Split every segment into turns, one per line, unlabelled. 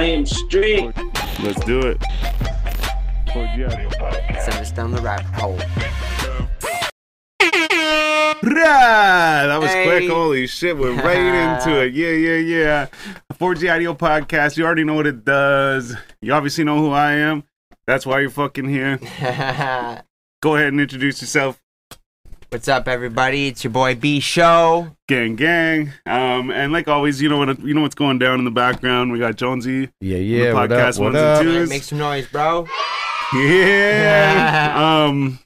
I am strict.
Let's do it.
Send us down the rabbit hole.
Rah! That was
Hey.
quick. Holy shit, we're right into it. Yeah, yeah, yeah. 4G Audio Podcast. You already know what it does. You obviously know who I am. That's why you're fucking here. Go ahead and introduce yourself.
What's up, everybody? It's your boy B Show.
Gang, gang. Um, and like always, you know what you know what's going down in the background. We got Jonesy.
Yeah, yeah. What
podcast
up? What
ones and
up?
twos.
Hey, make some noise, bro.
Yeah. um,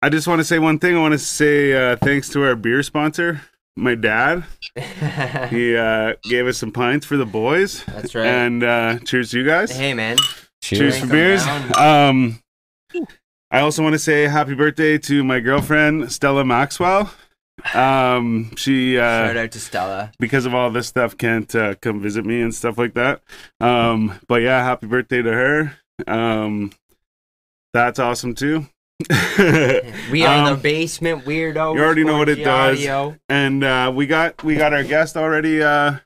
I just want to say one thing. I want to say uh, thanks to our beer sponsor, my dad. He uh, gave us some pints for the boys.
That's right.
And uh, cheers to you guys.
hey, man.
cheers
Drink
for
'em
beers.
down.
Um, I also want to say happy birthday to my girlfriend Stella Maxwell. Um, she
Shout
uh,
out to Stella.
because of all this stuff can't uh, come visit me and stuff like that. Um, but yeah, happy birthday to her. Um, that's awesome too.
We are
Um,
the basement weirdo.
you already know what it does.
Audio.
and uh, we got we got our guest already uh,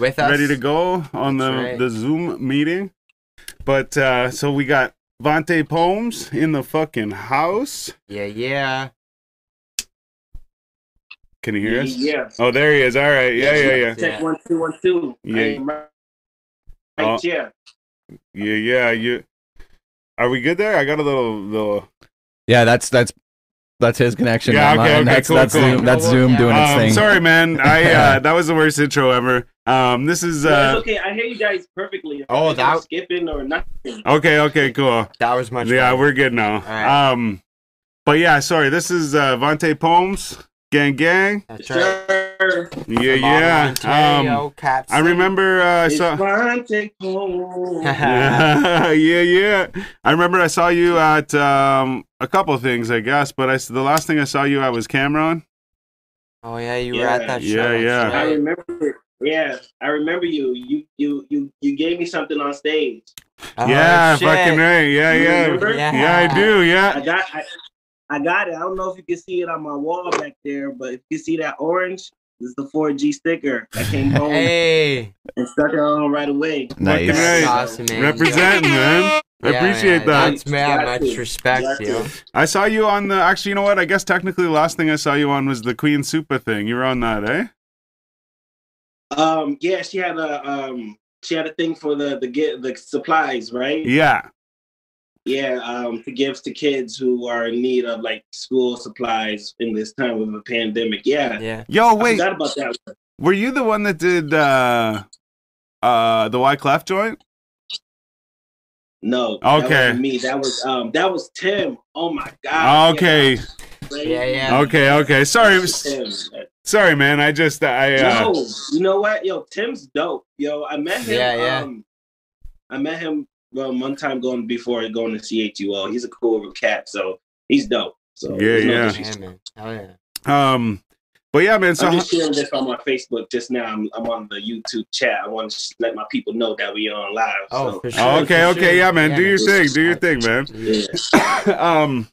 With us.
ready to go on the
right.
the Zoom meeting. But uh, so we got Vontae Poems in the fucking house.
Yeah, yeah.
Can you hear us?
Yeah.
Oh, there he is. All right. Yeah, yeah, yeah.
Check one two one two.
Yeah.
Right, right here.
Yeah, yeah. You are we good there? I got a little little.
Yeah, that's that's that's his connection.
Yeah, okay, okay,
that's
cool,
that's
cool.
Zoom. That's
Yeah.
Zoom doing its
Um,
thing.
sorry, man. I uh, that was the worst intro ever. Um, this is
No,
uh.
okay. I hear you guys perfectly.
Oh,
I'm not
that-
skipping or nothing.
Okay, okay, cool.
That was much
Yeah,
better.
we're good now.
right.
Um, but yeah, sorry. This is uh, Vontae Poems, gang, gang.
That's right.
Sure.
Yeah,
From
yeah.
Ontario,
Um,
Cap
I
City.
remember uh, I saw.
fine, take home.
yeah, yeah. I remember I saw you at um, a couple of things, I guess. But I s- the last thing I saw you at was Cam'ron.
Oh yeah, you were at that show. that's
yeah.
I remember. Yeah, I remember you. You you you you gave me something on stage.
Oh,
yeah,
shit.
fucking right. Yeah,
You
yeah. Yeah, I do. Yeah.
I
Yeah.
got I, I got it. I don't know if you can see it on my wall back there, but if you see that orange, this is the 4G sticker. I came home
Hey,
and stuck it on right away.
Nice.
Right.
awesome, man.
Representing, man. I
Yeah,
appreciate
man.
that.
That's man, much
to.
respect,
Got
yo.
I saw you on the. Actually, you know what? I guess technically the last thing I saw you on was the Queen Super thing. You were on that, eh?
Um, yeah, she had a um, she had a thing for the the get the supplies, right?
Yeah.
Yeah, um, to give to kids who are in need of like school supplies in this time of a pandemic. Yeah,
Yeah.
Yo,
I
wait.
forgot about that.
Were you the one that did uh uh the Wyclef joint?
No,
Okay.
wasn't me. That was um, that was Tim. Oh my god.
Okay.
Yeah, yeah.
Okay, okay. Sorry.
That was Tim.
Sorry, man. I just I uh
Yo, you know what? Yo, Tim's dope. Yo, I met him.
Yeah, yeah.
Um, I met him um, one time going before going to CHUO. He's a cool cat, so he's dope. So
Yeah,
no
yeah.
disrespect.
Yeah, man. Yeah.
um but yeah, man, so
I'm just sharing this on my Facebook just now. I'm, I'm on the YouTube chat. I want to let my people know that we are on live.
Oh,
so.
for sure.
Oh, okay,
for
okay,
sure.
yeah, man. Do your thing. Do your thing, man.
yeah.
um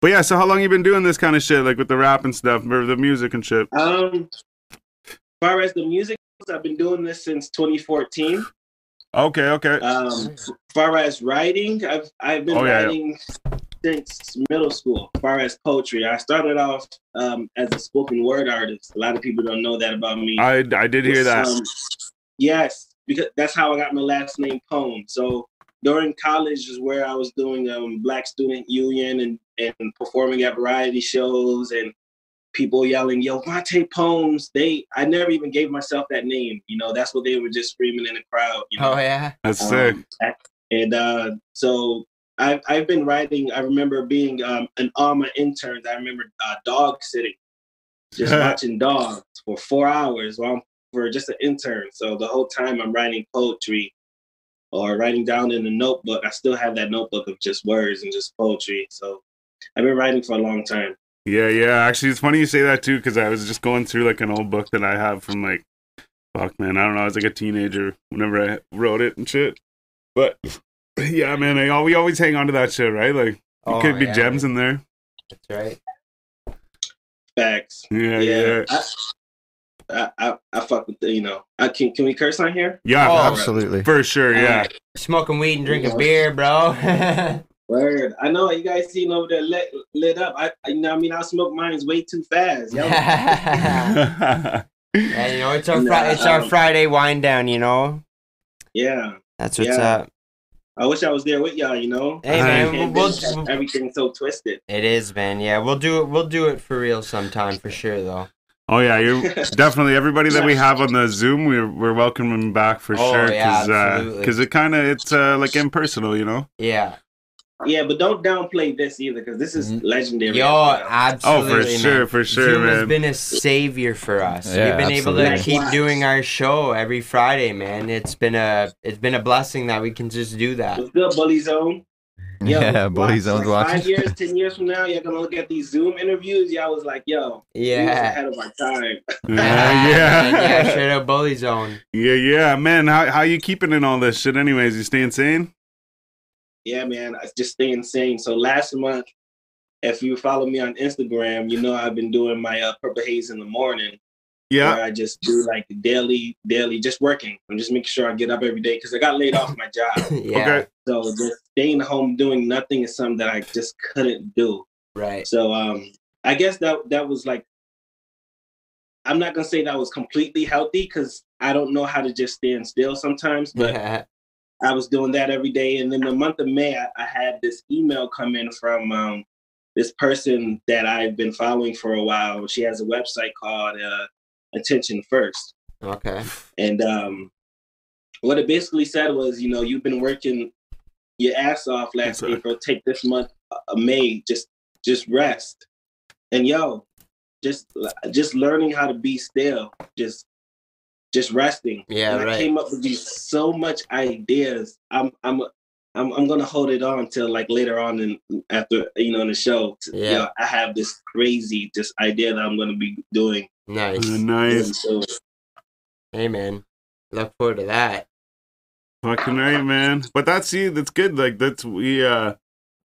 but yeah, so how long you been doing this kind of shit, like with the rap and stuff, or the music and shit?
Um, as far as the music, I've been doing this since 2014.
Okay, okay.
Um, far as writing, I've I've been
Oh, yeah, yeah.
writing since middle school. As far as poetry, I started off um, as a spoken word artist. A lot of people don't know that about me.
I I did hear that.
Um, yes, because that's how I got my last name Poem. So during college is where I was doing um, Black Student Union and, and performing at variety shows and people yelling, "Yo, Vontae Poems!" They, I never even gave myself that name. You know, that's what they were just screaming in the crowd. You know,
Oh yeah.
That's sick.
um, and uh, so I've I've been writing. I remember being um, an Alma intern. I remember uh, dog sitting, just watching dogs for four hours while I'm for just an intern. So the whole time I'm writing poetry or writing down in a notebook. I still have that notebook of just words and just poetry. So I've been writing for a long time.
Yeah, yeah. Actually, it's funny you say that too, because I was just going through like an old book that I have from like, fuck, man, I don't know. I was like a teenager whenever I wrote it and shit. But yeah, man, I, we always hang on to that shit, right? Like, it
Oh,
could be
yeah,
gems in there.
That's right.
Yeah,
Facts.
yeah.
I, I, I, I fuck with you know, I can can we curse on here?
Yeah,
Oh.
Absolutely.
for sure. Yeah.
Smoking weed and drinking beer, bro.
Word. I know you guys seen over there lit, lit up. I, I you know, I mean, I smoke mines way too fast. Yo.
yeah, you know, it's our
Nah,
Fri- it's our
um,
Friday wind down, you know.
yeah.
That's what's
Yeah.
up.
I wish I was there with y'all. You know.
Hey
Aye.
man, we'll, we'll,
Everything's so twisted.
it is, man. Yeah, we'll do it. We'll do it for real sometime for sure, though.
Oh yeah, you're definitely everybody that we have on the Zoom. We're we're welcoming back for
Oh,
sure
yeah,
because
absolutely.
it kind of it's uh, like impersonal, you know.
Yeah.
Yeah, but don't downplay this either, because this is
Mhm.
legendary.
Yo,
as well.
Oh,
absolutely.
for
man.
sure, for sure,
Zoom has been a savior for us.
Yeah,
We've been able to keep doing our show every Friday, man. It's been a it's been a blessing that we can just do that.
What's good, Bully Zone? Yo,
yeah, Bully
watch,
Zone's
like
watching.
Five years, ten years from now, you're gonna look at these Zoom interviews. Y'all was like, yo, we was
Yeah.
ahead of our time.
Yeah,
yeah,
yeah,
straight up bully zone.
yeah, yeah, man. How how you keeping in all this shit? Anyways, you staying sane?
Yeah, man, I just stay insane. So last month, if you follow me on Instagram, you know I've been doing my uh, purple haze in the morning.
Yeah.
Where I just do like daily, daily, just working. I'm just making sure I get up every day because I got laid off my job.
yeah.
Okay.
So just staying home doing nothing is something that I just couldn't do.
Right.
So um I guess that that was like I'm not gonna say that was completely healthy because I don't know how to just stand still sometimes, but
Yeah.
I was doing that every day. And then the month of May, I, I had this email come in from um, this person that I've been following for a while. She has a website called uh, Attention First.
Okay.
And um, what it basically said was, you know, you've been working your ass off last
Okay.
April. Take this month of May, just just rest. And yo, just just learning how to be still, just just resting.
Yeah,
and I came up with these so much ideas. I'm I'm I'm I'm gonna hold it on till like later on in after you know in the show.
Yeah.
Yo, I have this crazy just idea that I'm gonna be doing.
Nice.
Uh, nice.
And so
Hey man. Look forward to that.
Fucking right, man. But that's see, that's good. Like that's we. uh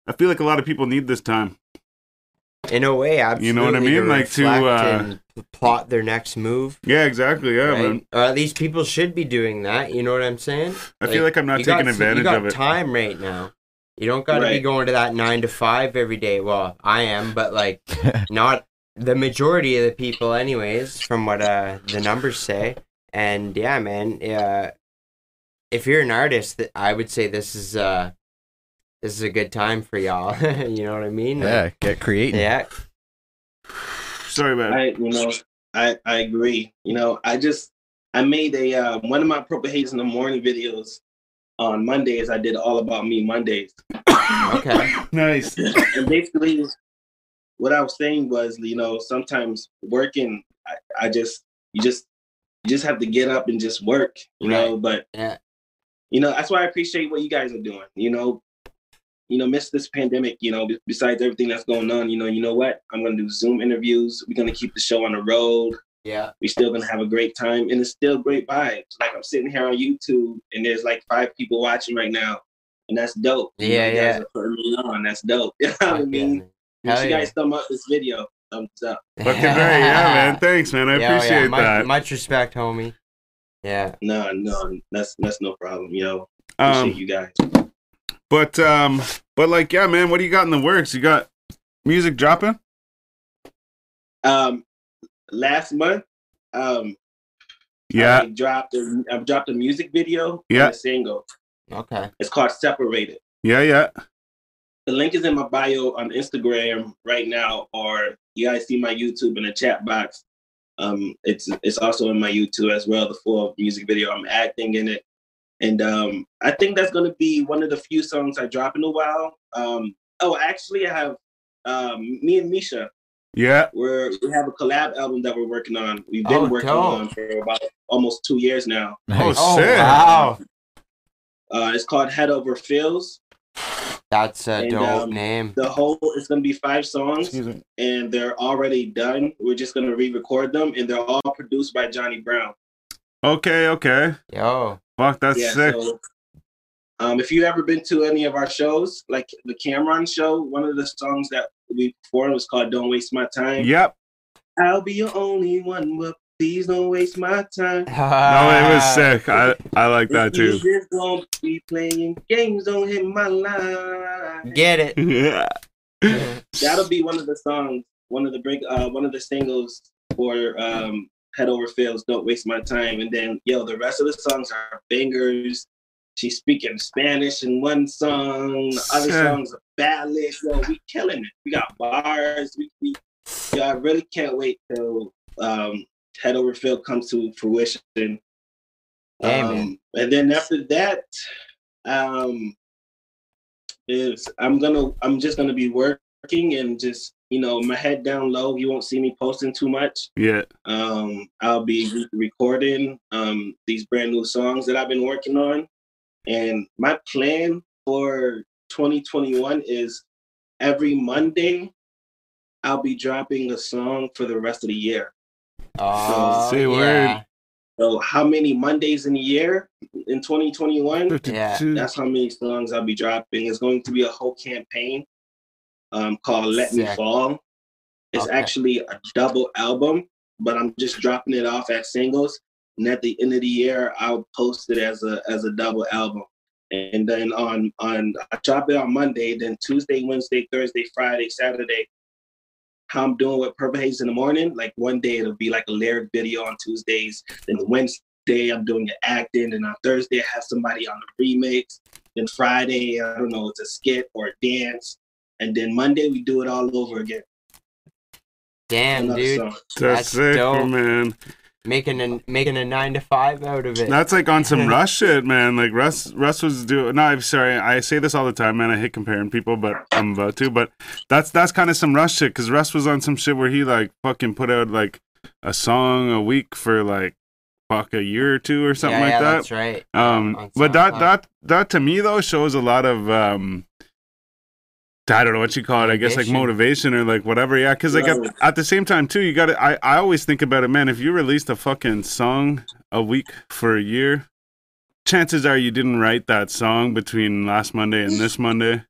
I feel like a lot of people need this time.
In a way, absolutely.
You know what I mean? Like, to, uh,
and plot their next move.
Yeah, exactly. Yeah,
right?
man.
Or at least people should be doing that. You know what I'm saying?
I feel like I'm not taking
got,
advantage
you got
of it.
time right now. You don't got to be going to that nine to five every day. Well, I am, but like not the majority of the people, anyways, from what uh the numbers say. And yeah, man, yeah. If you're an artist, th- I would say this is uh this is a good time for y'all. you know what I mean? Like,
yeah, get creating.
yeah.
Sorry, man.
I you know I I agree. You know I just I made a uh, one of my purple haze in the morning videos on Mondays. I did all about me Mondays.
Okay.
Nice.
and basically what I was saying was, you know, sometimes working, I, I just, you just, you just have to get up and just work, you know. But
Yeah.
you know, that's why I appreciate what you guys are doing. You know, you know, miss this pandemic. You know, besides everything that's going on, you know, you know what? I'm gonna do Zoom interviews. We're gonna keep the show on the road.
Yeah.
We're still gonna have a great time, and it's still great vibes. Like I'm sitting here on YouTube, and there's like five people watching right now, and that's dope.
Yeah,
you guys
yeah.
are putting me on. That's dope. You know what I mean?
man.
Make
Hell
sure you guys thumb up this video. Thumbs up.
Fucking great. Yeah, man. Thanks, man. I
Yeah, oh, yeah,
appreciate
much,
that.
Much respect, homie. Yeah.
No, no, that's that's no problem, yo. Appreciate
Um,
you guys.
But um, but like, yeah, man. What do you got in the works? You got music dropping?
Um, last month, um,
Yeah.
I dropped a, I dropped a music video.
Yeah.
and a single.
Okay.
It's called Separated.
Yeah, yeah.
The link is in my bio on Instagram right now, or you guys see my YouTube in the chat box. Um, it's it's also in my YouTube as well. The full music video. I'm acting in it, and um, I think that's gonna be one of the few songs I drop in a while. Um, oh, actually, I have um, me and Misha.
Yeah.
We're we have a collab album that we're working on. We've been
Oh,
working
dope.
on for about almost two years now.
Oh,
Oh
sick.
wow,
Uh, it's called Head Over Feels.
that's a
And,
dope
um,
name.
The whole is gonna be five songs. And they're already done. We're just gonna re-record them, and they're all produced by Johnny Brown.
Okay, okay.
Yo,
Fuck, that's
yeah.
sick.
So, um, if you ever been to any of our shows, like the Cam'ron show, one of the songs that we performed was called "Don't Waste My Time."
Yep.
I'll be your only one, but please don't waste my time.
No, it was sick. I I like that too.
you just gonna be playing games, don't hit my line.
Get it.
Yeah.
That'll be one of the songs, one of the break, uh, one of the singles for um, Head Over Fails. Don't waste my time. And then, yo, the rest of the songs are bangers. She's speaking Spanish in one song. The other
Sick.
songs are ballads. Yo, we killing it. We got bars. We, we yo, I really can't wait till um, Head Over Fail comes to fruition.
Hey, man.
Um, and then after that, um, is I'm gonna I'm just gonna be working and just you know my head down low. You won't see me posting too much.
Yeah.
Um, I'll be recording um these brand new songs that I've been working on, and my plan for 2021 is every Monday I'll be dropping a song for the rest of the year.
Oh,
Say
yeah.
word.
So how many Mondays in a year in 2021?
52.
That's how many songs I'll be dropping. It's going to be a whole campaign um, called Let Me Fall. It's
Okay.
actually a double album, but I'm just dropping it off as singles. And at the end of the year, I'll post it as a as a double album. And then on on I drop it on Monday, then Tuesday, Wednesday, Thursday, Friday, Saturday. How I'm doing with Purple Haze in the morning. Like one day it'll be like a lyric video on Tuesdays. Then Wednesday I'm doing the acting, and on Thursday I have somebody on the remix. Then Friday, I don't know, it's a skit or a dance. And then Monday we do it all over again.
Damn,
Another
dude.
song.
That's,
That's
sick,
dope.
man.
Making a making a nine to five out of it.
That's like on some Russ shit, man. Like Russ, Russ was doing. No, I'm sorry. I say this all the time, man. I hate comparing people, but I'm about to. But that's that's kind of some Russ shit because Russ was on some shit where he like fucking put out like a song a week for like fuck a year or two or something
yeah,
like
yeah,
that.
That's right.
Um, but that that that to me though shows a lot of um, I don't know what you call it. I guess like
Motivation.
motivation or like whatever. Yeah, because like at,
Right.
at the same time too, you got to I I always think about it, man. If you released a fucking song a week for a year, chances are you didn't write that song between last Monday and this Monday.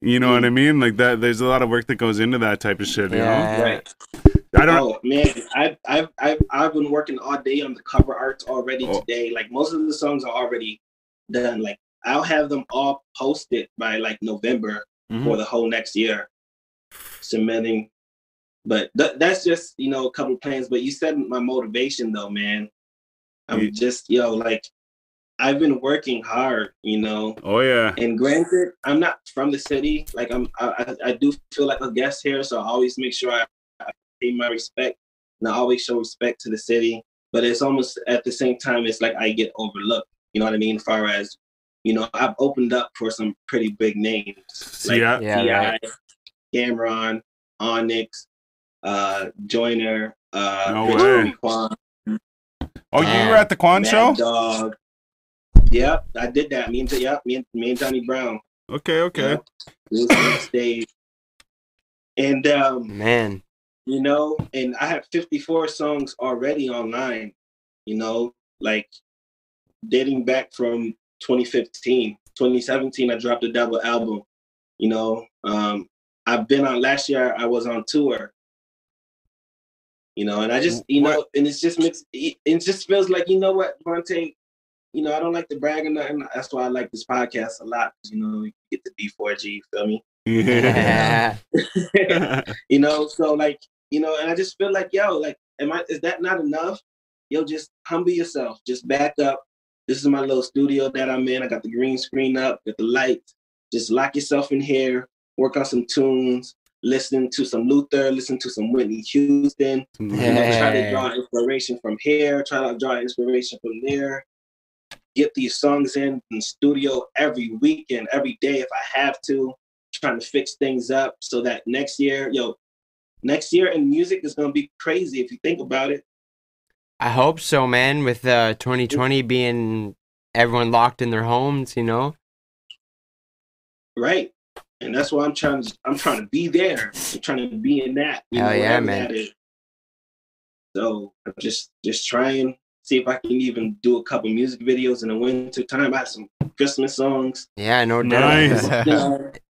You know what I mean? Like that. There's a lot of work that goes into that type of shit. You
Yeah.
Right.
I don't.
Oh man, I've I've I've I've been working all day on the cover arts already
Oh.
today. Like most of the songs are already done. Like I'll have them all posted by like November
Mhm.
for the whole next year. Submitting. But th- that's just, you know, a couple of plans. But you said my motivation though, man. I'm
Yeah.
just, yo, like I've been working hard, you know.
Oh yeah.
And granted, I'm not from the city. Like I'm, I, I I do feel like a guest here, so I always make sure I, I pay my respect, and I always show respect to the city. But it's almost at the same time, it's like I get overlooked. You know what I mean? As far as you know, I've opened up for some pretty big names like
yeah.
Yeah,
T.I.,
right.
Cam'ron, Onyx, uh, Joyner, uh,
No way.
Quan,
Oh, you
Man.
were at the Quan
Mad
show?
Dog. Yep, I did that. Me and yep, me and, me and Johnny Brown.
Okay. Okay.
Yeah. We was stage. And um,
Man.
you know, and I have 54 songs already online, you know, like dating back from 2015. 2017, I dropped a double album, you know. Um, I've been on last year, I was on tour. You know, and I just, you know, and it's just makes it it just feels like, you know what, Monte, you know, I don't like to brag or nothing. That's why I like this podcast a lot. You know, you get the B4G, you feel me?
Yeah.
you know so like you know and i just feel like yo like am i is that not enough yo just humble yourself just back up this is my little studio that i'm in. I got the green screen up got the lights. Just lock yourself in here work on some tunes listen to some luther listen to some whitney houston. You know, try to draw inspiration from here try to draw inspiration from there. Get these songs in in studio every weekend every day if i have to trying to fix things up so that next year yo next year in music is going to be crazy if you think about it
I hope so, man. With uh, 2020 being everyone locked in their homes, you know.
right and that's why i'm trying to i'm trying to be there i'm trying to be in that you
Hell
know,
yeah,
wherever
man.
so i'm just just trying see if i can even do a couple music videos in the winter time i have some christmas songs
Yeah, no doubt.
Nice.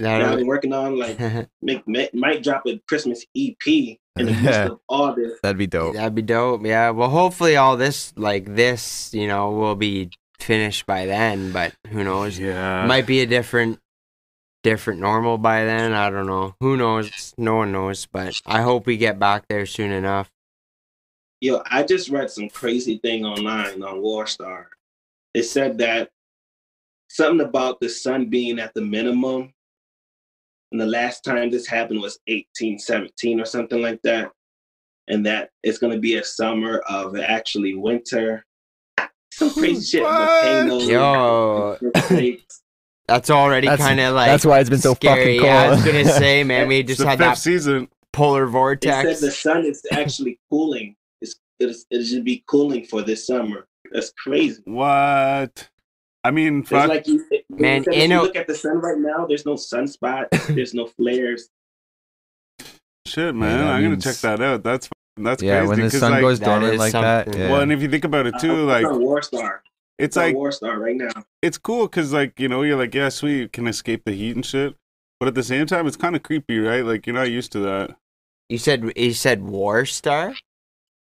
you know, that I've been working on. Like, make, make might drop a Christmas EP in the midst of all this.
That'd be dope.
that'd be dope. Yeah. Well, hopefully all this like this, you know, will be finished by then. But who knows?
Yeah.
Might be a different, different normal by then. I don't know. Who knows? No one knows. But I hope we get back there soon enough.
Yo, I just read some crazy thing online on Warstar. It said that something about the sun being at the minimum. And the last time this happened was 1817 or something like that. And that it's going to be a summer of actually winter. Some crazy shit.
What?
Volcanoes,
Yo. That's already kind of like.
That's why it's been so
scary.
fucking cold.
Yeah, I was gonna say, man, we just
the
had
fifth
that
season.
polar vortex.
It said
vortex.
the sun is actually cooling. It's, it's, it should be cooling for this summer. That's crazy.
What? I mean, fuck.
like you, it-
Man,
if
you
you
know-
look at the sun right now. There's no sunspot. there's no flares.
shit, man.
that
I'm gonna check that out. That's that's
yeah,
crazy.
when the
'cause,
sun
like,
goes dormant
is
like that. Yeah.
Well, and if you think about it uh, too, like
it's on Warstar.
it's
It's on
like
Warstar right now.
it's cool because like you know you're like yeah sweet you can escape the heat and shit, but at the same time it's kind of creepy, right? Like you're not used to that.
You said you said War Star.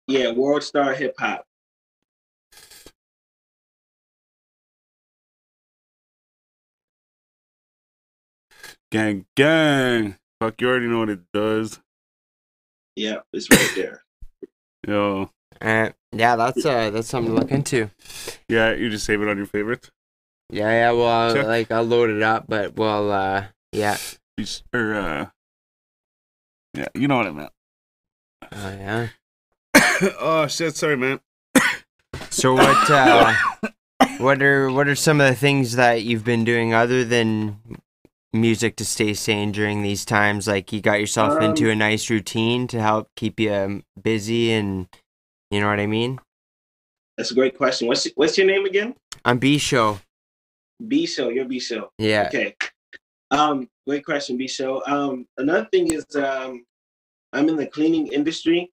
Yeah, World Star Hip Hop.
Gang, gang. Fuck, you already know what it does.
Yeah, it's right there.
Yo,
Uh, yeah, that's uh, that's something to look into.
yeah, you just save it on your favorites.
Yeah, yeah. Well, I'll,
Check.
like I'll load it up, but well, uh, yeah,
You Or uh, yeah, you know what I meant.
oh yeah.
oh shit, sorry, man.
So what? Uh, what are what are some of the things that you've been doing other than music to stay sane during these times? Like you got yourself
Um,
into a nice routine to help keep you um, busy, and you know what I mean.
That's a great question. What's what's your name again?
I'm B show.
B Show. Your B Show.
Yeah.
Okay. Um, great question, B Show. Um, another thing is um, I'm in the cleaning industry.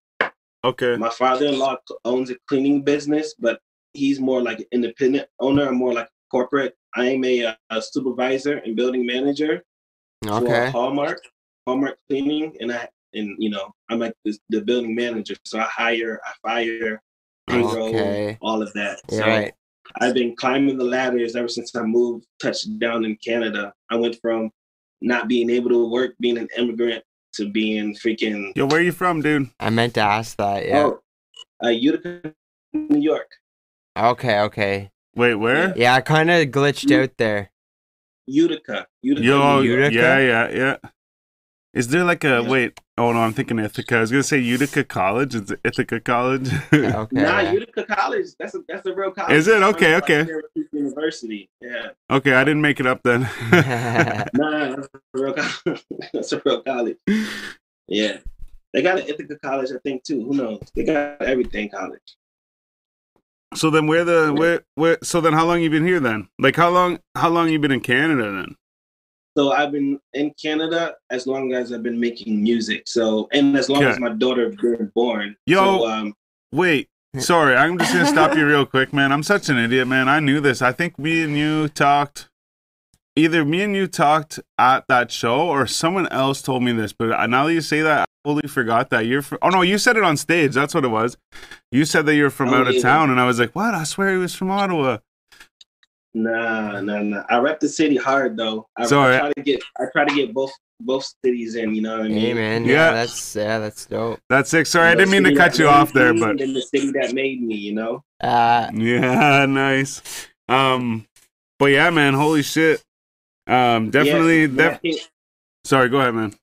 Okay.
My father-in-law owns a cleaning business, but he's more like an independent owner, and more like corporate. I am a, uh, a supervisor and building manager for
Okay.
Hallmark, Hallmark Cleaning, and I and you know I'm like the, the building manager, so I hire, I fire, payroll,
Okay.
all of that.
Yeah,
so
right.
I've been climbing the ladders ever since I moved, touched down in Canada. I went from not being able to work, being an immigrant, to being freaking
Yo, where are you from, dude?
I meant to ask that. Yeah.
oh, uh, Utica, New York.
Okay. Okay.
Wait, where?
Yeah, I kind of glitched out there.
Utica, Utica.
Yo,
Utica?
yeah, yeah, yeah. Is there like a
Yeah.
wait? Oh no, I'm thinking Ithaca. I was gonna say Utica College. Is it Ithaca College?
Okay.
Nah, Utica College. That's a that's a real college.
Is it?
It's
Okay, okay.
Syracuse University. Yeah.
okay, I didn't make it up then.
Nah, that's a real college. that's a real college. Yeah. They got an Ithaca College, I think, too. Who knows? They got everything college.
So then, where the where where? So then, how long you been here then? Like how long? How long you been in Canada then?
So I've been in Canada as long as I've been making music. So and as long
Okay.
as my daughter been born.
Yo.
So, um,
Wait, sorry, I'm just gonna stop you real quick, man. I'm such an idiot, man. I knew this. I think me and you talked. Either me and you talked at that show, or someone else told me this. But now that you say that, I totally forgot that you're. From, oh no, you said it on stage. That's what it was. You said that you're from
Oh,
out of town, and I was like, "What? I swear he was from Ottawa."
nah, nah, nah. I rep the city hard though. I,
Sorry.
I try to get I try to get both both cities in. You know what I mean?
Hey man,
Yeah.
yeah, that's yeah, that's dope.
That's sick. Sorry, I didn't mean to cut you off there,
me,
but
in the city that made me. You know.
Uh,
yeah, nice. Um, but yeah, man, holy shit. Um, definitely.
Yeah,
def-
came-
Sorry, go ahead, man.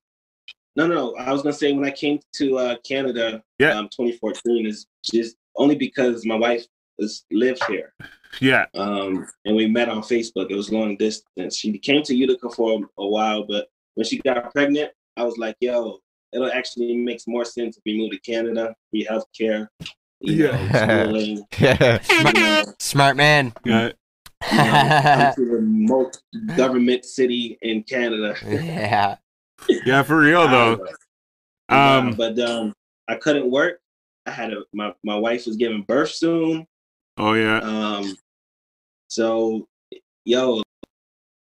No, no. I was gonna say when I came to uh, Canada,
Yeah.
um, 2014 is just only because my wife is lived here,
Yeah,
um, and we met on Facebook. It was long distance. She came to Utica for a while, but when she got pregnant, I was like, "Yo, it'll actually makes more sense if we move to Canada, free healthcare, you know,
Yeah.
schooling,
yeah.
you know,
smart man.
yeah.
you know, come to the most government city in Canada."
yeah.
Yeah, for real though.
Yeah,
Um,
but um, I couldn't work. I had a my my wife was giving birth soon.
oh yeah,
Um, so yo,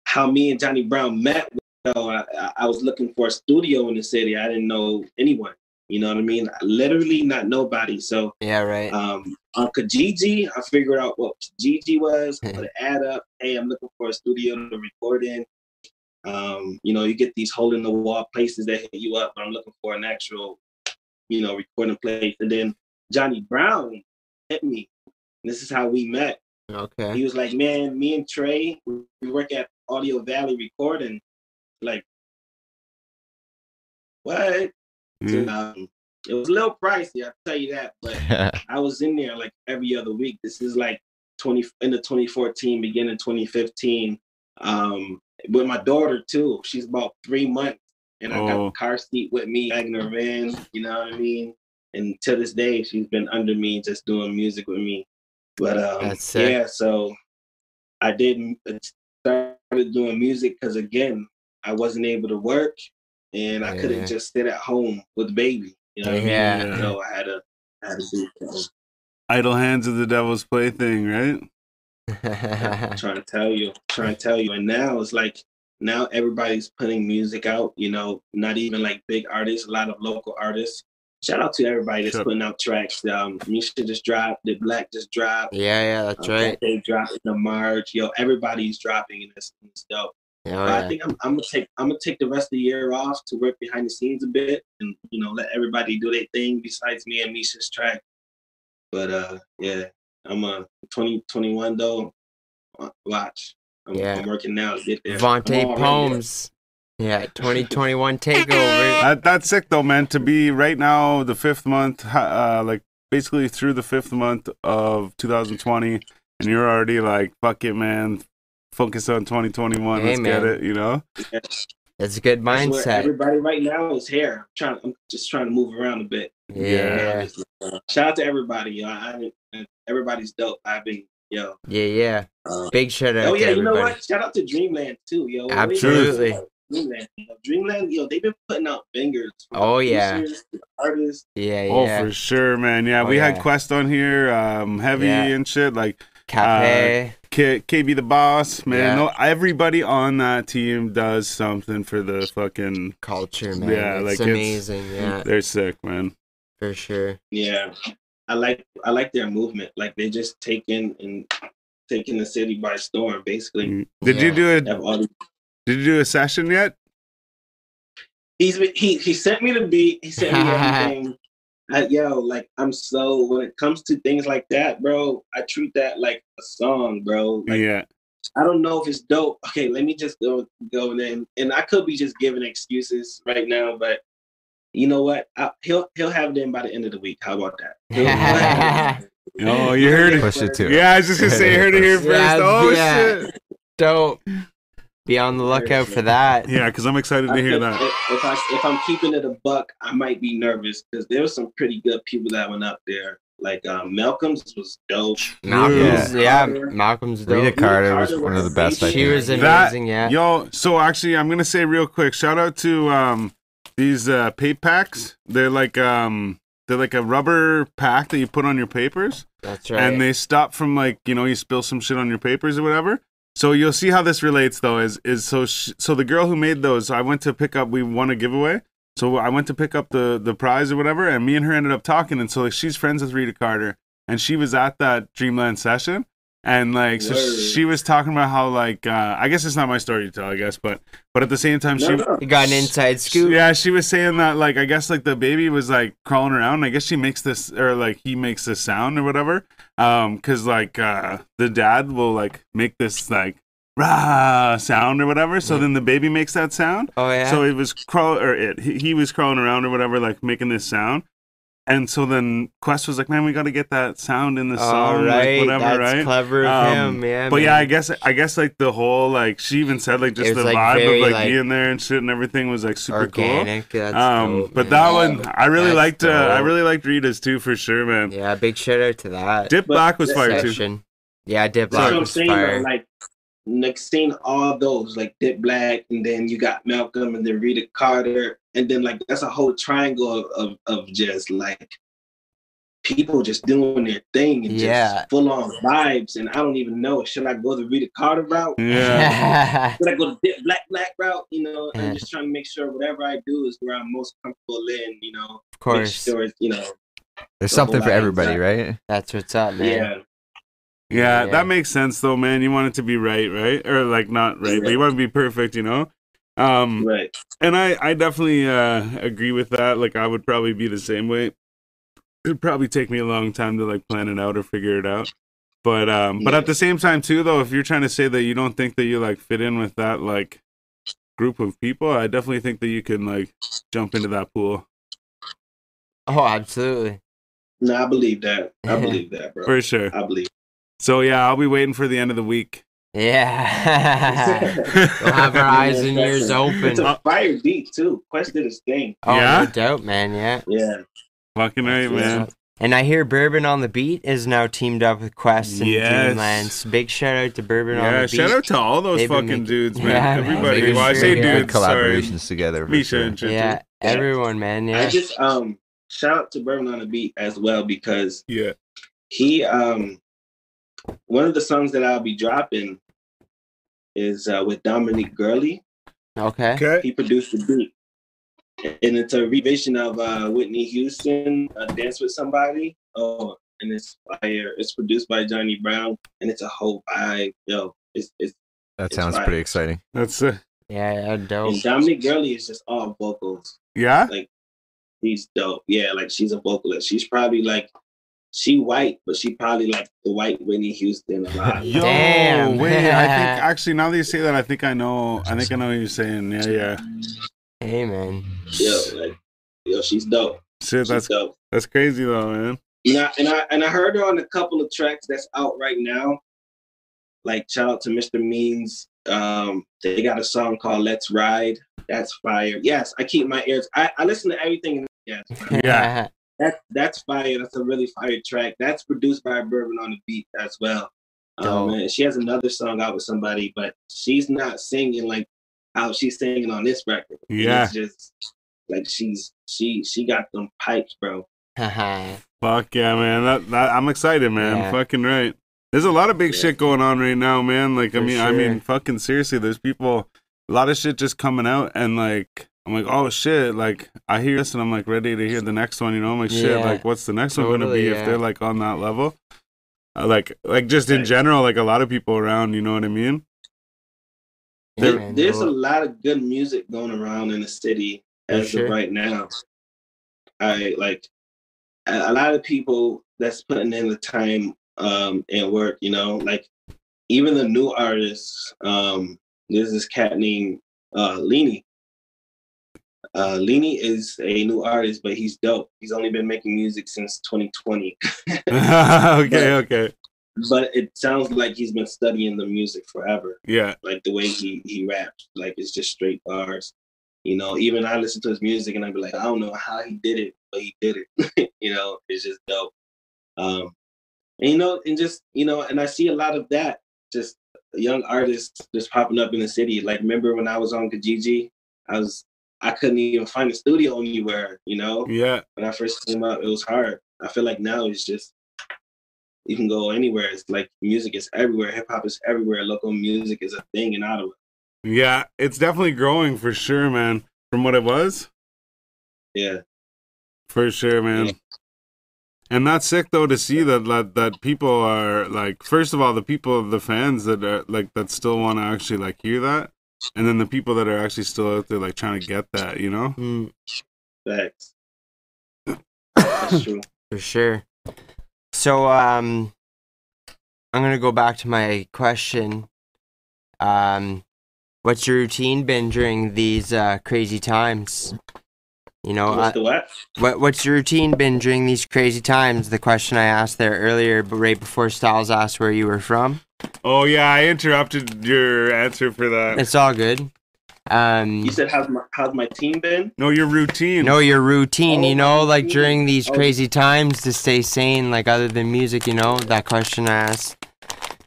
how me and Johnny Brown met I, I- I was looking for a studio in the city. I didn't know anyone. You know what I mean? Literally not nobody. So
Yeah, right.
um, on Kijiji, I figured out what Kijiji was, put an ad up. Hey, I'm looking for a studio to record in. Um, you know, you get these hole in the wall places that hit you up, but I'm looking for an actual, you know, recording place. And then Johnny Brown hit me. This is how we met.
okay.
He was like, "Man, me and Trey, we work at Audio Valley Recording." Like, what?
Mm.
Um, it was a little pricey, I'll tell you that, but I was in there like every other week. This is like 20 in the 2014, beginning 2015. Um, with my daughter too. She's about three months, and I got
Oh.
the car seat with me, dragging her in. You know what I mean? And to this day, she's been under me, just doing music with me. But um,
That's
yeah, so I didn't started doing music because again, I wasn't able to work, and I
Yeah.
couldn't just sit at home with the baby. You know what
Yeah.
I mean? So I had to, I had to do something.
Idle hands of the devil's plaything, right?
Trying to tell you, trying to tell you. And now it's like now everybody's putting music out, you know, not even like big artists, a lot of local artists. Shout out to everybody that's
Sure.
putting out tracks. Um Misha just dropped, the Black just dropped.
yeah, yeah, that's
uh,
right.
They dropped in the March. Yo, everybody's dropping and it's dope.
Oh,
But I think I'm, I'm gonna take I'm gonna take the rest of the year off to work behind the scenes a bit and you know let everybody do their thing besides me and Misha's track. But uh yeah, I'm a 2021 though. uh, Watch. I'm,
Yeah.
I'm working now to get there.
Vontae
I'm
Poems. Yeah, 2021 takeover.
That, that's sick though, man. To be right now the fifth month, uh, like basically through the fifth month of 2020, and you're already like, fuck it, man. Focus on 2021.
Hey,
Let's get it. You know.
there.
That's a good mindset.
Everybody right now is here. I'm trying. I'm just trying to move around a bit.
Yeah,
Uh, shout out to everybody. Yo, I, I, everybody's dope. I've been yo.
yeah, yeah.
Uh,
Big shout out
Oh
to
yeah, you know what? Shout out to Dreamland too, yo.
Absolutely.
Dreamland, yo, Dreamland, yo, they've been putting out bangers. from
Oh, yeah.
Artists.
Yeah, yeah.
Oh, for sure, man. Yeah,
Oh,
we had. Quest on here, um, Heavy
Yeah.
and shit. Like
Cafe.
K- KB the boss, man.
Yeah.
No, everybody on that team does something for the fucking.
culture, man.
yeah,
it's
like, it's-
amazing. yeah,
They're sick, man.
for sure.
Yeah, I like I like their movement. Like they just taking and taking the city by storm. Basically,
Mm. Did you do a
They have all these-
Did you do a session yet?
he's he he sent me the beat. He sent me everything. I, yo, like I'm so when it comes to things like that, bro, I treat that like a song, bro. Like
yeah.
I don't know if it's dope. Okay, let me just go go in, and I could be just giving excuses right now, but you know what? I, he'll he'll have them by the end of the week. How about that? He'll- he'll have them.
Oh, you heard it.
Push it too.
Yeah, I was just gonna say, you heard it here first.
Yeah,
oh
yeah.
shit.
Dope. Be on the lookout for that.
Yeah, because I'm excited to hear
think
that.
If, if I if I'm keeping it a buck, I might be nervous because there was some pretty good people that went up there. Like um, Malcolm's was dope.
Malcolm's, yeah,
Carter.
Malcolm's
Rita
dope.
Carter was
Carter
one of the best.
She
think.
was
That-
amazing, yeah.
Yo, so actually, I'm gonna say real quick. Shout out to um these uh pape packs. They're like um they're like a rubber pack that you put on your papers,
That's right.
and they stop from like you know you spill some shit on your papers or whatever. So you'll see how this relates though. Is is so sh- so the girl who made those, I went to pick up. We won a giveaway. So I went to pick up the the prize or whatever, and me and her ended up talking. And so like she's friends with Rita Carter, and she was at that Dreamland session, and like so
Word.
she was talking about how like uh, I guess it's not my story to tell, I guess, but but at the same time
No,
she.
no.
got an inside scoop.
Yeah, she was saying that like I guess like the baby was like crawling around. I guess she makes this or like he makes this sound or whatever. Um, cause like uh the dad will like make this like rah sound or whatever. So
Yeah.
then the baby makes that sound.
Oh yeah.
So it was crawl or it he, he was crawling around or whatever, like making this sound. And so then Quest was like, "Man, we got to get that sound in the
All
song,
right,
like whatever,
that's
right?"
clever of
Um,
him, yeah.
But
man.
yeah, I guess I guess like the whole like she even said like just the
was, like,
vibe
very,
of like,
like,
being there and shit and everything was like super cool.
organic. That's
Um,
dope,
but
man.
that one I really
That's
liked. Uh, I really liked Rita's too for sure, man.
Yeah, big shout out to that
Dip
But
Black was
that
fire too.
section. Yeah, Dip
That's
Black
what I'm
was
saying.
fire.
though, Like, like seeing all those, like Dip Black, and then you got Malcolm, and then Rita Carter, and then like that's a whole triangle of of, of just like people just doing their thing and
Yeah.
just full on vibes. And I don't even know should I go the Rita Carter route?
Yeah.
Should I go the Dip Black Black route? You know,
Yeah.
I'm just trying to make sure whatever I do is where I'm most comfortable in. You know,
of
make
course.
sure it's, you know,
There's
The
something for everybody,
exactly.
right?
That's what's up, man.
yeah,
Yeah,
Yeah.
that makes sense though, man. You want it to be right, right? Or like not right, but you want it to be perfect, you know? Um
right.
and I I definitely uh agree with that. Like I would probably be the same way. It'd probably take me a long time to like plan it out or figure it out. But um but
Yeah.
at the same time too though, if you're trying to say that you don't think that you like fit in with that like group of people, I definitely think that you can like jump into that pool.
Oh, absolutely.
No, I believe that. I believe that, bro.
For sure.
I believe.
So yeah, I'll be waiting for the end of the week.
Yeah. we'll have our eyes and ears
It's
open.
a fire beat too. Question is thing.
Oh,
Yeah?
no doubt, man. Yeah.
Yeah.
Fucking right,
Yeah.
man.
And I hear Bourbon on the Beat is now teamed up with Quest and
Yes.
Dreamlands. Big shout out to Bourbon on the Beat.
shout out to all those
They've
fucking
making-
dudes, man.
Yeah.
Everybody.
Making
Well, I say
they
Good
dudes, sorry.
collaborations together. for
Misha
sure.
and shit.
Yeah, everyone, man.
I
Yeah.
just um shout out to Bourbon on the Beat as well because
Yeah.
he um one of the songs that I'll be dropping is uh, with Dominic Gurley.
Okay.
Okay.
He produced the beat. And it's a revision of uh, Whitney Houston, uh, Dance with Somebody. Oh, and it's fire. It's produced by Johnny Brown, and it's a whole vibe. Yo, it's, it's
That
It's
sounds
fire.
pretty exciting.
That's uh,
Yeah, yeah, dope.
and Dominic Gurley is just all vocals.
yeah.
like he's dope. Yeah, like she's a vocalist. She's probably like she white, but she probably like the white Whitney Houston a lot.
Yo,
Damn.
wait. I think actually now that you say that, I think I know. I think I know what you're saying. Yeah, yeah.
Hey, man.
yo, like yo, she's dope.
Shit,
She's
that's
dope.
that's crazy though, man.
And I, and I and I heard her on a couple of tracks that's out right now. Like shout out to Mr. Means. Um, they got a song called "Let's Ride." That's fire. Yes, I keep my ears. I, I listen to everything. Yes,
Yeah.
that that's fire. That's a really fire track. That's produced by Bourbon on the beat as well. Um, and she has another song out with somebody, but she's not singing like how she's singing on this record.
Yeah.
it's just like she's she she got them pipes, bro.
Fuck yeah, man. That, that I'm excited, man.
Yeah.
Fucking right. There's a lot of big
Yeah.
shit going on right now, man. Like I
For
mean, I mean, fucking seriously, there's people, a lot of shit just coming out, and like I'm like, oh shit, like I hear this, and I'm like ready to hear the next one. You know, I'm like, shit,
Yeah.
like what's the next one gonna be
yeah.
if they're like on that level? Uh, like, like just in general, like a lot of people around. You know what I mean?
Yeah,
There,
man,
there's a lot of good music going around in the city as
sure.
of right now. I like a, a lot of people that's putting in the time um, and work. You know, like even the new artists. Um, there's this cat named uh, Leany. Uh, Leany is a new artist, but he's dope. He's only been making music since 2020,
okay, okay,
but it sounds like he's been studying the music forever.
yeah,
like the way he he raps, like it's just straight bars. You know, even I listen to his music and I'd be like, I don't know how he did it, but he did it. you know, it's just dope. Um, and you know, and just you know, and I see a lot of that, just young artists just popping up in the city. Like, remember when I was on Kijiji, I was I couldn't even find a studio anywhere. You know,
yeah.
when I first came out, it was hard. I feel like now it's just you can go anywhere. It's like music is everywhere. Hip hop is everywhere. Local music is a thing in Ottawa.
Yeah, it's definitely growing for sure, man. From what it was,
Yeah,
for sure, man.
Yeah.
And that's sick though to see that, that that people are like, first of all, the people, the fans that are like that still want to actually like hear that, and then the people that are actually still out there like trying to get that, you know?
Mm,
facts. That's true.
for sure. So, um, I'm gonna go back to my question. Um, what's your routine been during these uh, crazy times? You know,
What's
uh,
the what?
what what's your routine been during these crazy times? The question I asked there earlier, but right before Styles asked where you were from.
Oh yeah, I interrupted your answer for that.
It's all good. Um,
You said how's my how's my team been?
No, your routine.
know your routine,
Oh,
you know, like
routine.
during these
Oh.
crazy times to stay sane, like other than music, you know, that question I asked.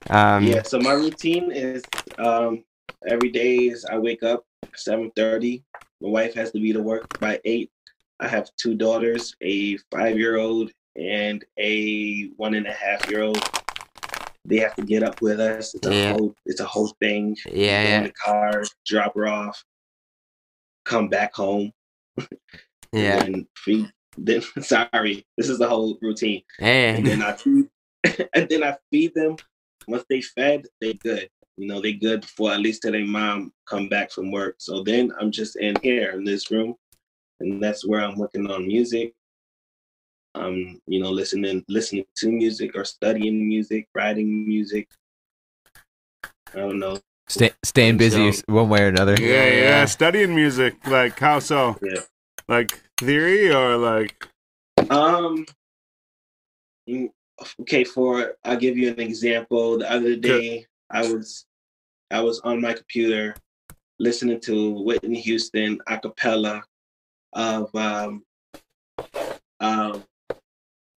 Um,
yeah. So my routine is um every day is I wake up seven thirty. My wife has to be to work by eight. I have two daughters, a five year old and a one and a half year old. They have to get up with us. It's a
Yeah.
whole it's a whole thing.
Yeah,
Go in
yeah,
the car, drop her off, come back home,
yeah.
and feed. Then sorry, this is the whole routine.
Hey,
And then I feed, and then I feed them. Once they fed, they good. You know, they good for at least till their mom come back from work. So then I'm just in here in this room, and that's where I'm working on music. Um, you know, listening listening to music or studying music, writing music. I don't know.
Stay, staying busy
So-
one way or another.
Yeah, yeah,
Yeah.
Studying music, like how so?
Yeah.
Like theory or like
Um. mm, Okay, for I'll give you an example. The other day, I was I was on my computer listening to Whitney Houston a cappella of um um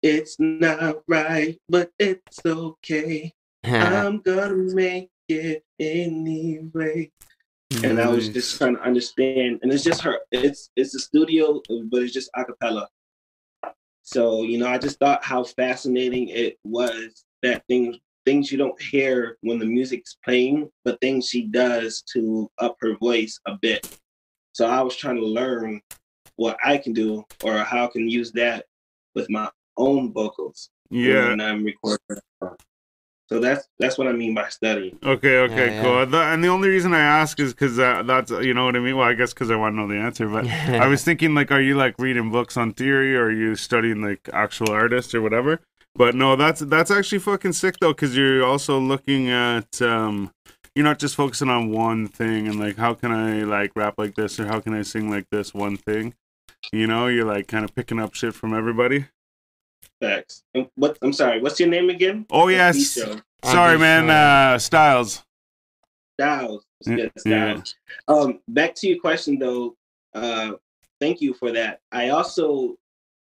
It's not right, but it's okay. I'm gonna make it anyway. And I was just trying to understand, and it's just her. It's it's a studio, but it's just a cappella. So you know, I just thought how fascinating it was that things things you don't hear when the music's playing, but things she does to up her voice a bit. So I was trying to learn what I can do or how I can use that with my own vocals
yeah.
when I'm recording. So that's that's what I mean by studying.
Okay, okay,
Yeah,
cool. The, and the only reason I ask is because uh, that's you know what I mean. Well, I guess because I want to know the answer. But I was thinking like, are you like reading books on theory, or are you studying like actual artists or whatever? But no, that's that's actually fucking sick though, because you're also looking at um, you're not just focusing on one thing and like how can I like rap like this or how can I sing like this one thing. You know, you're like kind of picking up shit from everybody.
Facts. And what I'm sorry, what's your name again?
Oh yes,
Bisho.
sorry man, uh, Styles.
Styles. It's
Yeah, yeah.
Um, back to your question though. Uh, thank you for that. I also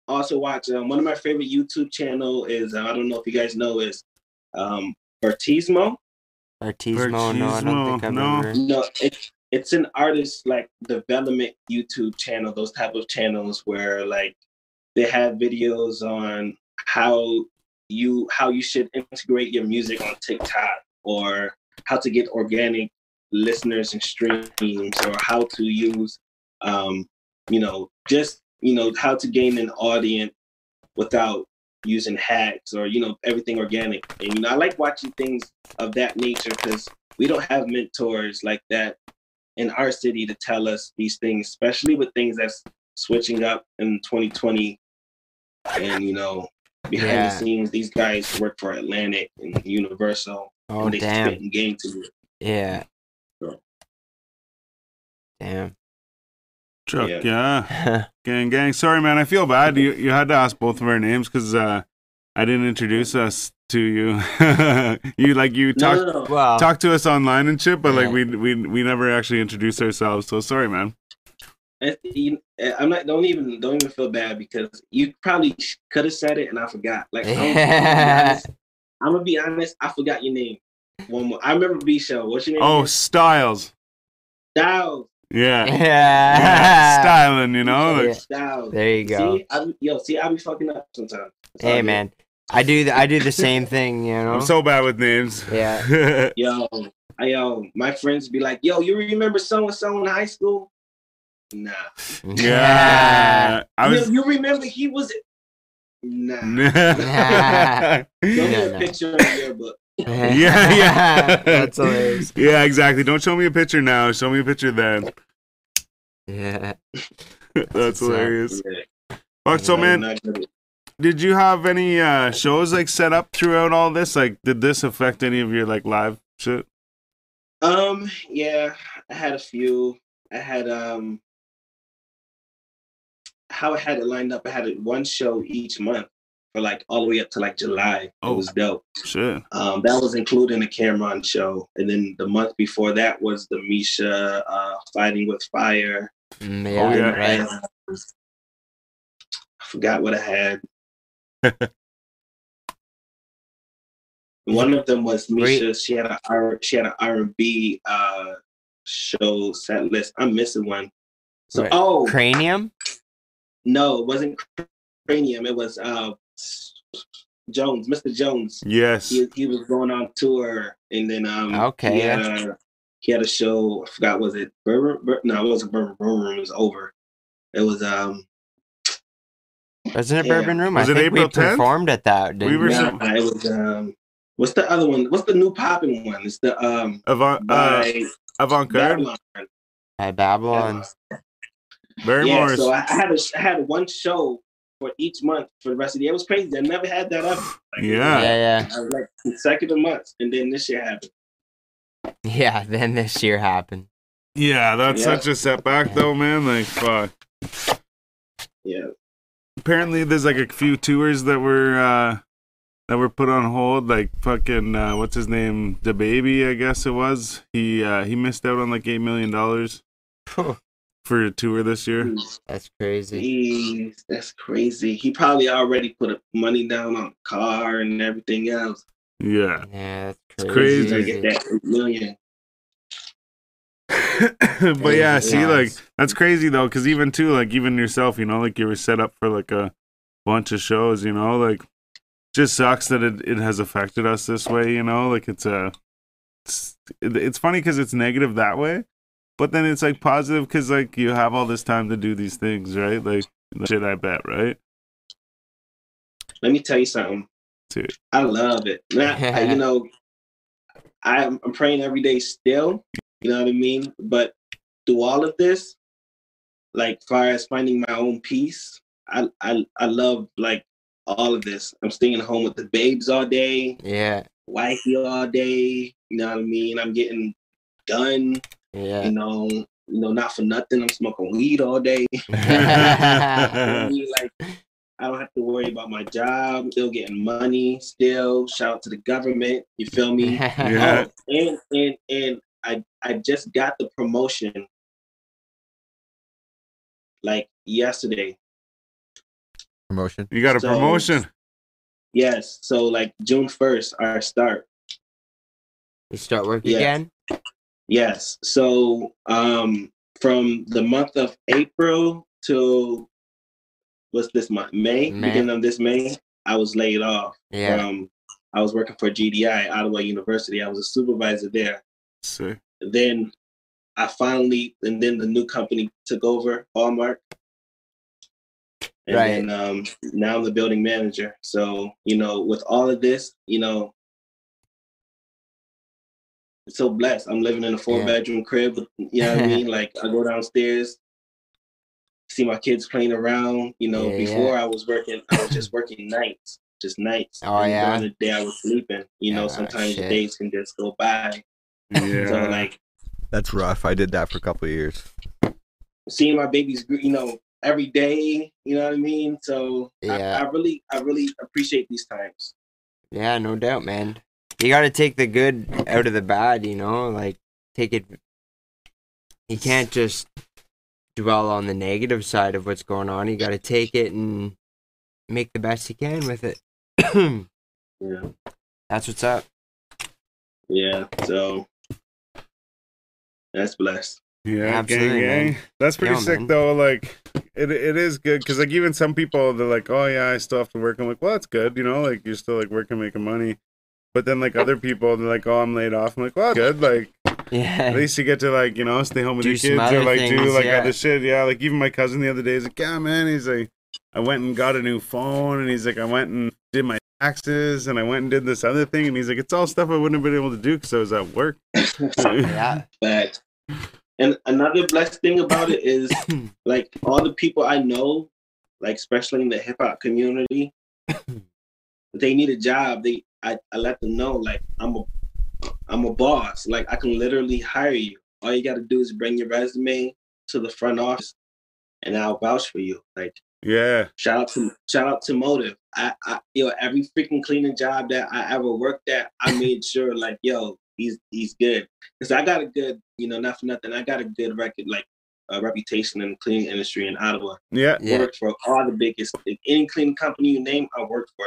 also watch um, one of my favorite YouTube channel is uh, I don't know if you guys know is um Bertismo.
Artismo, no, I don't think I've
No.
ever.
No, it's it's an artist like development YouTube channel. Those type of channels where like they have videos on how you how you should integrate your music on TikTok or how to get organic listeners and streams or how to use um you know just you know how to gain an audience without using hacks or you know everything organic. And you know i like watching things of that nature because we don't have mentors like that in our city to tell us these things especially with things that's switching up in 2020 and you know behind
Yeah.
the scenes these guys work for atlantic and universal
Oh
and they
damn!
spit game to you
Yeah.
So.
Damn.
Chuck,
Yeah.
yeah. Gang, gang. Sorry, man. I feel bad. You you had to ask both of our names because uh, I didn't introduce us to you. you like you talk
no, no.
well,
talk to us online and shit, but like we we we never actually introduced ourselves. So sorry, man.
And you- I'm not. Don't even. Don't even feel bad because you probably could have said it and I forgot. Like I'm, I'm, gonna be honest, I'm gonna be honest. I forgot your name. One more. I remember B show. What's your name?
Oh. Styles.
Styles.
Yeah.
yeah.
yeah. Styling, you know.
Yeah.
Styles.
There you go.
See, I, yo, see, I be fucking up sometimes. It's all
Hey
good.
man, I do the, I do the same thing, you know.
I'm so bad with names.
Yeah.
Yo, I, yo, my friends be like, yo, you remember so and so in high school? Nah.
yeah. I was.
you, you remember he was? Nah.
yeah,
Show me
Yeah,
a picture of your book.
yeah.
That's hilarious.
Yeah, exactly. Don't show me a picture now. Show me a picture then.
Yeah.
That's
That's
hilarious.
Yeah,
Fuck, so man, did you have any uh shows like set up throughout all this? Like, did this affect any of your like live shit?
Um, yeah, I had a few. I had um how I had it lined up, I had it one show each month for like all the way up to like July.
Oh.
It was dope.
Sure.
Um, that was including the Cam'ron show. And then the month before that was the Misha uh Fighting with Fire.
Mm,
Oh,
yeah.
yeah.
Right.
And, I forgot what I had. One of them was
Great.
Misha. She had a R. She had an R and B uh show set list. I'm missing one. So
Right.
oh
Cranium.
No, it wasn't Cranium. It was uh Jones, Mr. Jones.
Yes.
He, he was going on tour, and then um,
Okay,
he had, a, he had a show. I forgot was it Bourbon? Bur- no, it wasn't Bourbon. Bourbon Room it was over. It was um,
Wasn't it
Yeah.
Bourbon Room?
Was
I
it
think we
10th?
performed at that. Didn't
We were
we?
so-
nah, it was um, what's the other one? What's the new popping one? It's the um,
Avant uh,
by
avant garde.
Babylon.
At Babylon.
Barrymore's.
Yeah, so I I had a, I had one show for each month for the rest of the year. It was crazy. I never had that up. Like,
Yeah.
Yeah, yeah.
I was like consecutive months, and then this year happened.
Yeah, then this year happened.
yeah, that's
Yeah.
such a setback though, man. Like fuck.
Yeah,
Apparently there's like a few tours that were uh that were put on hold. Like fucking uh what's his name? The baby, I guess it was. He uh he missed out on like eight million dollars for a tour this year.
That's crazy.
Jeez, that's crazy. He probably already put money down on the car and everything else
Yeah.
Yeah, that's
It's
crazy.
to
crazy.
get that eight million.
but yeah, see,
Yeah,
like that's crazy though, because even too, like even yourself, you know, like you were set up for like a bunch of shows, you know, like just sucks that it, it has affected us this way, you know, like it's a, it's, it's funny because it's negative that way, but then it's like positive because like you have all this time to do these things, right? Like shit, I bet, right?
Let me tell you something.
Dude.
I love it. Now, I- you know, I'm, I'm praying every day still. You know what I mean? But through all of this, like far as finding my own peace, I I I love like all of this. I'm staying home with the babes all day,
Yeah,
wifey all day. You know what I mean? I'm getting done.
Yeah.
You know, you know, not for nothing. I'm smoking weed all day. You know what I like I don't have to worry about my job. Still getting money. Still, shout out to the government. You feel me?
Oh, yeah.
Oh, and and and I I just got the promotion like yesterday.
Promotion.
You got a
So-
promotion.
Yes, so like June first, our start.
You start work
Yeah.
again?
Yes, so um from the month of April to what's this month? May,
May.
beginning of this May, I was laid off.
Yeah.
Um, I was working for GDI, Ottawa University. I was a supervisor there.
Sick.
then I finally, and then the new company took over, Hallmark. And
Right.
then um, now I'm the building manager. So, you know, with all of this, you know, so blessed. I'm living in a four
Yeah.
bedroom crib. You know what I mean? Like I go downstairs, see my kids playing around. You know,
Yeah,
before I was working, I was just working nights, just nights.
Oh,
And
yeah?
During the day I was sleeping. You know,
Ah,
sometimes
shit.
days can just go by.
Yeah.
So like
That's rough. I did that for a couple of years.
seeing my babies, you know, every day. You know what I mean? So
Yeah.
I, I really, I really appreciate these times.
Yeah, no doubt, man. You got to take the good out of the bad, you know? Like, take it. You can't just dwell on the negative side of what's going on. You got to take it and make the best you can with it.
Yeah,
That's what's up.
yeah. So that's blessed.
Yeah,
Absolutely,
gang, gang.
man.
That's pretty
Yeah,
sick
man.
though. Like, it it is good because like even some people they're like, oh yeah, I still have to work. I'm like, well, that's good, you know, like you're still like working, making money. But then like other people, they're like, oh, I'm laid off. I'm like, well, good. Like
yeah.
at least you get to like you know stay home with
Do
your kids or
other
like do like
yeah.
other shit. Yeah, like even my cousin the other day is like, yeah, man. He's like, I went and got a new phone, and he's like, I went and did my taxes, and I went and did this other thing, and he's like, it's all stuff I wouldn't have been able to do because I was at work.
yeah.
But and another blessed thing about it is like all the people I know, like especially in the hip hop community, they need a job. They I, I let them know like I'm a I'm a boss. Like I can literally hire you. All you got to do is bring your resume to the front office, and I'll vouch for you. Like
yeah,
shout out to shout out to Motive. I, I yo every freaking cleaning job that I ever worked at, I made sure like yo he's he's good because I got a good you know not for nothing I got a good record like a reputation in the cleaning industry in Ottawa.
yeah,
Yeah.
Worked for all the biggest any cleaning company you name, I worked for.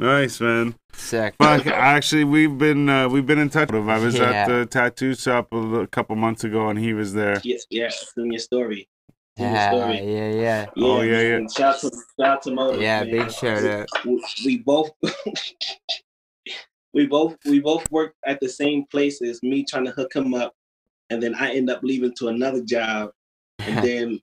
Nice man.
Sick.
Fuck, actually, we've been uh, we've been in touch with him. I was
Yeah.
at the tattoo shop a, little- couple months ago, and he was there.
Yes, yeah, it's in your story. True
Yeah,
story.
yeah, yeah.
Oh, yeah, yeah.
man. Shout out to shout out to Motive.
Yeah,
man.
big shout out.
We, we both we both we both work at the same places. Me trying to hook him up, and then I end up leaving to another job, and then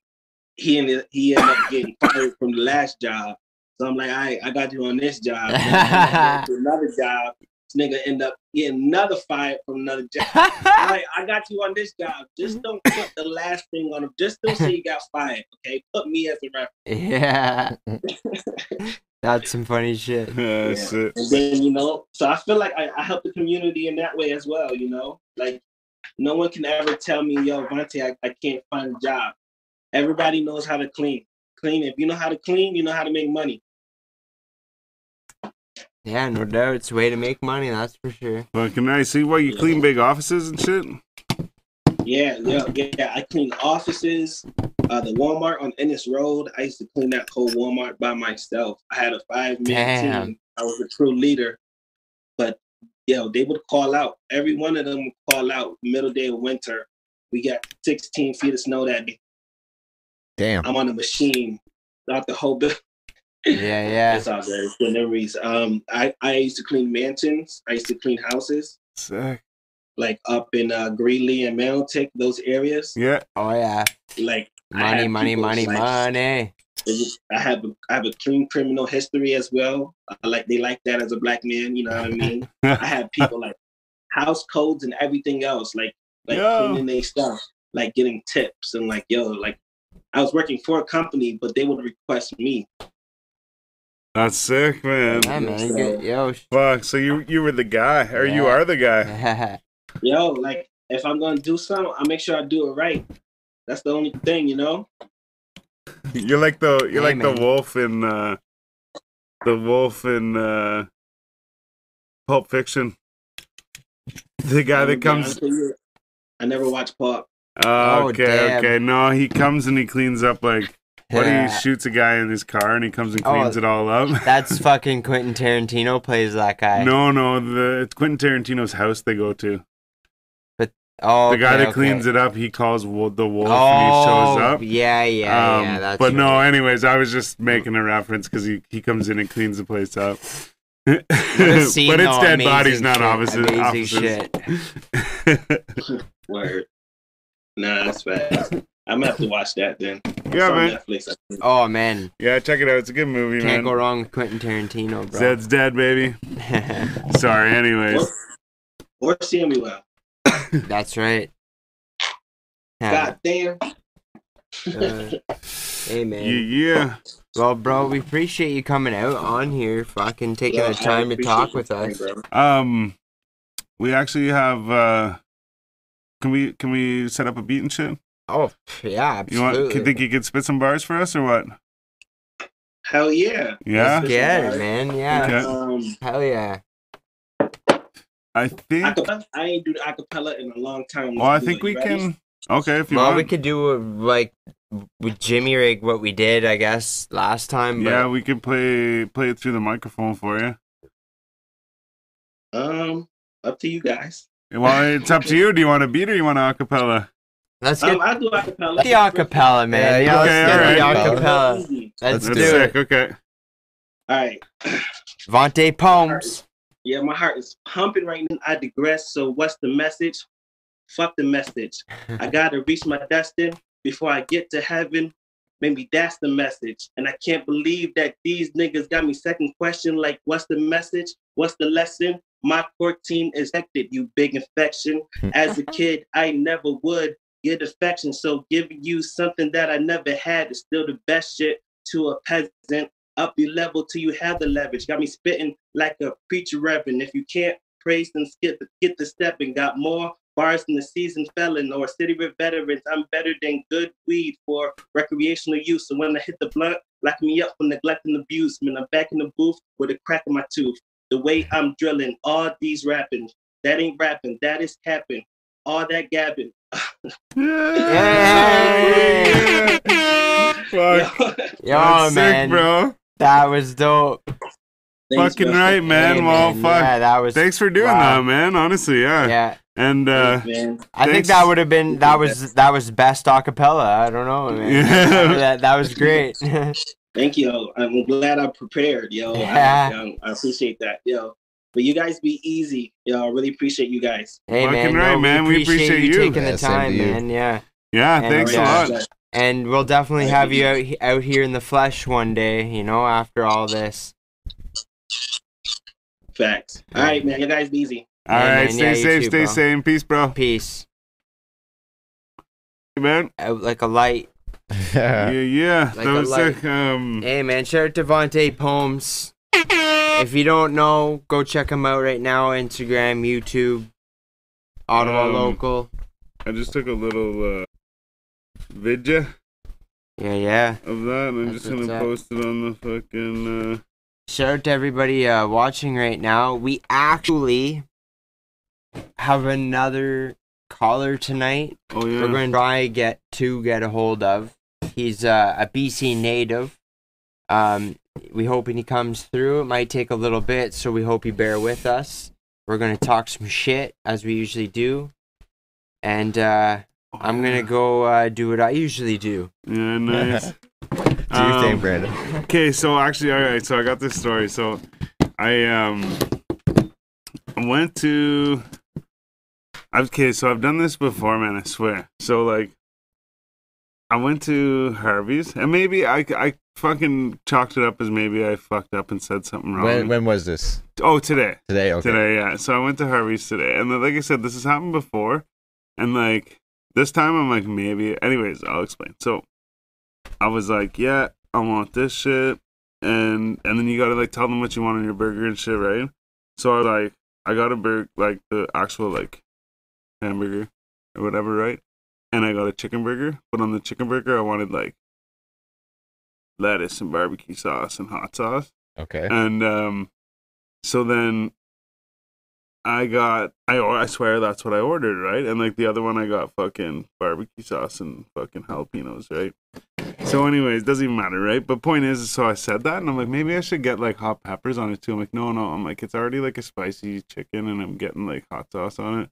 he ended he ended up getting fired from the last job. So I'm like, I I got you on this job. And then I went to another job. This nigga end up getting another fired from another job. I'm like, I got you on this job. Just don't put the last thing on him. Just don't say you got fired. Okay, put me as a reference.
yeah. That's some funny shit.
That's it.
And then, you know, so I feel like I, I help the community in that way as well, you know? Like, no one can ever tell me, yo, Vontae, I, I can't find a job. Everybody knows how to clean. Clean. If you know how to clean, you know how to make money.
Yeah, no doubt. It's a way to make money, that's for sure.
Well, can I See why you clean big offices and shit?
Yeah, yeah, yeah. I clean offices. Uh, the Walmart on Innes Road. I used to clean that whole Walmart by myself. I had a five man team. I was a crew leader. But yo, they would call out. Every one of them would call out middle day of winter. We got 16 feet of snow that day.
Damn.
I'm on a machine throughout the whole building.
Yeah, yeah.
It's all good. It's good memories. Um, I, I used to clean mansions. I used to clean houses,
Sick.
like up in uh, Greely and Meltic, those areas.
Yeah.
Oh yeah.
Like
Money, money, money,
like,
money.
it I have a, I have a clean criminal history as well. I like they like that as a black man. You know what I mean? I have people like house codes and everything else, like like
Yo.
cleaning their stuff, like getting tips and like yo, like I was working for a company, but they would request me.
That's sick, man.
Yeah, man.
so-
Good. Yo.
Fuck. So you you were the guy, or you are the guy.
Yo, like if I'm gonna do something, I make sure I do it right. That's the only thing, you know.
You're like the you're
Hey,
like
man.
the wolf in uh the wolf in uh Pulp Fiction. The guy that comes
honest with you, I never watched Pop.
Oh,
Oh,
okay,
damn.
okay. No, he comes and he cleans up like what
Yeah.
he shoots a guy in his car and he comes and
Oh,
cleans it all up.
That's fucking Quentin Tarantino plays that guy.
no, no, the it's Quentin Tarantino's house they go to.
But Oh,
the guy
okay,
that cleans
okay.
it up, he calls wo- the wolf
Oh,
and he shows up.
yeah, yeah,
Um,
yeah. That's
but no,
right.
anyways, I was just making a reference because he, he comes in and cleans the place up.
Scene,
but it's
though,
dead
amazing
bodies, not
shit,
offices.
Amazing
offices.
shit.
Word. Nah, that's fast. I'm gonna have to watch that then. It's
yeah,
on
man.
Netflix.
Oh man,
Yeah, check it out. It's a good movie,
can't
man.
go wrong with Quentin Tarantino, bro.
Zed's dead, baby. Sorry, anyways.
Or, or Samuel.
That's right. Yeah.
God damn.
Uh, hey man.
Yeah, yeah.
Well, bro, we appreciate you coming out on here, fucking taking
Yo,
the time to talk with us.
time, bro.
Um, we actually have. uh Can we can we set up a beat and shit?
Oh, yeah,
You want?
absolutely.
You think you could spit some bars for us or what?
Hell yeah.
Yeah.
Let's
Get it, man. Yeah.
Okay.
Um,
Hell yeah.
I think.
acapella, I ain't do the acapella in a long time.
Well, I think
it.
we
ready?
can. Okay, if you
Well,
want.
we could do like with Jimmy Rig what we did, I guess, last time. But
yeah, we could play play it through the microphone for you.
Um, up to you guys.
Well, it's up to you. Do you want a beat or you want a acapella?
let's get
Um, I'll do acapella.
the acapella, man.
Yeah,
Yeah,
okay,
let's get the
alright.
acapella.
Easy.
Let's do
sick.
it.
Okay.
All right.
Vontae Poems.
Yeah, my heart is pumping right now. I digress. So what's the message? Fuck the message. I gotta reach my destiny before I get to heaven. Maybe that's the message. And I can't believe that these niggas got me second question like, what's the message? What's the lesson? My core team is affected, you big infection. Hmm. As a kid, I never would get affection. So giving you something that I never had is still the best shit to a peasant. Up your level till you have the leverage. Got me spitting like a preacher reverend. If you can't praise, then skip get the step and got more bars than the seasoned felon or city with veterans. I'm better than good weed for recreational use. So when I hit the blunt, lock me up for neglect and abuse. Man, I'm back in the booth with a crack in my tooth. The way I'm drilling, all these rapping, that ain't rapping, that is capping. All that gabbing.
Yeah. Fuck.
Yo,
That's
man.
sick, bro.
That was dope.
Thanks,
Fucking
bro.
right, man.
Hey,
well, fuck.
Yeah, that was.
Thanks for doing
Wow.
that, man. Honestly, yeah.
Yeah,
And uh,
Thanks.
I think that would have been that was that was best acapella. I don't know, man.
Yeah.
that that was great.
Thank you. I'm glad I prepared, yo. I-
Yeah.
I, I appreciate that, yo. But you guys be easy, yo. I really appreciate you guys.
hey man,
Fucking right,
no,
man. We appreciate you.
taking
Yeah,
the time, man. Yeah,
yeah,
And,
thanks
uh,
a lot.
and we'll definitely
Thank
have you
you.
out out here in the flesh one day. You know, after all this.
Facts. All right, man. You guys be easy.
All
Yeah,
right,
man.
stay
Yeah,
safe,
too,
stay
bro.
sane. Peace, bro.
Peace.
Hey, Man.
Out like a light.
Yeah, yeah.
Like
that was
light.
sick. Um,
Hey man, shout out to Vontae Poems. If you don't know, go check him out right now. Instagram, YouTube, Ottawa
Um,
local.
I just took a little uh, vidya
Yeah, yeah.
of that, and I'm
That's
just gonna post it on the fucking. Uh,
Shout out to everybody uh, watching right now. We actually have another caller tonight.
oh yeah.
We're going to try get to get a hold of. He's uh, a BC native. Um, we hoping he comes through. It might take a little bit, so we hope you bear with us. We're gonna talk some shit as we usually do, and uh,
Oh,
I'm
yeah.
gonna go uh, do what I usually do.
Yeah, nice.
Do your thing,
Um,
Brandon.
Okay, so actually, all right. So I got this story. So I um went to. Okay, so I've done this before, man. I swear. So like, I went to Harvey's, and maybe I I fucking chalked it up as maybe I fucked up and said something wrong.
When when was this?
oh, today.
Today. Okay.
Today, yeah. So I went to Harvey's today, and like I said, this has happened before, and like this time I'm like maybe. Anyways, I'll explain. So I was like, yeah, I want this shit, and and then you gotta like tell them what you want on your burger and shit, right? So I like, I got a burger, like the actual like hamburger or whatever, right? And I got a chicken burger, but on the chicken burger I wanted like lettuce and barbecue sauce and hot sauce.
Okay.
And um, so then I got I or- I swear that's what I ordered, right? And like the other one I got fucking barbecue sauce and fucking jalapenos, right? So anyways, doesn't even matter, right? But point is, so I said that and I'm like, maybe I should get like hot peppers on it too. I'm like, no, no. I'm like, it's already like a spicy chicken and I'm getting like hot sauce on it.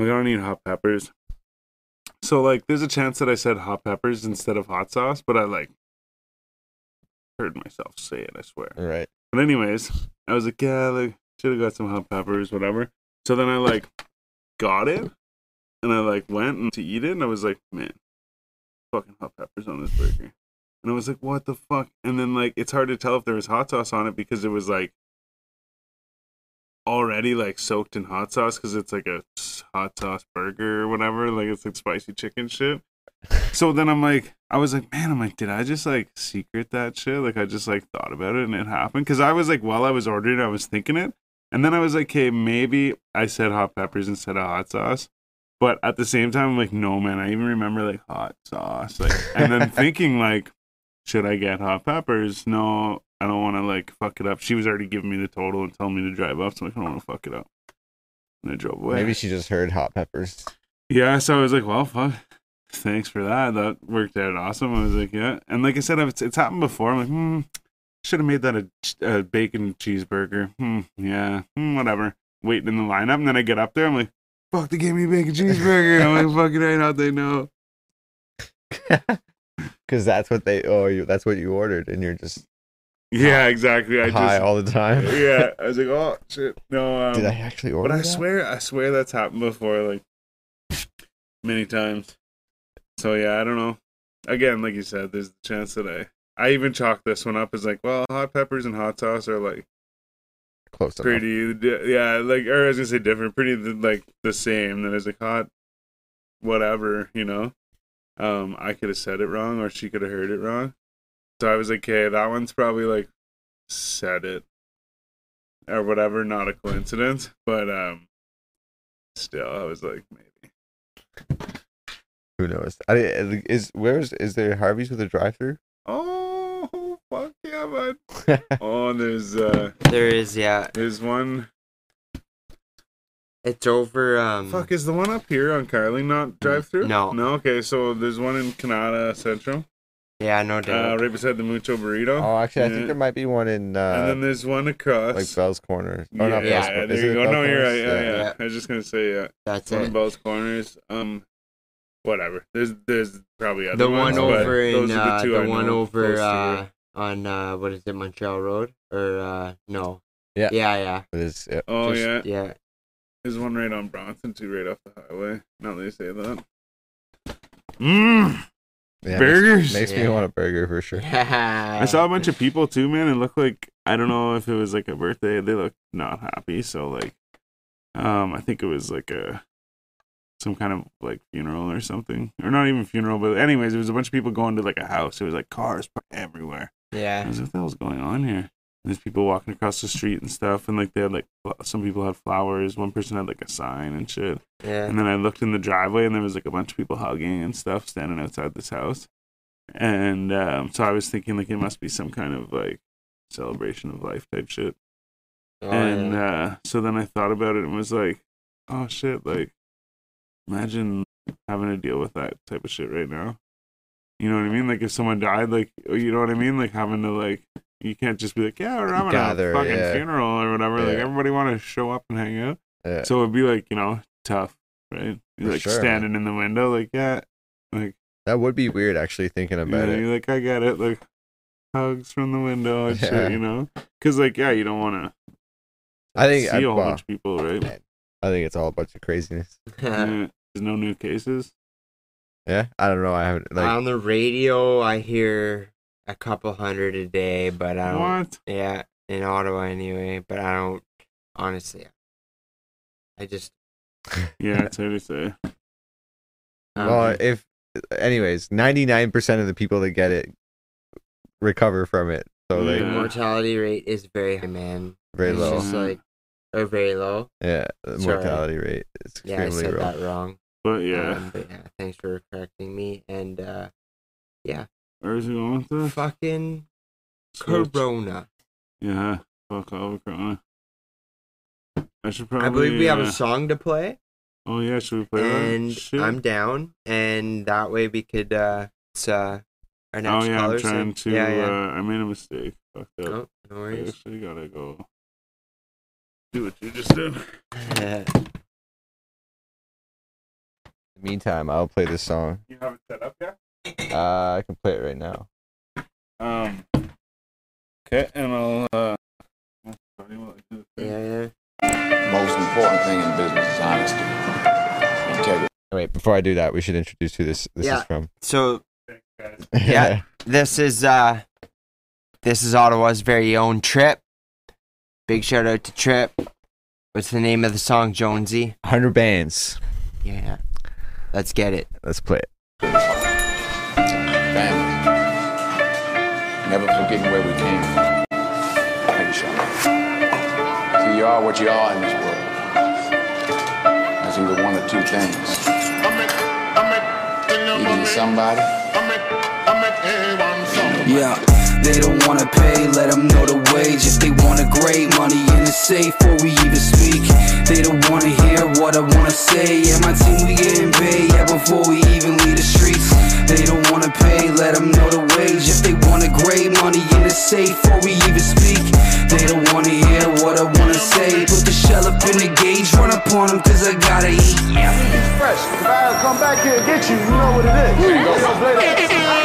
Like, I don't need hot peppers. So like there's a chance that I said hot peppers instead of hot sauce, but I like heard myself say it, I swear.
Right.
But anyways, I was like, yeah, like should have got some hot peppers, whatever. So then I like got it, and I like went to eat it, and I was like, man, fucking hot peppers on this burger. And I was like, what the fuck? And then like it's hard to tell if there was hot sauce on it because it was like already like soaked in hot sauce because it's like a hot sauce burger or whatever. Like it's like spicy chicken shit. So then I'm like, I was like, man, I'm like, did I just like secret that shit? Like I just like thought about it and it happened. Cause I was like, while I was ordering, I was thinking it. And then I was like, okay, maybe I said hot peppers instead of hot sauce. But at the same time, I'm like, no, man, I even remember like hot sauce. Like, and then thinking like, should I get hot peppers? No, I don't want to like fuck it up. She was already giving me the total and telling me to drive up. So like, I don't want to fuck it up. And I drove away.
Maybe she just heard hot peppers.
Yeah, so I was like, well, fuck. Thanks for that. That worked out awesome. I was like, yeah. And like I said, it's, it's happened before. I'm like, hmm, should have made that a, a bacon cheeseburger. Hmm, yeah, hmm, whatever. Waiting in the lineup. And then I get up there. I'm like, fuck, they gave me a bacon cheeseburger. I'm like, fucking right out they know.
Because that's what they. Oh, you. That's what you ordered, and you're just
Yeah, exactly. I
high
just,
all the time.
yeah. I was like, oh, shit. No, um,
Did I actually order?
But I
that?
swear, I swear that's happened before, like many times. So yeah, I don't know. Again, like you said, there's the chance that I, I even chalk this one up as like, well, hot peppers and hot sauce are like
close enough.
pretty, di- yeah, like or I was gonna say different, pretty like the same. Then it's like hot, whatever, you know. Um, I could have said it wrong, or she could have heard it wrong. So I was like, okay, that one's probably like said it or whatever, not a coincidence. But um, still, I was like, maybe.
Who knows? I is where's is there Harvey's with a drive-through?
Oh fuck yeah, bud! Oh, and there's uh,
There is, yeah.
there's one.
It's over. Um,
Fuck, is the one up here on Carly not drive through?
No.
No, okay, so there's one in Kanata Centrum.
Yeah, no
uh, right beside the Mucho Burrito.
Oh, actually, I
Yeah.
think there might be one in
and
uh,
then there's one across.
like Bell's Corners.
yeah,
Oh, not
yeah,
Bell's Corners.
there
Is
you
it
go.
Bell's
No, you're right.
Corners?
Yeah, yeah,
Yeah.
I was just gonna say yeah.
That's
One of
it.
Bell's Corners. Um, whatever. There's there's probably other
The
ones,
one
but
over in
those are
uh,
two
the
I
one
know
over
to
uh, on uh, what is it, Montreal Road or uh, no?
Yeah.
Yeah, yeah.
It is, yeah.
Oh
Just-
yeah,
yeah.
there's one right on Bronson too, right off the highway. Now that you say that. Mmm.
Yeah,
Burgers.
Makes, makes me want a burger for sure.
I saw a bunch of people too, man. It looked like I don't know if it was like a birthday. They looked not happy. So like, um, I think it was like a some kind of like funeral or something, or not even funeral. But anyways, it was a bunch of people going to like a house. It was like cars everywhere. I
Yeah.
was like, what the hell's going on here? There's people walking across the street and stuff, and like they had like some people had flowers. One person had like a sign and shit.
Yeah.
And then I looked in the driveway, and there was like a bunch of people hugging and stuff standing outside this house. And um, so I was thinking like it must be some kind of like celebration of life type shit.
Oh,
and
yeah.
uh, so then I thought about it and was like, oh shit, like imagine having to deal with that type of shit right now. You know what I mean? Like if someone died, like you know what I mean? Like having to like you can't just be like, yeah, we're having
Gather,
a fucking
yeah.
funeral or whatever. Like everybody want to show up and hang out.
Yeah.
So it'd be like you know tough, right? You're like
sure,
standing in the window, like yeah, like
That would be weird, actually, thinking
yeah,
about it.
you're like I get it, like hugs from the window and
Yeah.
shit, you know? Because like yeah, you don't want to
I think
see
I,
a whole
well,
bunch of people, right?
I think it's all a bunch of craziness.
There's no new cases.
Yeah, I don't know. I haven't like
on the radio, I hear a couple hundred a day, but I don't.
What?
Yeah, in Ottawa anyway, but I don't. Honestly, I just.
Yeah, it's hard to say.
Um,
well, if anyways, ninety nine percent of the people that get it recover from it. So
the
like
Yeah.
mortality rate is very high, man.
very
it's
low.
Just like, or very low.
yeah, the
Sorry.
mortality rate is
Yeah, I
extremely
said
low.
that wrong.
But yeah,
Um, but yeah, thanks for correcting me. And uh,
where is he going with this?
fucking
Switch.
Corona.
Yeah, fuck all Corona. I should probably.
I believe we have
uh,
a song to play,
Oh yeah, should we play
and
that? Shit.
I'm down. And that way we could. uh It's uh our next
oh yeah, I'm
caller, so-
trying to.
Yeah, yeah.
Uh, I made a mistake. Fucked up.
Oh, no
I
worries.
actually gotta go. Do what you just did.
In the meantime, I'll play this song.
You have it set up yet?
Uh, I can play it right now.
Um. Okay, and I'll. uh sorry, while I do the thing.
yeah, yeah.
most important thing in business is honesty, integrity.
Wait, before I do that, we should introduce who this this
Yeah.
is from.
So Yeah. this is uh this is Ottawa's very own Trip. Big shout out to Trip. What's the name of the song, Jonesy?
Hundred bands.
Yeah. Let's get it.
Let's play it.
Never forgetting where we came from. Thank you, Sean. See, you are what you are in this world. That's either one or two things. Either somebody
Yeah, they don't wanna pay, let them know the wage. If they want a great money in the safe before we even speak. They don't wanna hear what I wanna say. Yeah, my team, we getting paid, yeah, before we even leave the streets. They don't wanna pay, let them know the wage. If they want a great money in the safe before we even speak. They don't wanna hear what I wanna say. Put the shell up in the gauge, run up on them, cause I gotta eat. Yeah.
fresh. If I come back here and get you, you know what it is.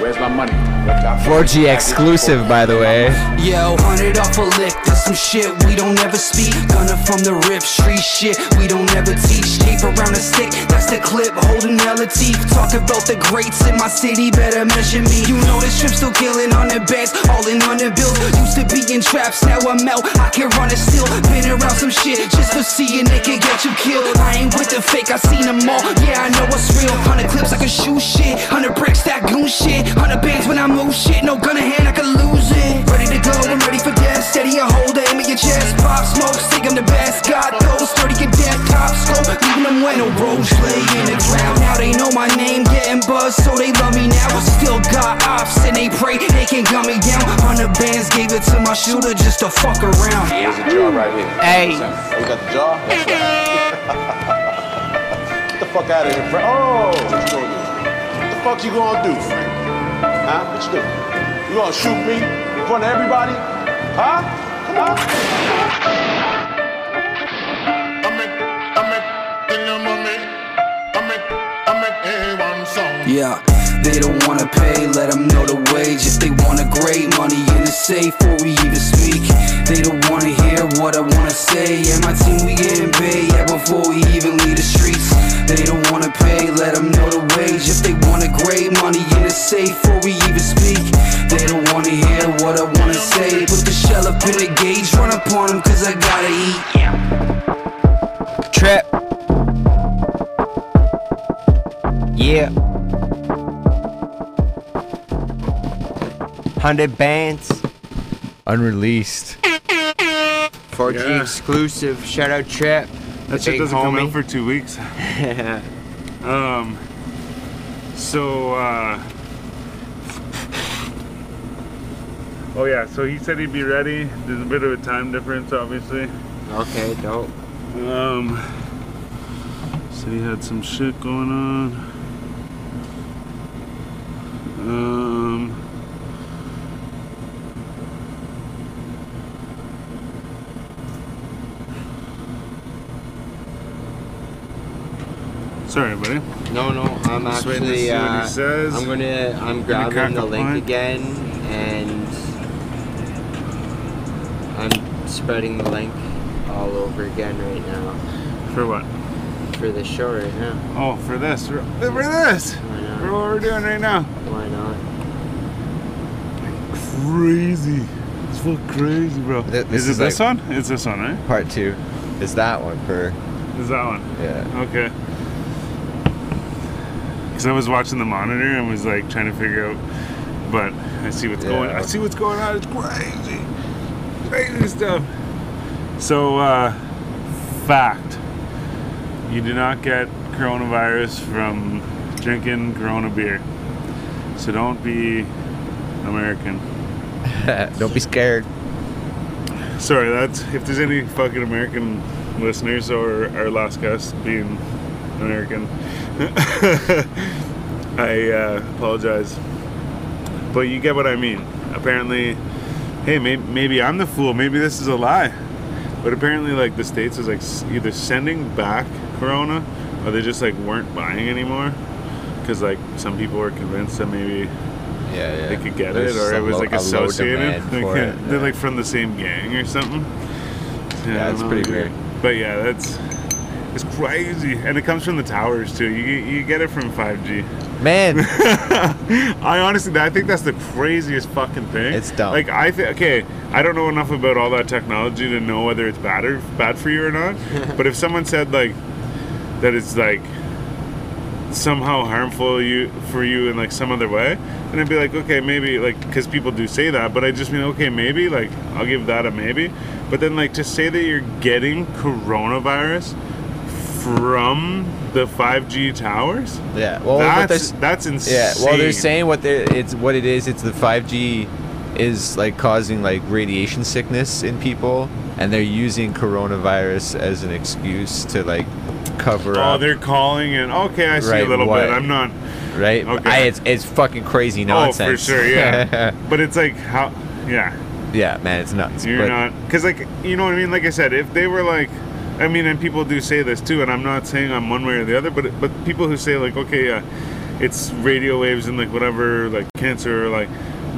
Where's my money?
4G exclusive, by the way.
Yo, hundred off a lick, that's some shit we don't ever speak. Gunner from the rip, street shit we don't ever teach. Tape around the stick, that's the clip, holding hella teeth. Talk about the greats in my city, better measure me. You know this trip still killing on the beds, all in on the bills. Used to be in traps, now I'm out, I can run it still. Been around some shit, just for seeing it can get you killed. I ain't with the fake, I seen them all, yeah, I know what's real. Hundred clips, I can shoot shit, hundred bricks, that goon shit. Hundred bands when I move shit, no gun in hand, I can lose it. Ready to go, I'm ready for death. Steady and hold aim at your chest. Pop smoke, think I'm the best. Got those 30 cadet top scope, leaving them wet. No roads lay in the ground. Now they know my name, getting buzzed, so they love me now. Still got ops and they pray they can gun me down. Hundred bands gave it to my shooter just to fuck around.
There's a jar right here.
Hey.
Oh, you got the jar? Get the fuck out of here, friend. Oh! What the fuck you gonna do, Frank? Huh? What you do? You gonna shoot me in front of everybody? Huh? Come on.
Yeah, they don't wanna pay, let them know the wage. If they want a great money in the safe before we even speak. They don't wanna hear what I wanna say. Yeah, my team, we getting paid, yeah, before we even leave the streets. They don't wanna pay, let them know the wage. If they want a great money in the safe before we even speak. They don't wanna hear what I wanna say. Put the shell up in the gauge, run upon them, cause I gotta eat.
Trip. Yeah. Hundred bands.
Unreleased.
4G
Yeah.
exclusive. Shout out Trip.
That shit doesn't come
homie.
out for two weeks. Um. So. uh... Oh yeah. So he said he'd be ready. There's a bit of a time difference, obviously.
okay, dope.
Um. Said he had some shit going on. Um. Sorry, buddy.
No, no, I'm
Just waiting to
actually.
see he
Uh,
says.
I'm gonna. I'm
crack
grabbing the link
pint.
again, and I'm spreading the link all over again right now
For what?
for the show right now.
Oh, for this. For for this.
Why
For what we're doing right now.
Why not?
Crazy. It's full crazy, bro.
Th- this
is it
is
this
like-
one? It's this one, right?
Part two is that one for
Is that one?
yeah.
Okay. Because I was watching the monitor and was like trying to figure out, but I see what's going.
Yeah.
I see what's going on. It's crazy, crazy stuff. So, uh, fact: you do not get coronavirus from drinking Corona beer. So don't be American.
Don't be scared.
Sorry, that's if there's any fucking American listeners or our last guest being American, I uh, apologize. But you get what I mean. Apparently, hey, maybe, maybe I'm the fool. Maybe this is a lie. But apparently, like the states is like either sending back Corona or they just like weren't buying anymore because like some people were convinced that maybe
Yeah, yeah.
they could get
There's
it, or it was like
low
associated. Like, yeah, They're like from the same gang or something.
Yeah, it's pretty weird.
But yeah, that's it's crazy, and it comes from the towers too. You get- you get it from 5G.
Man,
I honestly, I think that's the craziest fucking thing.
It's dumb.
Like I think, okay, I don't know enough about all that technology to know whether it's bad or bad for you or not. but if someone said like that, it's like somehow harmful you for you in like some other way, then I'd be like, okay, maybe like because people do say that. But I just mean, okay, maybe like I'll give that a maybe. But then like to say that you're getting coronavirus from the 5G towers.
yeah. Well,
that's that's insane.
Yeah, well, they're saying what they it's what it is. It's the 5G is like causing like radiation sickness in people, and they're using coronavirus as an excuse to like cover
Oh,
up.
Oh, they're calling and okay, I see
Right,
a little
what?
bit. I'm not.
Right?
okay.
I, it's it's fucking crazy nonsense.
Oh, for sure, yeah. but it's like how, yeah,
yeah, man, it's nuts.
you're
but,
not because like you know what I mean. Like I said, if they were like, I mean, and people do say this too, and I'm not saying I'm one way or the other, but but people who say like, okay, uh, it's radio waves and like whatever, like cancer or like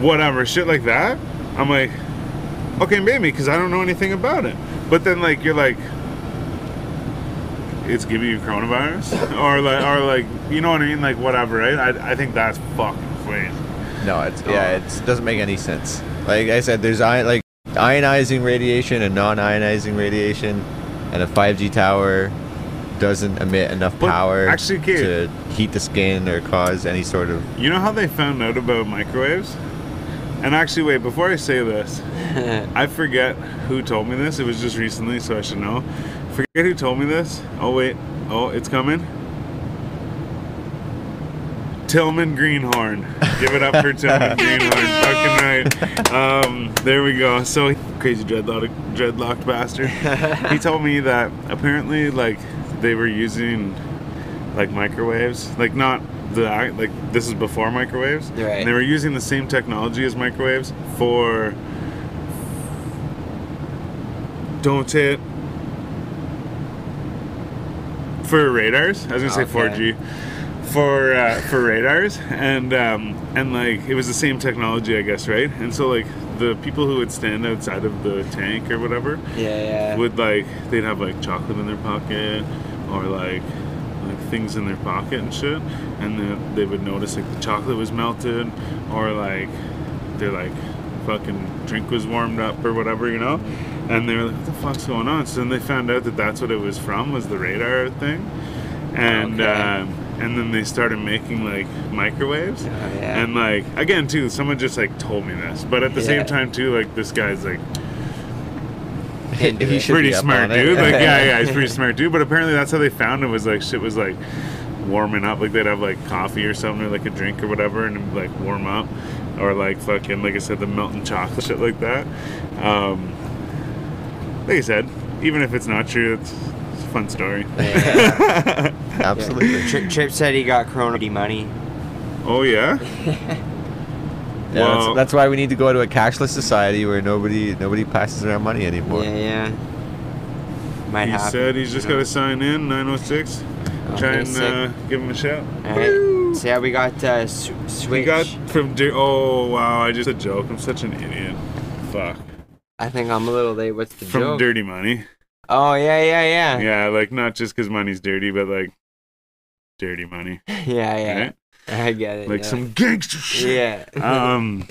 whatever shit like that. I'm like, okay, maybe because I don't know anything about it. But then like you're like. It's giving you coronavirus, or like, or like, you know what I mean, like whatever, right? I, I think that's fucking crazy.
No, it's yeah, it doesn't make any sense. Like I said, there's i- like ionizing radiation and non-ionizing radiation, and a 5G tower doesn't emit enough
But
power
actually, okay.
to heat the skin or cause any sort of.
You know how they found out about microwaves? And actually, wait, before I say this, I forget who told me this. It was just recently, so I should know. Forget who told me this. Oh, wait. Oh, it's coming. Tillman Greenhorn. Give it up for Tillman Greenhorn. Fucking right. Um, there we go. So, crazy dreadlock, dreadlocked bastard. he told me that apparently, like, they were using, like, microwaves. Like, not the like this is before microwaves.
Right.
And they were using the same technology as microwaves for don't it for radars. I was gonna say 4G for uh, for radars, and um, and like it was the same technology, I guess, right? And so like the people who would stand outside of the tank or whatever
Yeah, yeah.
would like they'd have like chocolate in their pocket or like like things in their pocket and shit and then they would notice like the chocolate was melted or like their like fucking drink was warmed up or whatever you know and they were like what the fuck's going on so then they found out that that's what it was from was the radar thing and
Okay.
um, and then they started making like microwaves
Oh, yeah.
and like again too someone just like told me this but at the
Yeah.
same time too like this guy's like
Into
He
pretty smart dude. Like yeah, yeah, he's pretty smart dude. But apparently that's how they found it was like shit was like warming up. Like they'd have like coffee or something or like a drink or whatever, and like warm up, or like fucking like I said the melting chocolate shit like that. Um, like I said, even if it's not true, it's, fun story.
Yeah.
Absolutely.
Trip, Trip said he got Corona money.
oh yeah.
Yeah,
Well-
that's, that's why we need to go to a cashless society where nobody nobody passes around money anymore.
Yeah, yeah. Might
He
happen.
said he's just
you
got
know.
to sign in 906. Try
Okay,
and uh, give him a shout.
All right. So yeah, we got uh, sw-
We got from. Di- oh wow! I just a joke. I'm such an idiot. Fuck.
I think I'm a little late. What's the
From
joke?
Dirty Money.
Oh yeah, yeah, yeah,
Yeah, like not just because money's dirty, but like dirty money,
yeah, yeah.
right?
I get it.
Like
yeah.
some gangster shit.
Yeah.
Um,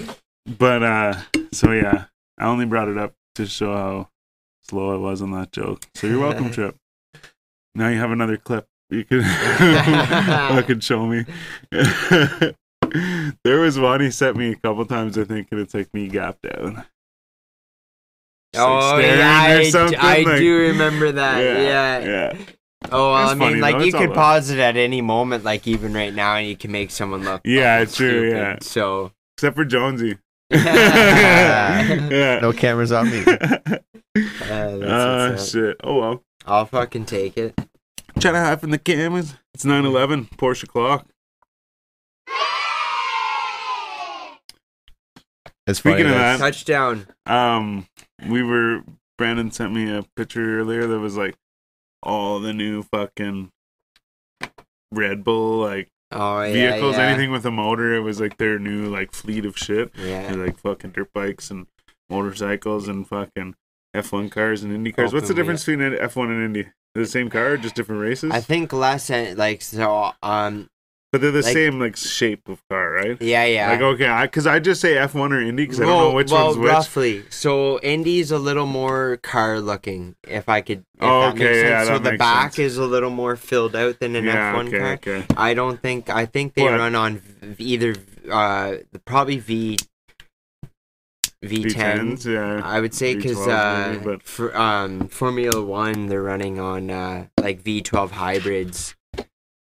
but uh, so yeah, I only brought it up to show how slow I was on that joke. So you're welcome, Trip. Now you have another clip. You can fucking show me. there was one he sent me a couple times, I think, and it's like me gap down. Just, like,
oh
staring
yeah, I,
something,
I
like-
do remember that. Yeah.
yeah.
Oh, well, I mean,
funny,
like
though.
you
It's
could pause it at any moment, like even right now, and you can make someone look.
Yeah,
fucking
true,
stupid.
yeah.
So.
Except for Jonesy.
yeah.
yeah.
No cameras on me.
Uh, that's
Ah, shit. Oh well.
I'll fucking take it.
Try to hide from the cameras. It's 9 11, Porsche clock.
It's
Speaking
funny,
of that-
Touchdown.
Um, we were, Brandon sent me a picture earlier that was like all the new fucking Red Bull, like
Oh yeah.
vehicles,
yeah.
anything with a motor. It was like their new, like, fleet of shit.
Yeah.
Like fucking dirt bikes and motorcycles and fucking F1 cars and Indy cars. What's the
Open
difference between an F1 and Indy? The same car, just different races?
I think less like so. Um.
But they're the
like-
same like shape of car, right?
Yeah. Yeah.
Like okay, because I, just say F1 or Indy because I don't know which
well,
one's which.
roughly. So Indy's a little more car looking, if I could. If
Oh,
that
okay,
makes sense.
yeah,
so the back
sense.
is a little more filled out than an
yeah,
F1
okay,
car.
okay.
I don't think. I think they
What?
run on v- either uh probably V V10.
V10s, yeah.
I would say because uh,
maybe, but-
for um Formula One, they're running on uh like V12 hybrids.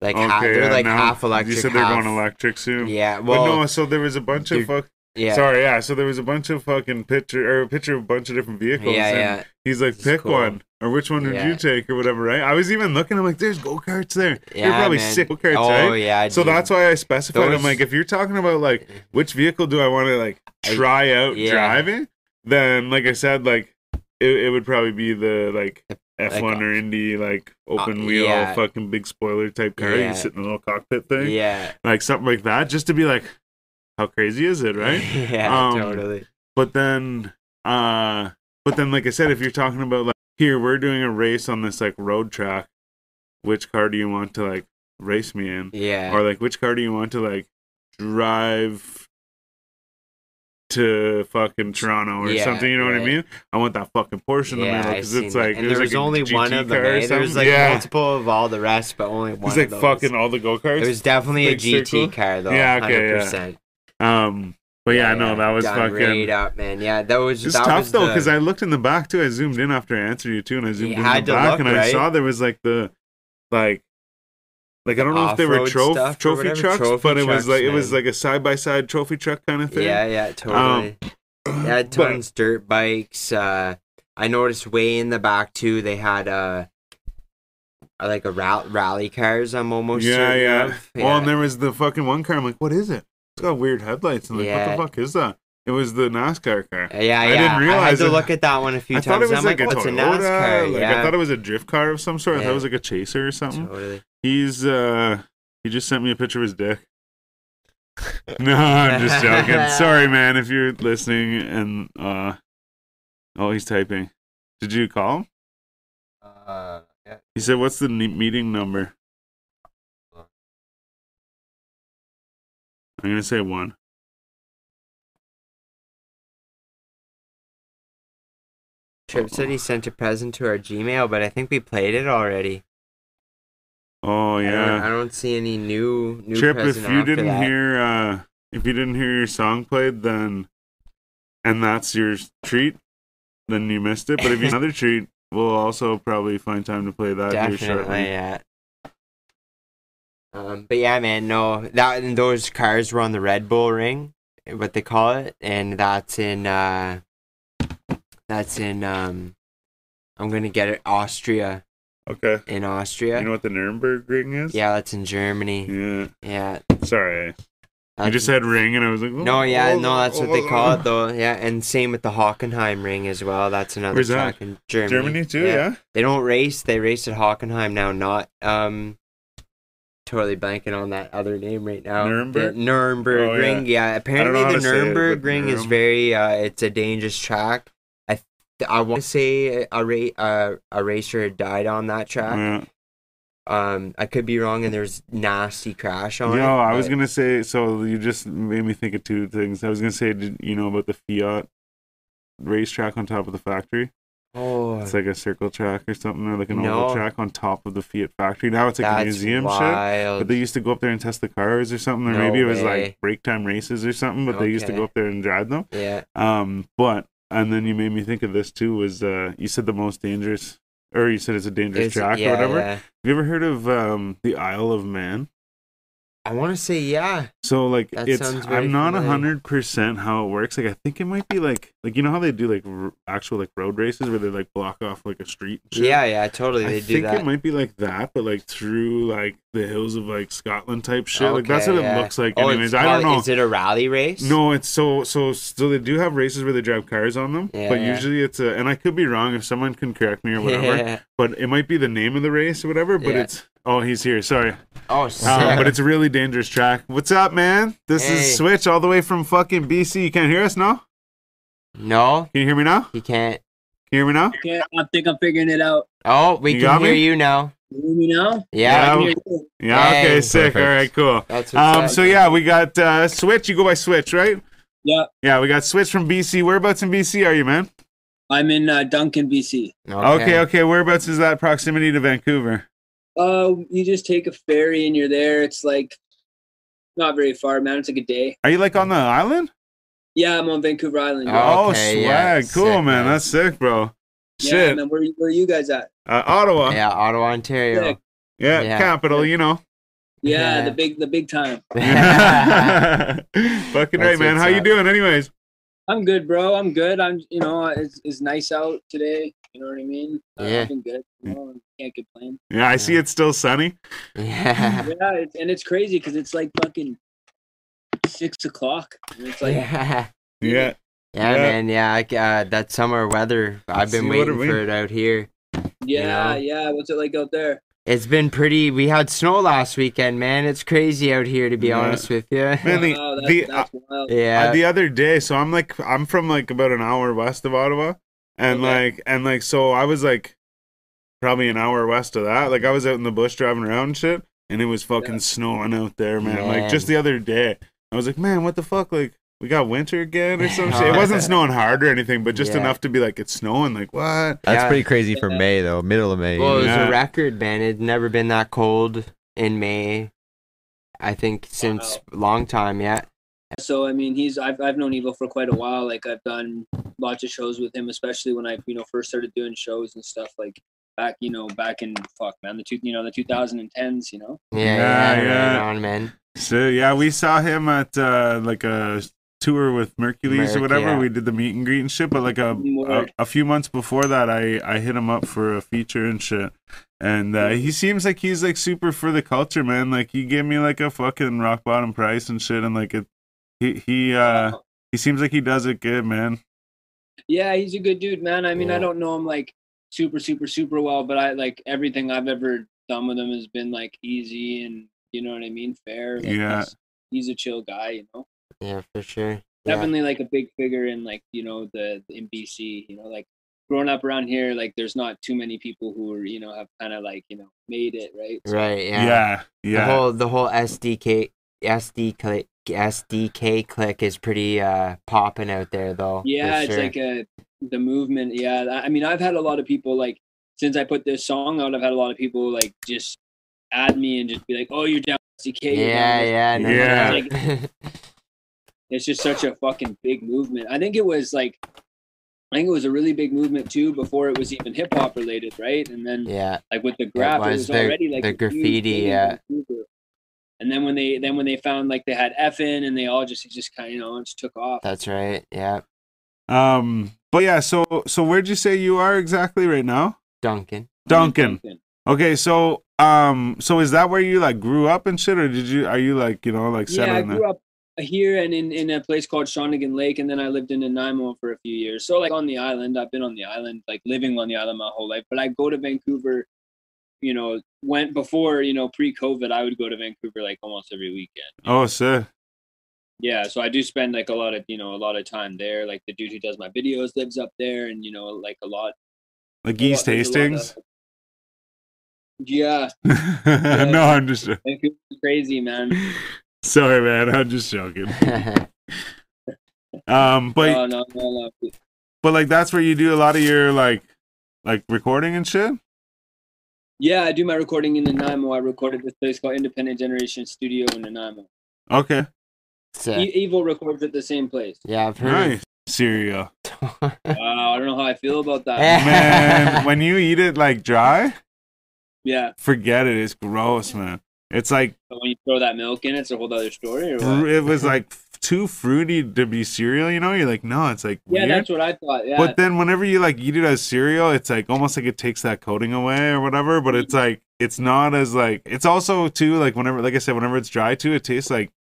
Like
Okay,
they're
yeah,
like half electric.
You said they're
half,
going electric soon.
Yeah.
But
Well.
no, so there was a bunch of fuck.
yeah.
Sorry, yeah. So there was a bunch of fucking picture or a picture of a bunch of different vehicles.
Yeah.
and
Yeah.
He's like,
This
pick
cool.
one, or which one would
Yeah.
you take, or whatever, right? I was even looking. I'm like, there's go karts there.
Yeah.
They're probably
man.
sick go karts,
Oh
right?
yeah.
So
dude.
that's why I specified. I'm like, if you're talking about like which vehicle do I want to like try out
yeah.
driving, then like I said, like it, it would probably be the like F1
Like,
or Indy like open
uh,
wheel,
yeah.
fucking big spoiler type car.
Yeah.
You sit in a little cockpit thing,
Yeah.
like something like that, just to be like, how crazy is it, right?
yeah.
Um,
totally.
but then uh but then like i said if you're talking about like here we're doing a race on this like road track which car do you want to like race me in
Yeah.
or like which car do you want to like drive to fucking toronto or
Yeah,
something you know what i mean i want that fucking porsche in the
yeah,
middle because it's like
and
it was
there was
like
only one of them.
car or
Eh? There was like
yeah
multiple of all the rest, but only one.
it's like fucking all the go-karts
It was definitely a GT
circle.
car though.
Yeah, okay, yeah.
100%.
um but yeah, no that was fucking
right up, man. Yeah, that was that
tough
was
though
the-
because I looked in the back too. I zoomed in after I answered you too, and I zoomed
You
in the back
look,
and I
right?
saw there was like the like like I don't know if they were
Off-road
trophy
whatever?
trucks,
Trophy
but it was
trucks,
like it was like a side by side trophy truck kind of thing.
Yeah, yeah, totally. they had
But-
tons dirt bikes. Uh, I noticed way in the back too. They had uh, like a rally, rally cars. I'm almost
yeah, yeah.
of.
Well, and there was the fucking one car. I'm like, what is it? It's got weird headlights. And like,
Yeah.
what the fuck is that? It was the NASCAR car.
yeah, yeah.
I
I
didn't
had
realize
to
it.
look at that one a few
I
times.
thought it was like,
like,
a
oh, it's a
Toyota.
NASCAR.
Like
yeah,
I thought it was a drift car of some sort. I thought it was like a chaser or something.
totally.
He's uh he just sent me a picture of his dick. no, I'm just joking. Sorry, man, if you're listening and uh oh he's typing. Did you call him?
Uh, yeah.
He said, "What's the ne- meeting number?" I'm gonna say one.
Trip said he sent a present to our Gmail, but I think we played it already.
Oh
I, don't,
yeah,
I don't see any new new
Trip. If you didn't
that.
hear, uh if you didn't hear your song played, then and that's your treat, then you missed it. But if you another treat, we'll also probably find time to play that here
Definitely,
shortly.
yeah. Um, but yeah, man, no, that and those cars were on the Red Bull Ring, what they call it, and that's in uh, that's in um, I'm gonna get it Austria
Okay.
in Austria.
You know what the Nuremberg ring is?
yeah, that's in Germany.
Yeah.
Yeah,
Sorry. You
that's-
just said ring, and I was like,
No, yeah, no, that's what they call
oh.
it though. Yeah, and same with the Hockenheim ring as well. That's another
Where's that?
track in Germany.
Germany too, yeah.
They don't race. They race at Hockenheim now. Not um, totally blanking on that other name right now.
Nuremberg?
The Nuremberg
Oh, yeah.
ring. Yeah. Apparently the
say it,
Nuremberg ring is very. Uh, it's a dangerous track. I want to say a ra- uh, a racer died on that track.
Yeah.
Um, I could be wrong, and there's nasty crash on it.
I was gonna say. So you just made me think of two things. I was gonna say, did you know about the Fiat racetrack on top of the factory?
Oh,
It's like a circle track or something, or like an
No.
oval track on top of the Fiat factory. Now it's like a
that's
museum shit. But they used to go up there and test the cars or something, or
No
maybe it was
way.
like break time races or something. But they used to go up there and drive them.
yeah.
Um, but and then you made me think of this too. Was uh, you said the most dangerous, or you said it's a dangerous
It's-
track
yeah,
or whatever?
yeah.
Have you ever heard of um the Isle of Man?
I want to say yeah.
So like
That
it's I'm not hundred percent how it works. Like I think it might be like like you know how they do like r- actual like road races where they like block off like a street.
Yeah, yeah, totally.
I
They do
think
that.
it might be like that, but like through like the hills of like Scotland type shit. like that's
Okay,
what it looks like.
Oh,
Anyways,
it's
I don't know.
Is it a rally race?
No, it's so so so they do have races where they drive cars on them,
Yeah,
but
yeah.
usually it's a and I could be wrong if someone can correct me or whatever.
Yeah.
But it might be the name of the race or whatever. But
Yeah.
it's oh he's here. Sorry.
Oh,
Um, but it's a really dangerous track. What's up, man? This
Hey.
is Switch all the way from fucking BC. You can't hear us now?
no,
Can you hear me now? You Can
he can't.
you hear me now?
Okay, I think I'm figuring it out.
Oh, we
You
can
got
hear
me?
you now.
You hear me now?
Yeah,
Yeah.
can hear you.
Yeah,
Hey.
okay, sick.
Perfect.
All right, cool.
that's
Um,
up.
so yeah, we got uh Switch. You go by Switch, right?
Yeah,
Yeah, we got Switch from BC. Whereabouts in BC are you, man?
I'm in uh, Duncan, BC.
Okay, okay. Whereabouts is that proximity to Vancouver?
Uh, you just take a ferry and you're there. It's like not very far, man. It's like a day.
Are you like on the island?
Yeah, I'm on Vancouver Island.
Oh,
Oh,
Okay,
swag.
yeah,
cool,
sick,
man.
man.
That's sick, bro.
Yeah
Shit.
man. Where, where are you guys at?
Uh, Ottawa. Yeah,
Yeah, Ottawa, Ontario. Yeah.
capital, you know.
Yeah,
Yeah.
the big, the big time.
Fucking right, man.
what's
How you doing, anyways?
I'm good, bro. I'm good. I'm, you know, it's, it's nice out today. You know what I mean? Uh,
Yeah.
I've been good. You know, can't complain.
Yeah, I see it's still sunny.
yeah.
yeah, it's, and it's crazy because it's like fucking six o'clock. And it's like,
yeah.
Yeah.
Yeah,
Yeah.
man. Yeah, I, uh, that summer weather. I've been
See what I
waiting for it out here.
yeah,
know?
yeah. What's it like out there?
It's been pretty. We had snow last weekend, man. It's crazy out here, to be
Yeah.
honest with you.
Man, the,
wow, that's,
the,
that's wild.
yeah.
uh, the other day, so I'm like, I'm from like about an hour west of Ottawa, and
Okay.
like, and like, so I was like, probably an hour west of that. Like, I was out in the bush driving around and shit, and it was fucking
Yeah.
snowing out there, man. Like, just the other day, I was like, man, what the fuck? Like, we got winter again or some shit. It wasn't snowing hard or anything, but just
Yeah.
enough to be like, it's snowing. Like, what?
That's
Yeah.
pretty crazy for May though, middle of May.
Well, it was
Yeah.
a record, man. It'd never been that cold in May. I think since long time, yeah.
So I mean, he's I've I've known Evo for quite a while. Like I've done lots of shows with him, especially when I you know first started doing shows and stuff. Like back you know back in fuck man the two you know the 2010s. You know.
Yeah,
Yeah,
yeah,
yeah.
right on, man.
So yeah, we saw him at uh, like a tour with Merkules or whatever.
yeah.
We did the meet and greet and shit. But like a, a a few months before that, I I hit him up for a feature and shit. And uh, he seems like he's like super for the culture, man. Like he gave me like a fucking rock bottom price and shit, and like it. He he uh he seems like he does it good, man.
Yeah, he's a good dude, man. I mean,
Yeah.
I don't know him like super, super, super well, but I like everything I've ever done with him has been like easy and you know what I mean, fair. Like,
Yeah.
He's, he's a chill guy, you know.
Yeah, for sure. Yeah.
Definitely like a big figure in like you know the in BC. You know, like growing up around here, like there's not too many people who are you know have kind of like you know made it, right? So,
Right.
Yeah,
Yeah.
yeah.
The whole the whole SDK SDK SDK click is pretty uh popping out there though. for
Yeah, it's
sure.
like a the movement. Yeah, I I mean, I've had a lot of people like since I put this song out, I've had a lot of people like just add me and just be like, "Oh, you're down with CK." you're
yeah,
with
yeah, no,
Yeah.
no.
it's just such a fucking big movement. I think it was like, I think it was a really big movement too before it was even hip hop related, right? And then
yeah,
like with the graph, it
was
was,
the-
already like
the graffiti, yeah.
And then when they then when they found like they had FN and they all just it just kind of you know it just took off.
that's right. Yeah,
Um, but yeah. So so where'd you say you are exactly right now?
Duncan.
Duncan. Okay, so um, so is that where you like grew up and shit, or did you are you like you know like
Yeah, I
settling there?
grew up here and in, in a place called Shawnigan Lake, and then I lived in Nanaimo for a few years. So like on the island, I've been on the island, like living on the island my whole life. But I go to Vancouver, you know, went before you know pre-COVID, I would go to Vancouver like almost every weekend.
Oh, sir.
Yeah, so I do spend like a lot of you know a lot of time there. Like the dude who does my videos lives up there, and you know like a lot.
Like East
there's
Hastings.
yeah,
no, I'm just
Vancouver's crazy, man.
sorry, man. I'm just joking. Um, but
no, no, no, no.
but like that's where you do a lot of your like like recording and shit.
Yeah, I do my recording in Nanaimo. I recorded this place called Independent Generation Studio in Nanaimo.
Okay,
Sick.
E- Evil records at the same place.
yeah, I've heard.
nice. Cereal,
Wow, I don't know how I feel about that.
man. when you eat it like dry,
Yeah,
forget it. It's gross, man. It's like
but when you throw that milk in, it's a whole other story. Or what?
it was like too fruity to be cereal. You know, you're like, no, it's like
Yeah,
weird.
that's what I thought. Yeah,
But then whenever you like eat it as cereal, it's like almost like it takes that coating away or whatever. But it's like it's not as like it's also too like whenever like I said, whenever it's dry too, it tastes like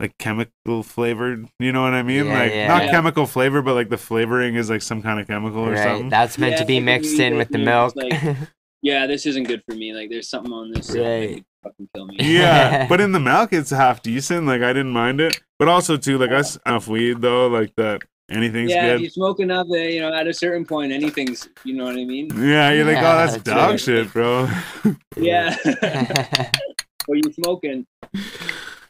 like chemical flavored. You know what I mean?
Yeah,
like
yeah.
not
Yeah.
chemical flavor, but like the flavoring is like some kind of chemical or
right,
something.
that's meant
Yeah,
to be
it's like when
mixed in with the milk.
like- yeah, this isn't good for me. Like, there's something on this
Right.
could fucking kill me.
yeah, but in the milk, it's half decent. Like I didn't mind it, but also too like us enough weed though, like that anything's
yeah, if
good.
you smoke enough, uh, you know, at a certain point, anything's, you know what I mean?
Yeah, you're like,
Yeah,
oh, that's
that's
dog
right.
shit, bro.
Yeah. Or you smoking?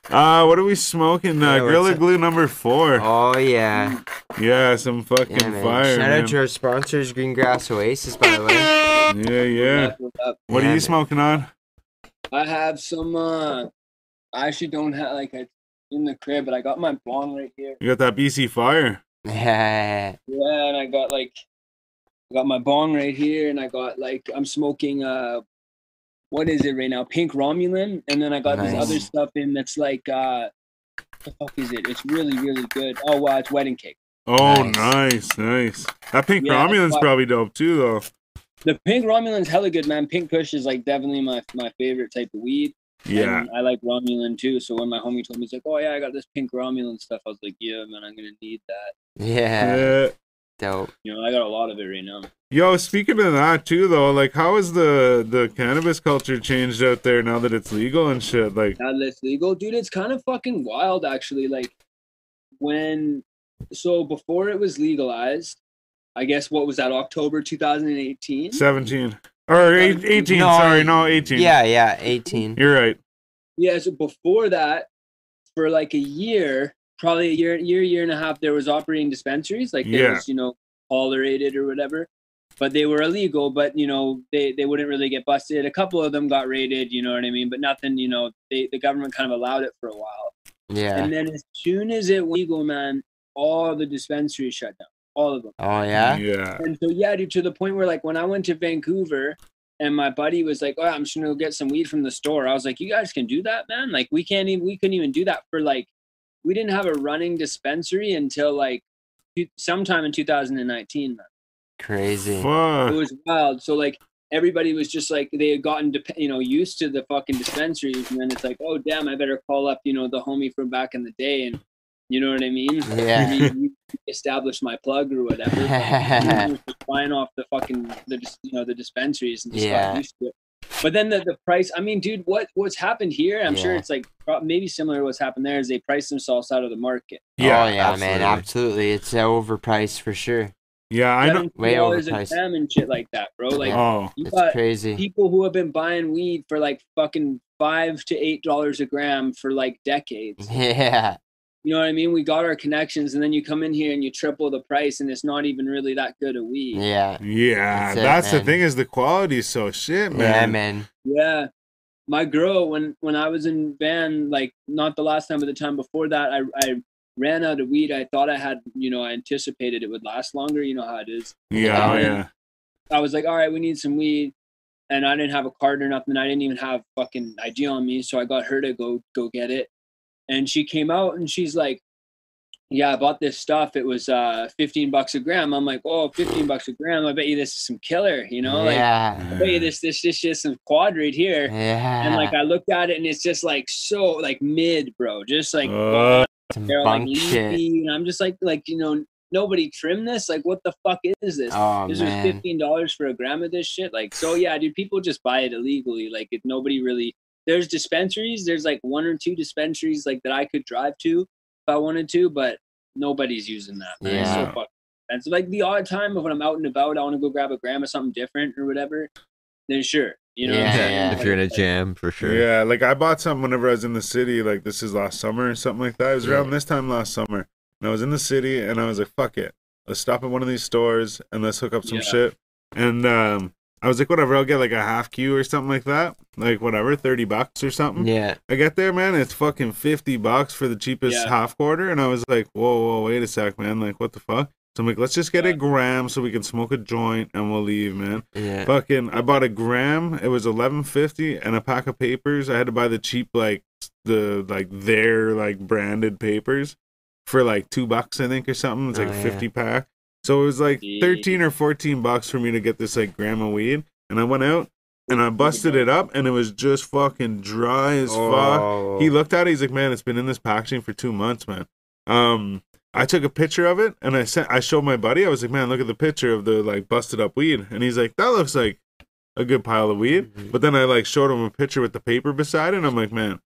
Uh, what are we smoking? Uh,
Yeah,
Gorilla Glue number four.
oh yeah,
Yeah, some fucking
yeah,
fire.
Shout
man.
out to our sponsors, Green Grass Oasis, by the way.
Yeah, yeah.
That's what's up.
What
Yeah,
are you
man.
smoking on?
I have some. uh I actually don't have like it's in the crib, but I got my bong right here.
You got that BC Fire.
Yeah,
Yeah, and I got like, I got my bong right here, and I got like I'm smoking. uh What is it right now? Pink Romulan, and then I got this other stuff in that's like. uh What the fuck is it? It's really really good. Oh wow, it's wedding cake.
Oh,
Nice.
nice, nice. That pink
Yeah,
Romulan's probably dope too, though.
The pink Romulan's hella good, man. Pink Kush is like definitely my my favorite type of weed.
Yeah.
And I like Romulan too. So when my homie told me, he's like, "Oh yeah, I got this pink Romulan stuff," I was like, "Yeah, man, I'm gonna need that."
yeah,
Yeah.
dope.
You know, I got a lot of it right now.
Yo, speaking of that too, though, like, how has the the cannabis culture changed out there now that it's legal and shit? Like,
Now that it's legal, dude, it's kind of fucking wild, actually. Like when, so before it was legalized, I guess what was that? October 2018.
seventeen or 18?
No,
sorry, no, eighteen.
Yeah, yeah, eighteen.
you're right.
Yeah, so before that, for like a year, probably a year, year, year and a half, there was operating dispensaries, like they
Yeah.
was, you know, tolerated or whatever. But they were illegal, but you know, they, they wouldn't really get busted. A couple of them got raided, you know what I mean? But nothing, you know, they the government kind of allowed it for a while.
Yeah.
And then as soon as it went legal, man, all the dispensaries shut down. All of them.
Oh yeah.
Yeah.
And so yeah, dude, to the point where like when I went to Vancouver and my buddy was like, Oh, I'm just gonna go get some weed from the store. I was like, You guys can do that, man? Like we can't even we couldn't even do that for like we didn't have a running dispensary until like sometime in 2019. Man.
Crazy.
It was wild. So like everybody was just like they had gotten dep- you know used to the fucking dispensaries, and then it's like, oh damn, I better call up you know the homie from back in the day, and you know what I mean?
Yeah.
Maybe establish my plug or whatever. But we were just buying off the fucking the you know the dispensaries and just
Yeah.
used to it. But then the, the price, I mean, dude, what what's happened here? I'm sure it's like maybe similar to what's happened there is they price themselves out of the market.
Yeah,
oh yeah, man,
absolutely.
absolutely. It's uh, overpriced for sure.
Yeah, I know.
Way overpriced.
gram and shit like that, bro. Like
Oh,
you
It's
got
crazy.
people who have been buying weed for like fucking five to eight dollars a gram for like decades.
Yeah.
You know what I mean? We got our connections, and then you come in here and you triple the price, and it's not even really that good a weed.
Yeah.
yeah.
That's it,
the
man.
thing is the quality is so shit, man.
Yeah, man.
Yeah. My girl, when when I was in van, like not the last time, but the time before that, I I ran out of weed. I thought I had, you know, I anticipated it would last longer. You know how it is.
Yeah, oh,
Yeah.
yeah.
I was like, all right, we need some weed. And I didn't have a card or nothing. I didn't even have fucking ID on me. So I got her to go go get it. And she came out and she's like, Yeah, I bought this stuff. It was uh 15 bucks a gram. I'm like, oh, 15 bucks a gram. I bet you this is some killer, you know? Like
yeah.
I bet you this this this just some quad right here.
Yeah.
And like I looked at it and it's just like so like mid, bro. Just like
Uh,
Some
they're like leafy. And I'm just like like, you know, nobody trimmed this. Like what the fuck is this?
Oh
this was fifteen dollars for a gram of this shit. Like, so yeah, dude, people just buy it illegally. Like, it, nobody really. There's dispensaries. There's like one or two dispensaries like that I could drive to if I wanted to, but nobody's using that. Man. It's so
Yeah.
fucking expensive. Like the odd time of when I'm out and about, I want to go grab a gram of something different or whatever. Then sure, you know. what I'm
Yeah,
saying?
yeah.
if you're in a jam, for sure.
Yeah, like I bought something whenever I was in the city. Like this is last summer or something like that. It was around
Yeah.
this time last summer, and I was in the city, and I was like, "Fuck it, let's stop at one of these stores and let's hook up some
Yeah.
shit." And um, I was like, "Whatever, I'll get like a half Q or something like that. Like whatever, thirty bucks or something."
Yeah.
I get there, man. It's fucking fifty bucks for the cheapest
Yeah.
half quarter, and I was like, "Whoa, whoa, wait a sec, man! Like, what the fuck?" So I'm like, "Let's just get a gram so we can smoke a joint and we'll leave, man."
Yeah.
Fucking, I bought a gram. It was eleven fifty and a pack of papers. I had to buy the cheap, like the like their like branded papers for like two bucks, I think, or something. It's oh, like
Oh,
a
yeah.
fifty pack. So it was like thirteen or fourteen bucks for me to get this like gram of weed. And I went out and I busted it up, and it was just fucking dry as fuck.
Oh.
He looked at it. He's like, "Man, it's been in this packaging for two months, man." Um, I took a picture of it and I sent. I showed my buddy. I was like, "Man, look at the picture of the like busted up weed," and he's like, "That looks like a good pile of weed."
Mhm.
But then I like showed him a picture with the paper beside it. and I'm like, "Man,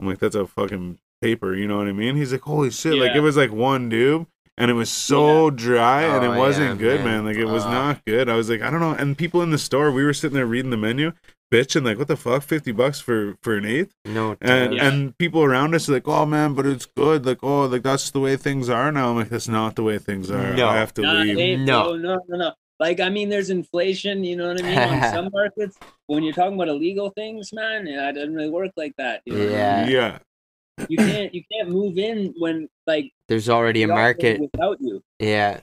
I'm like that's a fucking paper." You know what I mean? He's like, "Holy shit!" Like it was like one doob. And it was so dry, and
Oh,
it wasn't
yeah,
good,
man.
man. Like it was
Ah.
not good. I was like, I don't know. And people in the store, we were sitting there reading the menu, bitching like, "What the fuck? Fifty bucks for for an eighth?
No.
and
Yeah.
and people around us are like, oh man, but it's good. Like, oh, like that's the way things are now. I'm like, that's not the way things are.
No.
I have to
Nah,
leave.
hey,
No.
bro, no, no, no. Like, I mean, there's inflation. You know what I mean? On some markets, when you're talking about illegal things, man, yeah, it doesn't really work like that. You know?
Yeah.
yeah,
You can't, you can't move in when like
There's already a market.
without you.
Yeah.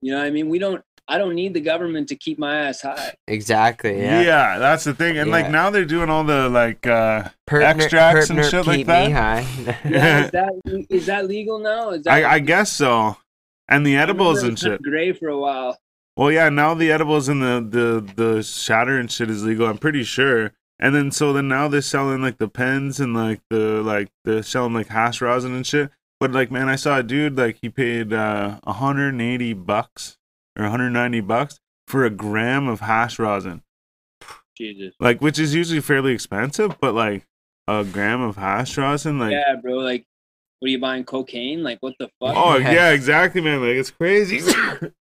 You know what I mean? We don't. I don't need the government to keep my ass high.
Exactly.
yeah,
Yeah.
that's the thing. And like now they're doing all the like, uh
Pertner-
Extracts and
Pertner
shit like
keep
that?
Me high.
Yeah, is that is that legal now? Is that
I, I guess so. And the edibles and shit.
Gray for a while.
Well, yeah, now the edibles and the the the shatter and shit is legal. I'm pretty sure. And then so then now they're selling like the pens and like the like they're selling like hash rosin and shit. But like man, I saw a dude like he paid uh 180 bucks or 190 bucks for a gram of hash rosin.
Jesus.
Like which is usually fairly expensive, but like a gram of hash rosin like
yeah, bro. Like, what are you buying? Cocaine? Like, what the fuck?
Oh yeah, exactly man. Like it's crazy.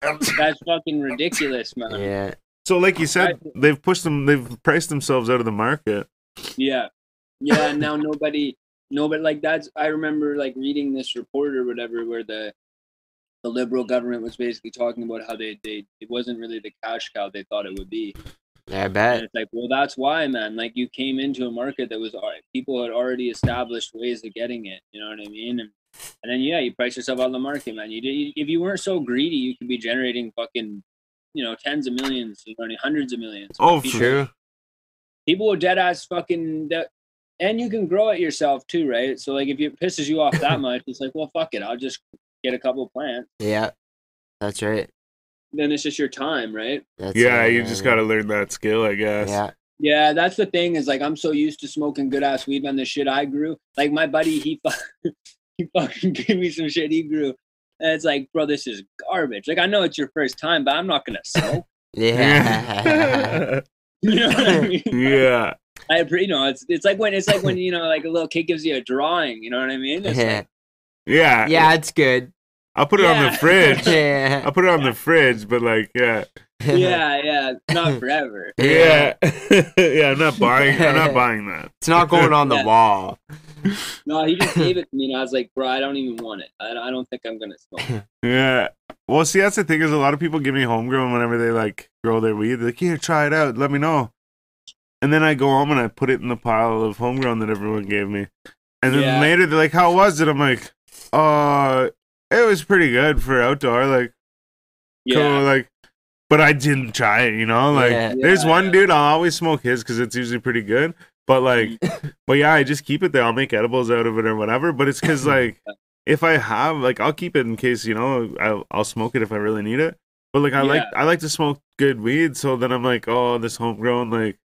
That's fucking ridiculous, man.
yeah.
So like you said, they've pushed them they've priced themselves out of the market.
Yeah. Yeah, and now nobody nobody like that's I remember like reading this report or whatever where the the liberal government was basically talking about how they, they it wasn't really the cash cow they thought it would be.
Yeah, I
And it's like, well that's why, man. Like you came into a market that was al- people had already established ways of getting it. You know what I mean? And and then yeah, you price yourself out of the market, man. You did if you weren't so greedy, you could be generating fucking you know, tens of millions, you know, hundreds of millions.
Oh,
People-
True.
people would dead ass fucking de- and you can grow it yourself too, right? So like if it pisses you off that much, it's like, well, fuck it, I'll just get a couple plants.
Yeah, that's right.
Then it's just your time, right?
That's
Yeah,
it,
you just gotta learn that skill, I guess.
Yeah,
Yeah, that's the thing is like I'm so used to smoking good ass weed on the shit I grew. Like my buddy, he fu- he fucking gave me some shit he grew, and it's like, bro, this is garbage. Like I know it's your first time, but I'm not gonna smoke.
yeah.
You know what I mean?
yeah.
I you know it's it's like when it's like when you know like a little kid gives you a drawing. You know what I mean? It's like,
Yeah.
yeah, it's good.
I'll put it on the fridge.
yeah,
I'll put it on the fridge, but like, yeah.
yeah, yeah, not forever.
Yeah. yeah, I'm not buying I'm not buying that.
It's not going on the
Yeah.
wall.
No, he just gave it to me, and I was like, bro, I don't even want it. I, I don't think I'm gonna smoke.
Yeah. Well, see, that's the thing is a lot of people give me homegrown whenever they like grow their weed. They're like, here, try it out. Let me know. And then I go home and I put it in the pile of homegrown that everyone gave me. And then
Yeah.
later they're like, how was it? I'm like, uh, it was pretty good for outdoor. Like,
Yeah,
cool. Like, but I didn't try it, you know? Like,
Yeah.
there's
Yeah,
one dude, I'll always smoke his because it's usually pretty good. But like, but yeah, I just keep it there. I'll make edibles out of it or whatever. But it's because like, if I have like, I'll keep it in case you know I'll, I'll smoke it if I really need it. But like, I like I like to smoke good weed, so then I'm like, oh, this homegrown, like,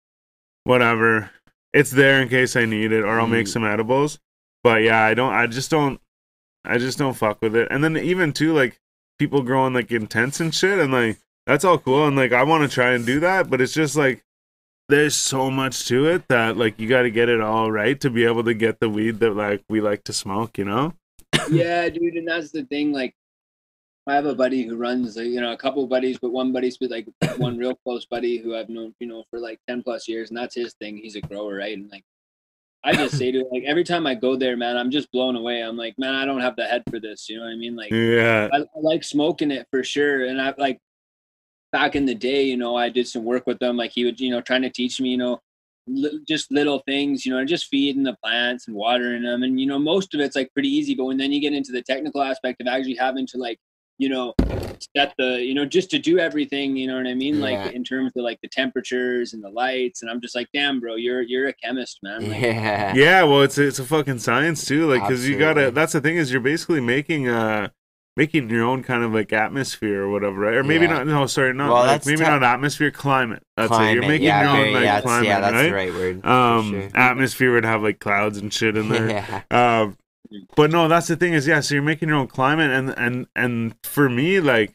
whatever. It's there in case I need it, or I'll make
Mm.
some edibles. But yeah, I don't. I just don't. I just don't fuck with it. And then even too like people growing like intense and shit, and like that's all cool. And like I want to try and do that, but it's just like there's so much to it that like you got to get it all right to be able to get the weed that like we like to smoke. You know?
yeah, dude, and that's the thing. Like, I have a buddy who runs, you know, a couple buddies, but one buddy's with like one real close buddy who I've known, you know, for like ten plus years, and that's his thing. He's a grower, right? And like, I just say to him, like, every time I go there, man, I'm just blown away. I'm like, man, I don't have the head for this. You know what I mean? Like,
Yeah.
I, I like smoking it for sure. And I like back in the day, you know, I did some work with them. Like he would, you know, trying to teach me, you know, li- just little things, you know, just feeding the plants and watering them. And, you know, most of it's like pretty easy. But when then you get into the technical aspect of actually having to like, you know, set the, you know, just to do everything, you know what I mean?
Yeah.
Like in terms of like the temperatures and the lights. And I'm just like, damn, bro, you're, you're a chemist, man. Like,
Yeah.
Yeah. Well, it's a, it's a fucking science too. Like, cause you gotta. That's the thing is you're basically making uh making your own kind of like atmosphere or whatever, right? Or maybe
Yeah.
not. No, sorry, not
Well,
like,
that's
maybe
te-
not atmosphere, climate. That's it. You're making
yeah,
your own
very-
like
yeah, that's,
climate,
yeah, that's
right?
the right word.
um
sure.
atmosphere would have like clouds and shit in there
yeah.
um but no that's the thing is yeah so you're making your own climate and and and for me like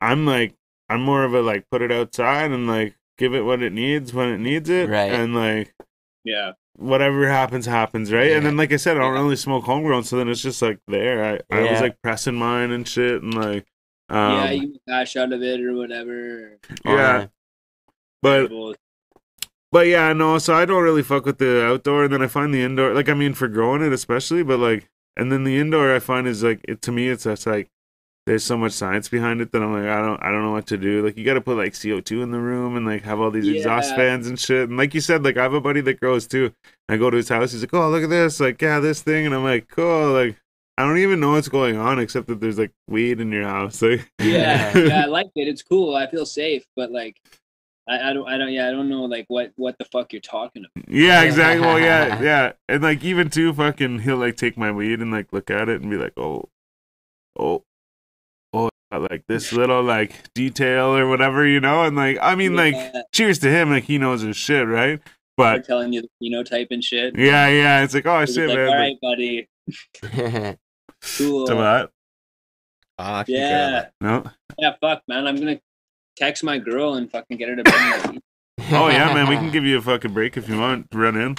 i'm like i'm more of a like put it outside and like give it what it needs when it needs it
Right.
and like
yeah.
whatever happens happens right and then like i said i don't
Yeah.
really smoke homegrown so then it's just like there i, I was like pressing mine and shit and like
yeah.
um
You can cash out of it or whatever.
yeah but
Well,
But yeah, no, so I don't really fuck with the outdoor, and then I find the indoor, like I mean, for growing it especially, but like, and then the indoor I find is like, it, to me, it's just like, there's so much science behind it that I'm like, I don't, I don't know what to do. Like, you got to put like CO2 in the room and like have all these exhaust fans and shit. And like you said, like I have a buddy that grows too. I go to his house, he's like, oh, look at this, like, yeah, this thing, and I'm like, cool, like. I don't even know what's going on except that there's like weed in your house. Like,
yeah, yeah, I like it. It's cool. I feel safe, but like, I, I don't, I don't, yeah, I don't know, like, what, what the fuck you're talking about.
Yeah, exactly. Well, yeah, yeah, and like even too, fucking, he'll like take my weed and like look at it and be like, oh, oh, oh, like this little like detail or whatever, you know. And like, I mean, like, cheers to him, like he knows his shit, right?
they're
But
telling you the phenotype and shit.
yeah, yeah, it's like, oh
It's
shit,
like,
man.
all
like,
right, buddy, cool.
some of that.
Ah,
Yeah,
No.
yeah, fuck, man. I'm gonna text my girl and fucking get her to bring me.
Oh yeah, man. We can give you a fucking break if you want. Run in.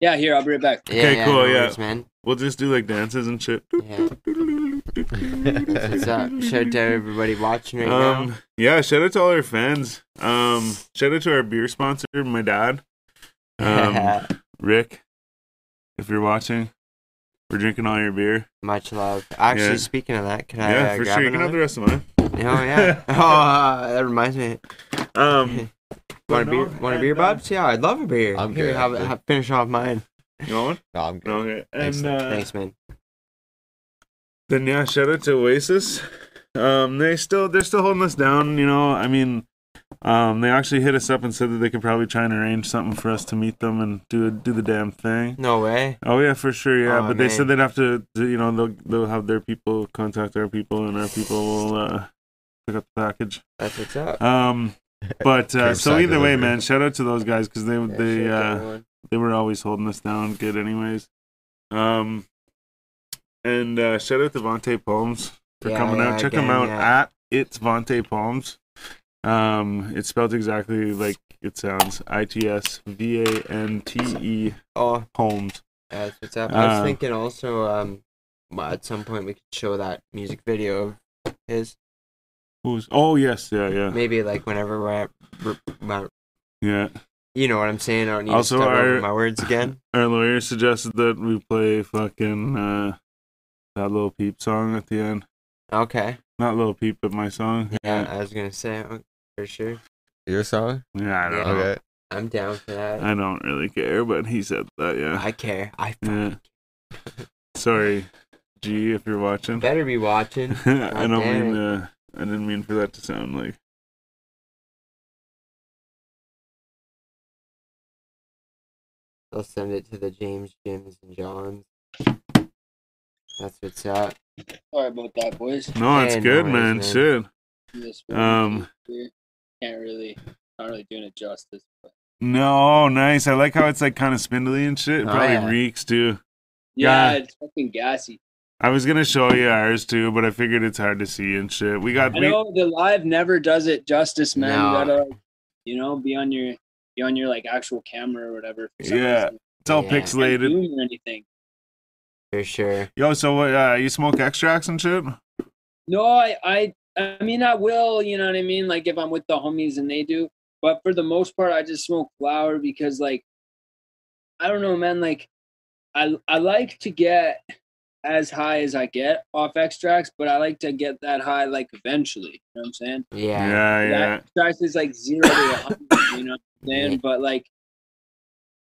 Yeah, here, I'll be right back.
Yeah,
Okay,
yeah,
cool,
no
yeah.
worries, man.
We'll just do like dances and shit.
Yeah. What's up? Shout out to everybody watching right now.
Um, yeah, shout out to all our fans. Um, shout out to our beer sponsor, my dad, um, Rick. If you're watching, we're drinking all your beer.
Much love. Actually,
Yeah.
speaking of that, can I
yeah,
uh,
for
grab
sure. You can have the rest of mine.
Oh yeah. oh, uh, that reminds me.
Um,
Want a beer?
no,
Want a beer,
uh,
Bobs? Yeah, I'd love a beer.
I'm
Here,
good,
Have,
I'm good.
have, finish off mine.
you want one?
No, I'm good.
No, okay.
Thanks,
uh,
Thanks, man.
then yeah, shout out to Oasis. Um, they still they're still holding us down. You know, I mean, Um, they actually hit us up and said that they could probably try and arrange something for us to meet them and do do the damn thing.
No way.
Oh yeah, for sure. Yeah,
Oh,
but they said they'd have to, you know, they'll they'll have their people contact our people, and our people will uh, pick up the package.
That's what's up.
Um, but uh, so either way, man, shout out to those guys because they
Yeah,
they uh, they were always holding us down good, anyways. Um, and uh, shout out to Vontae Palms for
Yeah,
coming
yeah,
out. Check
again,
him out
yeah.
at it's Vontae Palms. Um, it's spelled exactly like it sounds. I T S V A N T E
Oh,
Holmes.
that's what's up. I was
Uh,
thinking also, um, at some point we could show that music video of his.
Who's? Oh yes, yeah, yeah,
Maybe like whenever we're at, we're- my-
yeah.
you know what I'm saying. I don't need
Also,
to start over
our-
my words again.
Our lawyer suggested that we play fucking uh, that Lil Peep song at the end.
Okay.
Not Lil Peep, but my song.
Yeah, I was gonna say oh, for sure.
Your song?
Yeah, I don't
Yeah.
know.
Okay.
I'm down for that.
I don't really care, but he said that. Yeah.
I care. I
Yeah. Sorry, G, if you're watching.
better be watching.
I don't mean. Uh, I didn't mean for that to sound like.
I'll send it to the James, Jims, and Johns. That's what's up.
Sorry about that, boys.
No, it's
Hey, no
good,
worries,
man.
man.
Shit. Um,
can't really, not really doing it justice. But
No, nice. I like how it's like kind of spindly and shit. It
Oh,
probably
yeah.
reeks too.
yeah,
Yeah.
it's fucking gassy.
I was gonna show you ours too, but I figured it's hard to see and shit. We got
I
we,
know the live never does it justice, man.
No.
You gotta, like, you know, be on your, be on your like actual camera or whatever.
Yeah.
reason.
it's all
Yeah.
Can't
pixelated.
or anything.
For sure.
Yo, so what? Uh, you smoke extracts and shit?
No, I, I, I mean, I will. You know what I mean? Like if I'm with the homies and they do, but for the most part, I just smoke flower because, like, I don't know, man. Like, I, I like to get as high as I get off extracts, but I like to get that high like eventually. You know what I'm saying?
Yeah.
Yeah,
That
yeah.
extracts is like zero to a hundred. You know what I'm saying?
Yeah.
But like.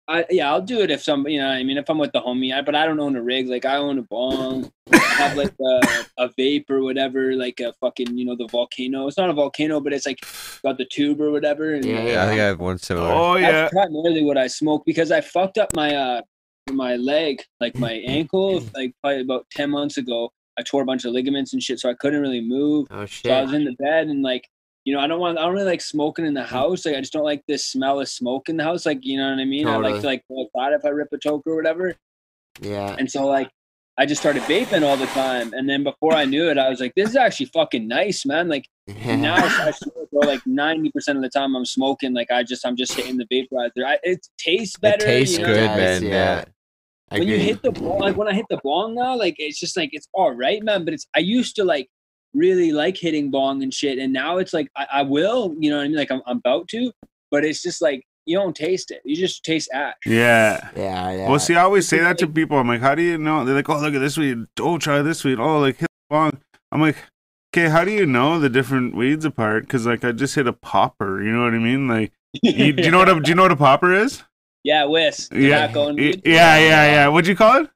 I, yeah, I'll do it if some, you know, what I mean, if I'm with the homie, I, but I don't own a rig. Like, I own a bong, I have like a, a vape or whatever, like a fucking, you know, the volcano. It's not a volcano, but it's like got the tube or whatever. And
Yeah,
Yeah, I think I have one similar.
Oh
that's
yeah.
primarily what I smoke because I fucked up my uh my leg, like my ankle, like probably about ten months ago. I tore a bunch of ligaments and shit, so I couldn't really move.
Oh shit.
So I was in the bed and like, you know, I don't want, I don't really like smoking in the mm. house. Like, I just don't like this smell of smoke in the house. Like, you know what I mean? I like to
Totally.
like go outside if I rip a toke or whatever.
Yeah.
And so like, I just started vaping all the time. And then before I knew it, I was like, this is actually fucking nice, man. Like now I smoke, bro, like 90% of the time I'm smoking, like I just, I'm just hitting the vaporizer. I, it tastes better.
It tastes
you know?
good,
Yes,
man. Yeah.
I
when you hit the ball, like when I hit the bong now, like it's just like it's all right, man. But it's I used to like really like hitting bong and shit, and now it's like I, I will, you know what I mean? Like I'm, I'm about to, but it's just like you don't taste it. You just taste ash.
Yeah.
Yeah, yeah.
Well, see, I always say that to people. I'm like, how do you know? They're like, oh, look at this weed. Oh, try this weed. Oh, like hit the bong. I'm like, okay, how do you know the different weeds apart? Because like I just hit a popper. You know what I mean? Like, you, do you know what a, do you know what a popper is?
Yeah, whiz.
Yeah,
Tobacco and
Y-
weed.
yeah, yeah, yeah. What'd you call it?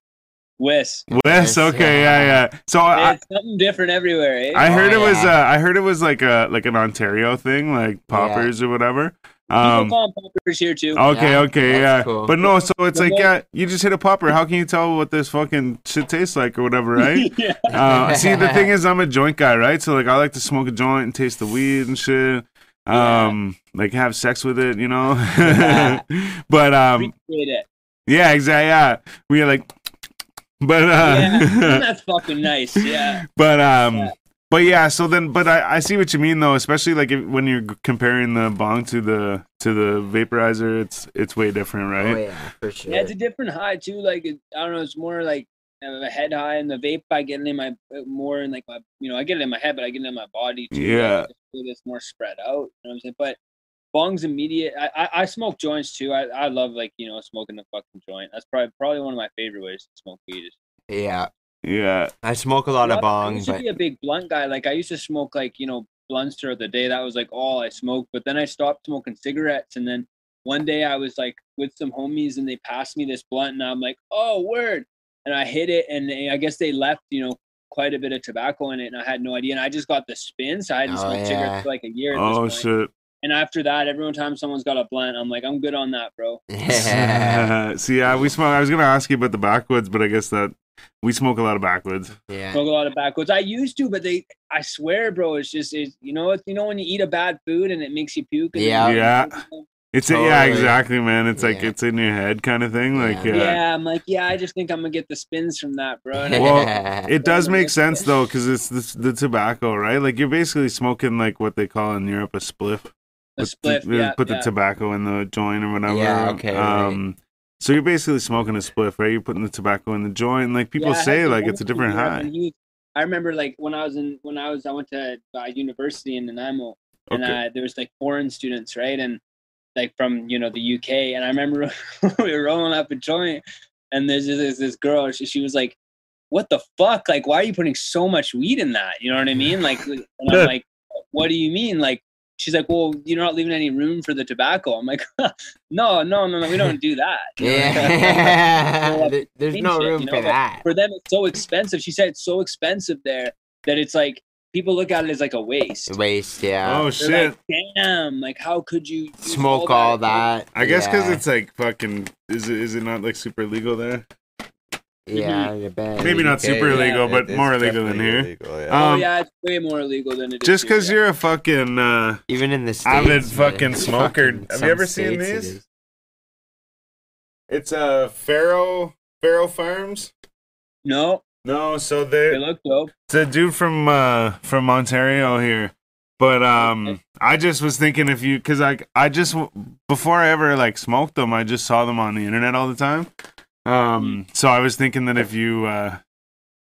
Whiz.
Wes. Okay,
yeah.
yeah, yeah. So I,
It's something different everywhere, eh?
I heard
Oh,
it was, uh. I heard it was like a like an Ontario thing, like poppers or whatever.
People
Um,
call them poppers here too.
Okay,
Yeah,
okay,
that's
yeah.
cool.
But no, so it's like, yeah, you just hit a popper. How can you tell what this fucking shit tastes like or whatever, right?
yeah.
uh, see, the thing is, I'm a joint guy, right? So like, I like to smoke a joint and taste the weed and shit. Um, like have sex with it, you know. but um,
it.
yeah, exactly. Yeah, we are like, but
Yeah,
uh,
that's fucking nice. Yeah.
but um.
Yeah.
But yeah, so then, but I, I see what you mean though, especially like if, when you're comparing the bong to the to the vaporizer, it's it's way different, right?
Oh yeah, for sure.
Yeah, it's a different high too. Like it, I don't know, it's more like of a head high, and the vape I get it in my uh, more in like my you know I get it in my head, but I get it in my body too.
Yeah.
like, just feel it's more spread out. You know what I'm saying? But bong's immediate. I, I I smoke joints too. I I love like you know smoking a fucking joint. That's probably probably one of my favorite ways to smoke weed. Is
yeah.
Yeah,
I smoke a lot of bongs.
I
bong,
used to be a big blunt guy. Like I used to smoke like you know blunts throughout the day. That was like all I smoked. But then I stopped smoking cigarettes, and then one day I was like with some homies, and they passed me this blunt, and I'm like, oh word, and I hit it, and they, I guess they left you know quite a bit of tobacco in it, and I had no idea, and I just got the spin, so I hadn't
Oh,
smoked
yeah.
cigarettes for like a year. At
Oh
this point.
shit.
and after that, every time someone's got a blunt, I'm like, I'm good on that, bro. Yeah.
See, yeah, we smoke. I was gonna ask you about the backwoods, but I guess that we smoke a lot of backwoods.
yeah.
Smoke a lot of backwoods. I used to, but they, I swear, bro, it's just, it's, you know, it's, you know, when you eat a bad food and it makes you puke. and then
Yeah.
You-
Yeah. It's yeah, exactly, man. It's like it's in your head kind of thing. Like,
Yeah.
yeah.
Yeah, I'm like, yeah, I just think I'm gonna get the spins from that, bro. And
Well, It does make sense though, because it's the, the tobacco, right? Like you're basically smoking like what they call in Europe a spliff.
a
Put
split,
the,
yeah,
put
yeah.
the tobacco in the joint or whatever.
Yeah, okay, right.
Um, so you're basically smoking a spliff, right? You're putting the tobacco in the joint. Like people
Yeah,
say, like it's a different high.
when I remember like when I was in when I was I went to uh, university in Nanaimo and
Okay.
uh, there was like foreign students right and like from you know the UK and I remember we were rolling up a joint and there's this, this girl she, she was like what the fuck? Like why are you putting so much weed in that? You know what I mean? Like and I'm like what do you mean? Like she's like well you're not leaving any room for the tobacco. I'm like no no no no we don't do that.
Yeah. There's no
shit,
room
you know,
for that.
for them it's so expensive. She said it's so expensive there that it's like people look at it as like a waste
Waste, yeah.
oh
They're
shit!
like, damn like how could you
Smoke all that.
I guess because
yeah.
it's like fucking. Is it is it not like super legal there?
Yeah, I bet.
Maybe not super
yeah,
illegal,
it-
but more illegal than here.
illegal, yeah.
oh
Um,
yeah it's way more illegal than it is
Just because you're a fucking uh,
Even in the states.
avid
man,
fucking smoker.
fucking
Have you ever seen
states it
these?
is.
It's uh Farrow Farrow Farms.
no
No, so
they
they
look dope
it's a dude from uh from Ontario here. But um I just was thinking if you cuz like I just before I ever like smoked them, I just saw them on the internet all the time. Um so I was thinking that if you uh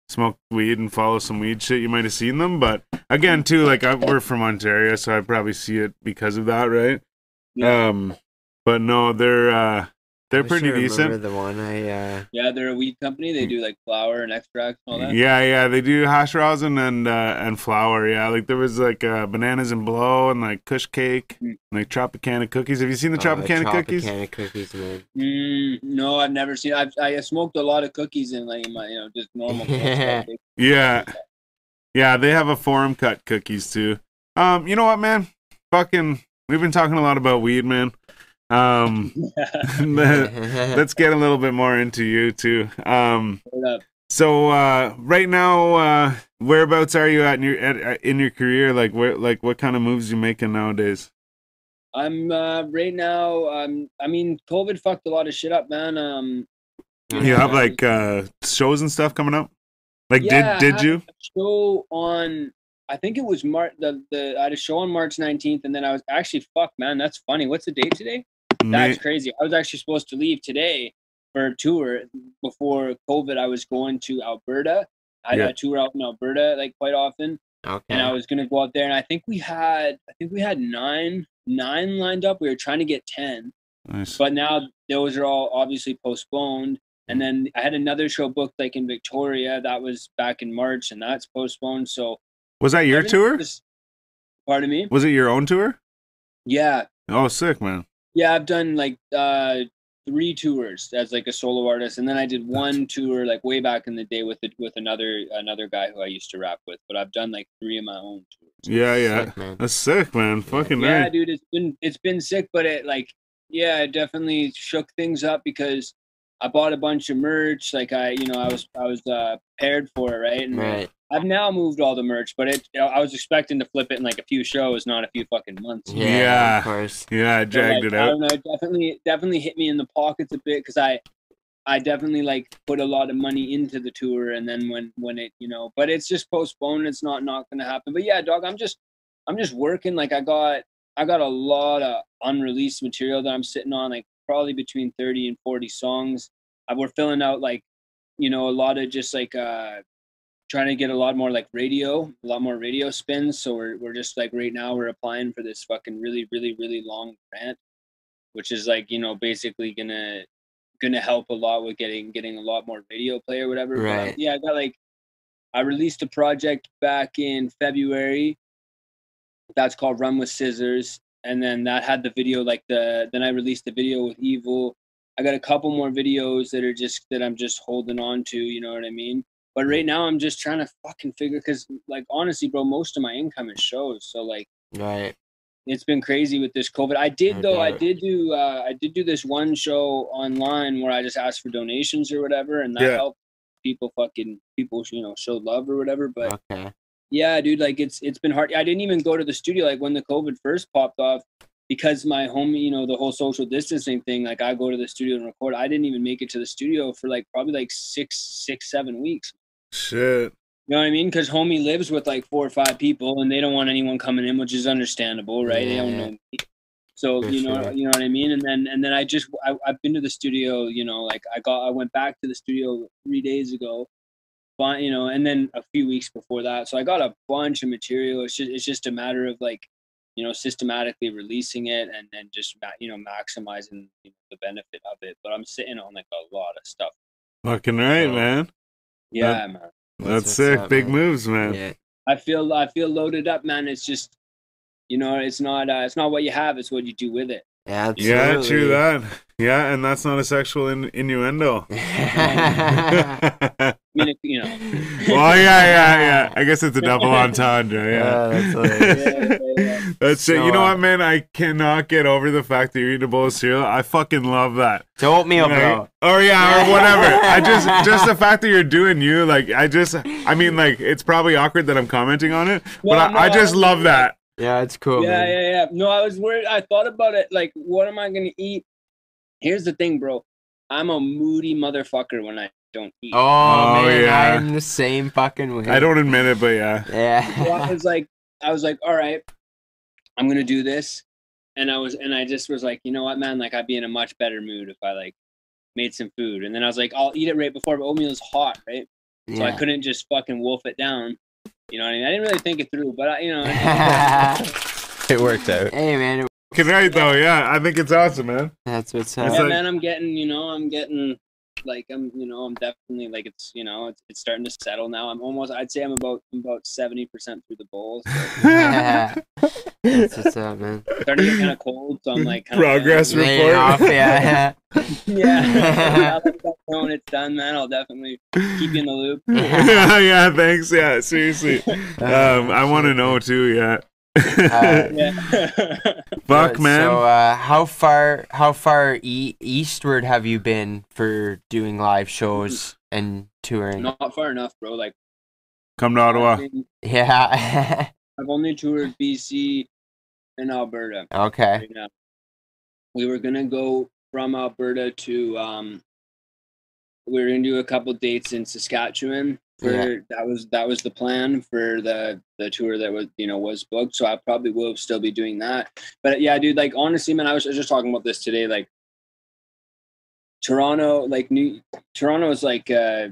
smoke weed and follow some weed shit, you might have seen them, but again too like I, we're from Ontario, so I probably see it because of that, right?
Yeah.
Um but no, they're uh they're
I
pretty
sure
decent.
remember the one I uh
yeah they're a weed company they do like flour and extracts and all that
Yeah, yeah, they do hash rosin and uh, and flour. Yeah, like there was like uh, bananas and blow and like Kush cake,
Mm.
like Tropicana cookies. Have you seen the
oh,
Tropicana cookies?
Tropicana cookies, man.
mm, no I've never seen I've I smoked a lot of cookies in like my you know just normal
Yeah.
Yeah, yeah, they have a forum cut cookies too. Um, you know what, man? Fucking, we've been talking a lot about weed, man. Um, let's get a little bit more into you too. Um, so uh, right now, uh, whereabouts are you at in your at, in your career? Like where, like what kind of moves you making nowadays?
I'm uh, right now. Um, I mean, COVID fucked a lot of shit up, man. Um,
You have like uh shows and stuff coming up? Like
Yeah,
did did you?
show on? I think it was March. The the I had a show on March 19th, and then I was actually fuck, man. That's funny. What's the date today? That's crazy. I was actually supposed to leave today for a tour before COVID. I was going to Alberta. I,
Yeah.
Tour out in Alberta like quite often,
Okay.
and I was gonna go out there. And I think we had, I think we had nine, nine lined up. We were trying to get ten,
Nice.
but now those are all obviously postponed. And then I had another show booked like in Victoria. That was back in March, and that's postponed. So
Was that your tour?
pardon me.
Was it your own tour?
Yeah,
Oh, sick, man.
Yeah, I've done like uh three tours as like a solo artist, and then I did one tour like way back in the day with it with another another guy who I used to rap with. But I've done like three of my own tours.
Yeah, yeah.
Sick, man.
That's sick, man. Fucking
Yeah,
nice.
dude, it's been it's been sick, but it like yeah, it definitely shook things up because I bought a bunch of merch. Like I, you know, I was I was uh prepared for it, right? And
Right.
I've now moved all the merch, but it you know, I was expecting to flip it in like a few shows, not a few fucking months.
Yeah,
Yeah.
of course.
Yeah, I dragged
like,
it
I
out.
don't know. It definitely, definitely hit me in the pockets a bit because I, I definitely like put a lot of money into the tour, and then when when it, you know, but it's just postponed. It's not not going to happen. But yeah, dog, I'm just, I'm just working. Like I got, I got a lot of unreleased material that I'm sitting on, like probably between thirty and forty songs. I, we're filling out like, you know, a lot of just like uh trying to get a lot more like radio, a lot more radio spins. So we're we're just like right now we're applying for this fucking really really really long grant, which is like you know basically gonna gonna help a lot with getting getting a lot more radio play or whatever. But, um,
Right.
yeah, I got like I released a project back in February. That's called Run with Scissors, and then that had the video like the then I released the video with Evil. I got a couple more videos that are just that I'm just holding on to. You know what I mean? But right now I'm just trying to fucking figure because like honestly, bro, most of my income is shows. So like
Right.
it's been crazy with this COVID. I did
No
though. I
doubt.
did do. Uh, I did do this one show online where I just asked for donations or whatever, and that
Yeah.
helped people. Fucking people, you know, showed love or whatever. But
Okay.
yeah, dude, like it's it's been hard. I didn't even go to the studio like when the COVID first popped off because my homie, you know, the whole social distancing thing. Like I go to the studio and record. I didn't even make it to the studio for like probably like six, six, seven weeks.
Shit.
You know what I mean? Because homie lives with like four or five people, and they don't want anyone coming in, which is understandable, right? They don't know. Me. So
For
you know,
sure.
you know what I mean. And then and then I just I, I've been to the studio. You know, like I got I went back to the studio three days ago, but you know, and then a few weeks before that. So I got a bunch of material. It's just it's just a matter of like, you know, systematically releasing it and then just ma- you know maximizing the benefit of it. But I'm sitting on like a lot of stuff.
Fucking right,
Oh.
man.
Yeah, man.
That's,
what's
sick.
up,
Big
man.
moves, man.
Yeah.
I feel I feel loaded up, man. It's just, you know, it's not uh, it's not what you have; it's what you do with it.
Yeah,
Yeah, true that. Yeah, and that's not a sexual in- innuendo.
I mean, it, you know,
well, yeah, yeah, yeah. I guess it's a double entendre. Yeah,
Yeah, that's
that's it. You know
uh,
what, man? I cannot get over the fact that you're eating a bowl of cereal. I fucking love that.
It's oatmeal,
Like,
bro.
Or yeah, or whatever. I just just the fact that you're doing you, like I just I mean like it's probably awkward that I'm commenting on it, but
Well,
I, I just
I-
love that.
Yeah, it's cool,
yeah,
man.
yeah, yeah. No, I was worried. I thought about it. Like, what am I gonna eat? Here's the thing, bro. I'm a moody motherfucker when I don't eat.
Oh,
Oh,
man,
yeah.
I'm the same fucking way.
I don't admit it, but yeah.
So
Yeah.
I was like, I was like, all right, I'm gonna do this, and I was, and I just was like, you know what, man, like I'd be in a much better mood if I like made some food, and then I was like, I'll eat it right before, but oatmeal is hot, right? So I couldn't just fucking wolf it down. You know what I mean? I didn't really think it through, but I, you know,
It worked out.
hey, man, it-
Fucking right though, yeah. I think it's awesome, man.
that's what's
It's
up.
yeah,
like-
man, I'm getting, you know, I'm getting like I'm, you know, I'm definitely like it's, you know, it's, it's starting to settle now. I'm almost, I'd say I'm about I'm about seventy percent through the bowls. So
Yeah. That's what's up, man.
starting to get kind of cold, so I'm like kinda
Progress
feeling-
Laying
report.
off, yeah.
Yeah, when it's done, man, I'll definitely keep you in the loop.
yeah, yeah, thanks. Yeah, seriously. Um, I want to know too, yeah.
Uh,
Yeah.
Fuck, man.
So, uh, how far, how far e- eastward have you been for doing live shows and touring?
Not far enough, bro. Like
Come to Ottawa.
I've, been-
Yeah.
I've only toured BC and Alberta.
okay.
right now. We were gonna go from Alberta to um we are gonna do a couple dates in Saskatchewan for
Yeah.
that was that was the plan for the the tour that was you know was booked. So I probably will still be doing that. But yeah, dude, like honestly, man, I was, I was just talking about this today. Like Toronto, like New Toronto is like uh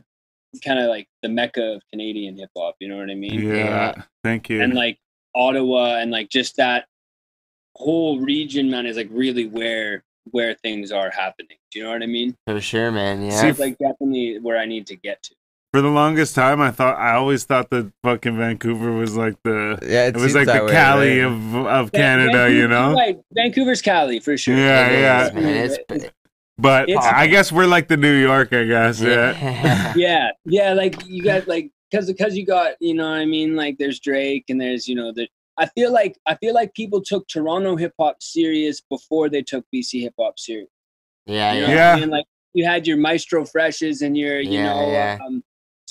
kind of like the mecca of Canadian hip hop. You know what I mean?
Yeah. Thank you.
and like Ottawa and like just that whole region, man, is like really where where things are happening. Do you know what I mean?
For sure, man. Yeah.
It's like definitely where I need to get to.
For the longest time, I thought I always thought that fucking Vancouver was like the
Yeah,
it, was like the
way,
Cali
right?
of of
Van-
Canada, you know.
Right, Vancouver's Cali for sure.
Yeah,
It is,
yeah.
man. It's,
But
It's-
I guess we're like the New York, I guess. Yeah.
yeah.
yeah, yeah. Like you got like because because you got you know what I mean. Like there's Drake and there's you know the. I feel like I feel like people took Toronto hip hop serious before they took BC hip hop serious.
Yeah,
You know
yeah.
what
Yeah.
I mean? Like you had your Maestro Fresh Wes and your, you
Yeah,
know,
yeah.
Um,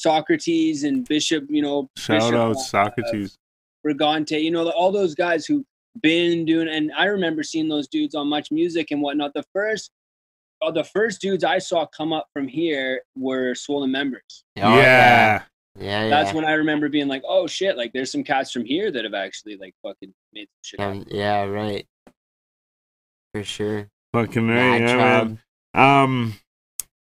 Socrates and Bishop, you know,
Shout
Bishop,
out
uh,
Socrates.
Brigante, you know, all those guys who been doing, and I remember seeing those dudes on Much Music and whatnot. The first, oh, the first dudes I saw come up from here were Swollen Members.
Oh,
yeah.
Yeah, yeah.
That's when I remember being like, oh shit, like there's some cats from here that have actually like fucking made some shit.
Um, yeah, right. For sure.
Fucking right, yeah, man. Um,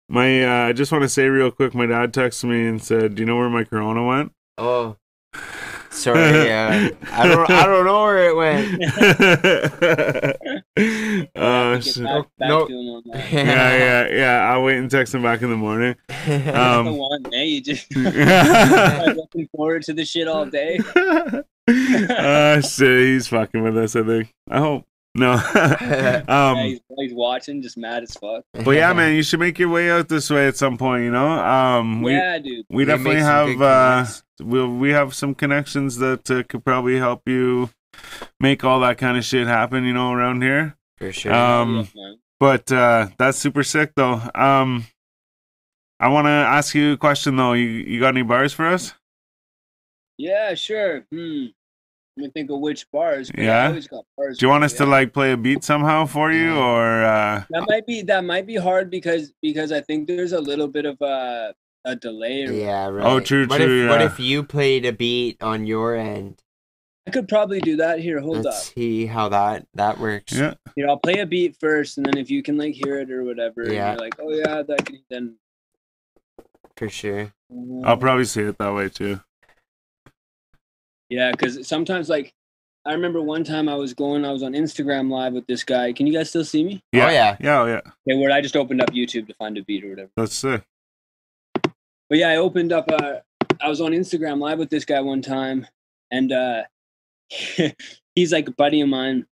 my uh, I just want to say real quick. My dad texted me and said, "Do you know where my Corona went?"
Oh, sorry. Uh, I don't. I don't know where it went.
uh,
Get
shit.
back, back
no.
to him on that.
yeah, yeah, yeah. I'll wait and text him back in the morning.
That's the
Um,
one, man. You just
uh,
I'm looking forward to the shit all day.
shit, he's fucking with us. I think. I hope. No.
yeah,
um,
he's, he's watching, just mad as fuck.
but yeah, man, you should make your way out this way at some point. You know. Um, we
yeah, dude.
we
They
definitely have uh,
connects.
we we have some connections that uh, could probably help you make all that kind of shit happen, you know, around here.
For sure.
Um, but uh, that's super sick though. Um, I want to ask you a question though. You you got any bars for us?
Yeah, sure. Hmm. Let me think of which bars. but I
Yeah?
got bars
Do you want us
for
to like play a beat somehow for you, or uh,
That might be that might be hard because because I think there's a little bit of a a delay. Or
yeah, right.
Oh, true,
what
true,
If, What if you played a beat on your end?
I could probably do that. Here, hold
Let's
up.
see how that that works.
yeah?
You know, I'll play a beat first, and then if you can like hear it or whatever, and
Yeah.
you're like, oh yeah, that can then.
For sure.
I'll probably say it that way too.
Yeah, because sometimes like I remember one time I was going, I was on Instagram live with this guy. Can you guys still see me?
Yeah,
Oh yeah.
yeah, oh, yeah.
Okay, where I just opened up YouTube to find a beat or whatever.
That's sick.
But yeah, I opened up. Uh, I was on Instagram live with this guy one time, and uh, he's like a buddy of mine.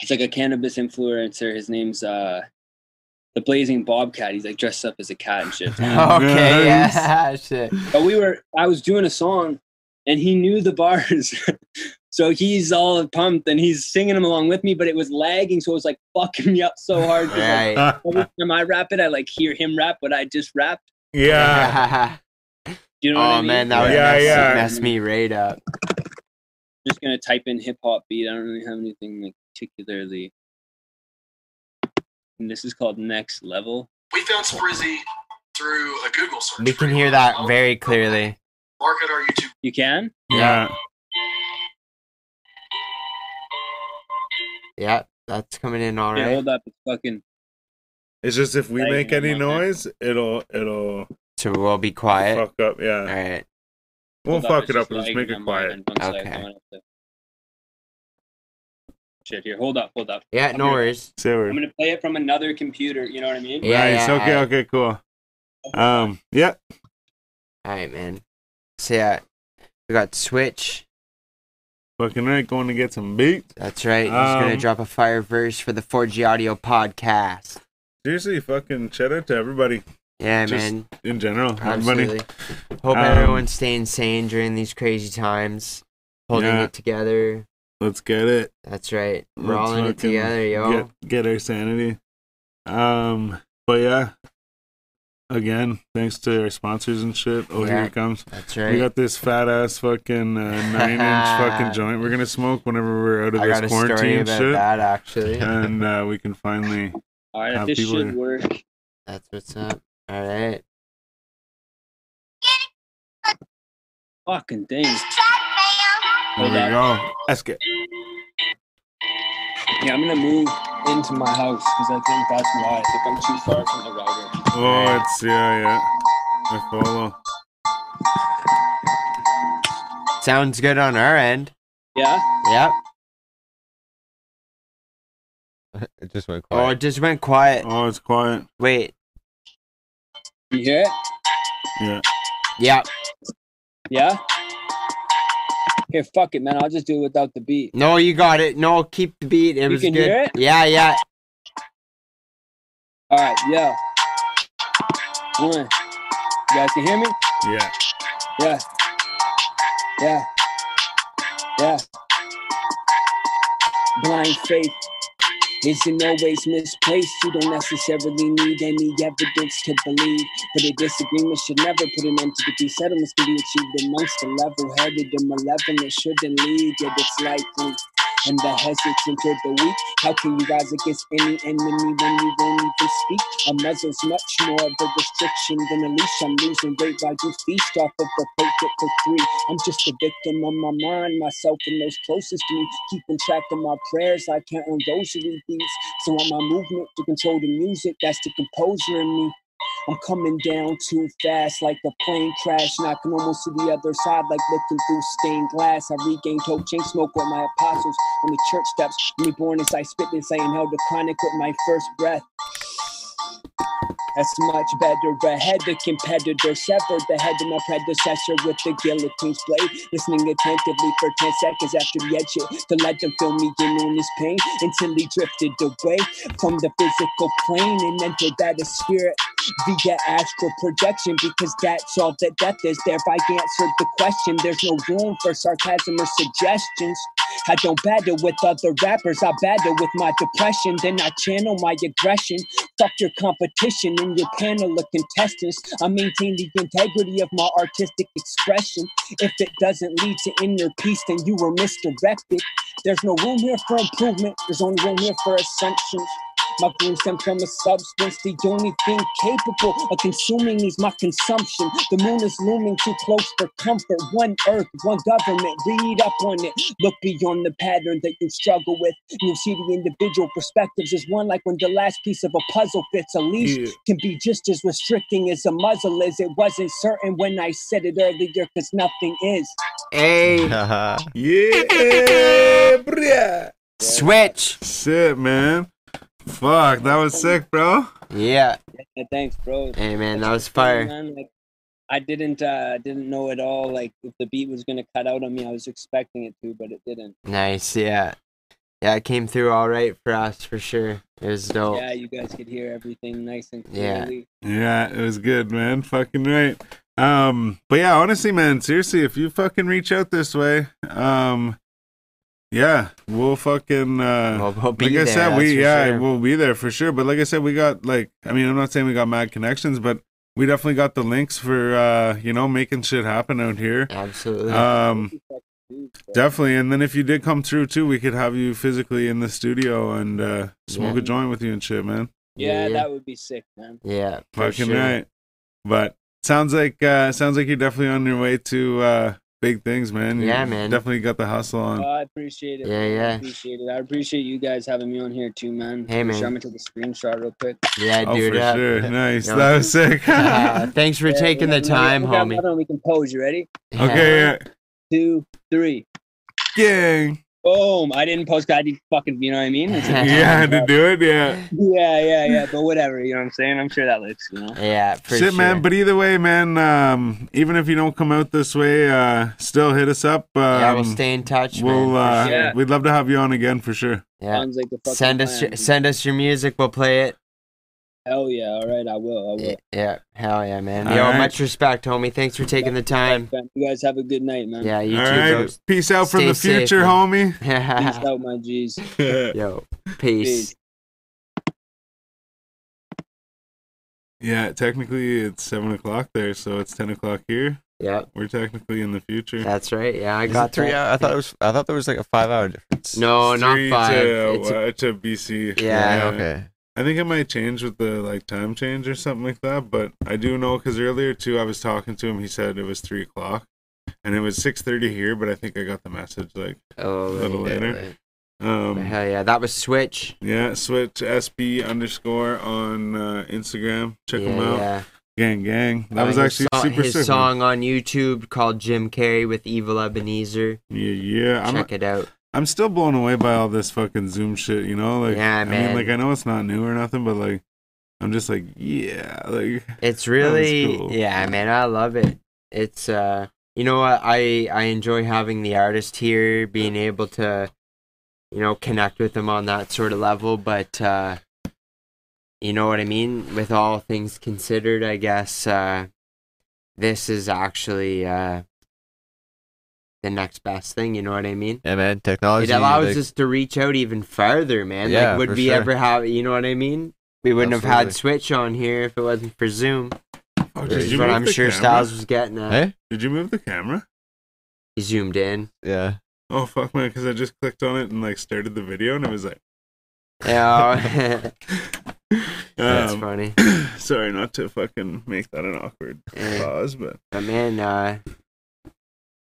He's like a cannabis influencer. His name's uh, the Blazing Bobcat. He's like dressed up as a cat and shit.
Okay. Yeah. Shit.
but we were, I was doing a song, and he knew the bars. So he's all pumped and he's singing them along with me, but it was lagging, so it was like fucking me up so hard. 'cause, like, every time I rap it, I like hear him rap what I just rapped.
yeah.
You know what
oh
I mean?
man, that would
Yeah,
mess,
yeah.
mess me right up.
just gonna type in hip hop beat. I don't really have anything like particularly. And this is called Next Level.
We found Sprizzy through a Google search.
We can hear that
I'll
very clearly.
Mark at our YouTube.
You can?
Yeah.
Yeah, that's coming in all
Okay,
right.
hold up. It's fucking.
It's just if we make any
I'm on there.
noise, it'll it'll
So we'll be quiet.
fuck up. Yeah.
All right.
We'll
hold up,
fuck
it's
it up.
just
Let's make it quiet.
end. One sec,
Okay.
I'm gonna have to- Shit, here. Hold up. Hold up.
Yeah,
I'm
no worries.
I'm gonna play it from another computer. You know what I mean?
Yeah,
nice.
yeah,
okay.
I-
Okay. Cool. Um. Yeah.
All right, man. So yeah, we got Switch.
Fucking right. Going to get some beats.
That's right. He's gonna
Um,
drop a fire verse for the 4G Audio podcast.
Seriously, fucking shout out to everybody
Yeah,
Just
man.
in general. Everybody.
Absolutely. Hope
Um,
everyone's staying sane during these crazy times. Holding
Yeah.
it together.
Let's get it.
That's right. We're
Let's
all in it together, yo.
Get, get our sanity. Um. But yeah. Again, thanks to our sponsors and shit. Oh, here
Yeah.
it comes.
That's right.
We got this fat ass fucking uh, nine inch fucking joint. We're gonna smoke whenever we're out of
I
this
got a
quarantine
story about
shit,
that actually.
and uh, we can finally.
All right.
Have
If this
people
should
here.
work.
That's what's up. All right.
Fucking thing.
There
Hold
we
up.
go. Let's get.
Yeah, I'm gonna move into my house because I think that's why. I think I'm too far from the router.
Oh, it's yeah, yeah. I follow.
Sounds good on our end.
Yeah.
Yep.
It just went
oh,
quiet.
Oh, it just went quiet.
Oh, it's quiet.
Wait.
You hear it?
Yeah.
Yeah.
Yeah. Okay, fuck it, man. I'll just do it without the beat.
No, you got it. No, keep the beat. It
You
was
can
good.
hear it?
Yeah, yeah.
All right, yeah. One. You guys can hear me?
Yeah.
Yeah. Yeah. Yeah. Blind faith isn't always misplaced. You don't necessarily need any evidence to believe. But a disagreement should never put an end to the peace. Settlements can be achieved amongst the level headed and malevolent. Shouldn't lead, yet it's likely. And the hesitant or the weak. How can you rise against any enemy when you won't even speak? A muzzle's much more of a restriction than a leash. I'm losing weight while you feast off of the plate for free. I'm just a victim of my mind, myself, and those closest to me. Keeping track of my prayers like counting rosary beads. So want my movement to control the music, that's the composer in me. I'm coming down too fast like the plane crash, knocking almost to the other side like looking through stained glass. I regain hope, chain smoke with my apostles on the church steps. Me born as I spit this, I inhaled the chronic with my first breath. That's much better ahead. The competitor severed the head of my predecessor with the guillotine's blade. Listening attentively for 10 seconds after the edge to let them feel me in on his pain until he drifted away from the physical plane and entered that of spirit. Via astral projection because that's all that death is. Thereby answered the question. There's no room for sarcasm or suggestions. I don't battle with other rappers, I battle with my depression. Then I channel my aggression. Fuck your competition and your panel of contestants. I maintain the integrity of my artistic expression. If it doesn't lead to inner peace, then you were misdirected. There's no room here for improvement, there's only room here for assumptions. My gloom stem from a substance, the only thing capable of consuming is my consumption. The moon is looming too close for comfort. One earth, one government, read up on it. Look beyond the pattern that you struggle with. You see the individual perspectives as one, like when the last piece of a puzzle fits. A leash
Yeah.
can be just as restricting as a muzzle is. It wasn't certain when I said it earlier, because nothing is.
Hey,
Haha.
Yeah, bruh.
switch.
Shit, man. Fuck, that was sick, bro.
Yeah.
Yeah, thanks, bro.
Hey, man, that was fire.
man, like, I didn't uh didn't know at all like if the beat was gonna cut out on me. I was expecting it to, but it didn't.
Nice. Yeah. Yeah, it came through all right for us for sure. It was dope.
Yeah, you guys could hear everything nice and
Yeah.
clearly.
Yeah, it was good, man. Fucking right. Um, but yeah, honestly, man, seriously, if you fucking reach out this way, um, yeah, we'll fucking uh,
We'll- we'll be
like I
there,
said,
that's
we yeah,
sure.
we'll be there for sure. But like I said, we got like, I mean, I'm not saying we got mad connections, but we definitely got the links for uh, you know, making shit happen out here.
Absolutely.
Um, definitely. And then if you did come through too, we could have you physically in the studio and uh, smoke
Yeah.
a joint with you and shit, man.
Yeah,
Yeah.
that would be sick, man.
yeah.
Fucking
sure.
right. But sounds like uh sounds like you're definitely on your way to uh big things, man. You
Yeah, man.
Definitely got the hustle on.
Oh, I appreciate it.
Yeah,
man. I
yeah.
appreciate it. I appreciate you guys having me on here too, man.
Hey, man.
Show me to the screenshot real quick.
Yeah,
oh,
dude.
for sure. Nice.
Yeah.
That was sick.
uh, thanks for
Yeah,
taking
we
the time,
we got
homie.
another one We can pose. You ready?
okay, yeah.
Two, three.
Gang.
Boom. I didn't post. I did fucking. You know what I mean? It's a-
Yeah, to do it, yeah.
yeah, yeah, yeah. But whatever. You know what I'm saying? I'm sure that looks. You know.
Yeah, for
Shit,
sure.
man. But either way, man, um, even if you don't come out this way, uh, still hit us up. Um,
yeah, we'll stay in touch,
we'll,
man.
uh,
sure.
Yeah.
we'd love to have you on again for sure.
yeah.
Sounds like the fucking
Send us,
plan.
your, send us your music. We'll play it.
Hell yeah. All right. I will. I will.
Yeah, yeah, hell yeah, man.
All
Yo,
right.
much respect, homie. Thanks for taking the time.
You guys have a good night, man.
Yeah, you
All
too,
right.
bro.
Peace out from the
safe,
future,
man.
Peace out, my G's.
Yo, peace.
Peace.
yeah, technically it's seven o'clock there, so it's ten o'clock here.
Yeah,
We're technically in the future.
that's right. Yeah, I
Is
got
three
that.
hour? I thought it was. I thought there was like a five hour difference.
No, not five.
To,
It's a-
uh, to BC.
Yeah.
Okay.
I think it might change with the like time change or something like that. But I do know because earlier too, I was talking to him. He said it was three o'clock, and it was six thirty here. But I think I got the message like,
oh,
a little later. um,
Hell yeah, that was Switch.
yeah, switch SB underscore on uh, Instagram. Check
yeah,
him out.
Yeah.
Gang, gang. That
Uh,
was actually
so-
super
his
sick. man.
song on YouTube called Jim Carrey with Evil Ebenezer.
Yeah, yeah. I'm
Check it out.
I'm still blown away by all this fucking Zoom shit. You know, like
Yeah,
I
man.
mean, like I know it's not new or nothing, but like I'm just like, yeah, like
It's really
cool.
yeah, man. I love it. It's uh, you know what? I I enjoy having the artist here, being able to, you know, connect with them on that sort of level. But uh, you know what I mean. With all things considered, I guess uh, this is actually uh, the next best thing. You know what I mean?
Yeah, man. Technology.
It allows
like,
us to reach out even farther, man.
Yeah,
like, would
for
we
sure.
ever have? You know what I mean? We wouldn't have had Switch on here if it wasn't for Zoom.
oh,
Is what I'm sure Styles was getting at.
Hey.
Did you move the camera?
He zoomed in.
Yeah.
Oh fuck man, because I just clicked on it and like started the video and it was like,
Yeah, that's
um,
funny.
sorry, not to fucking make that an awkward
Yeah.
pause, but
But man, uh,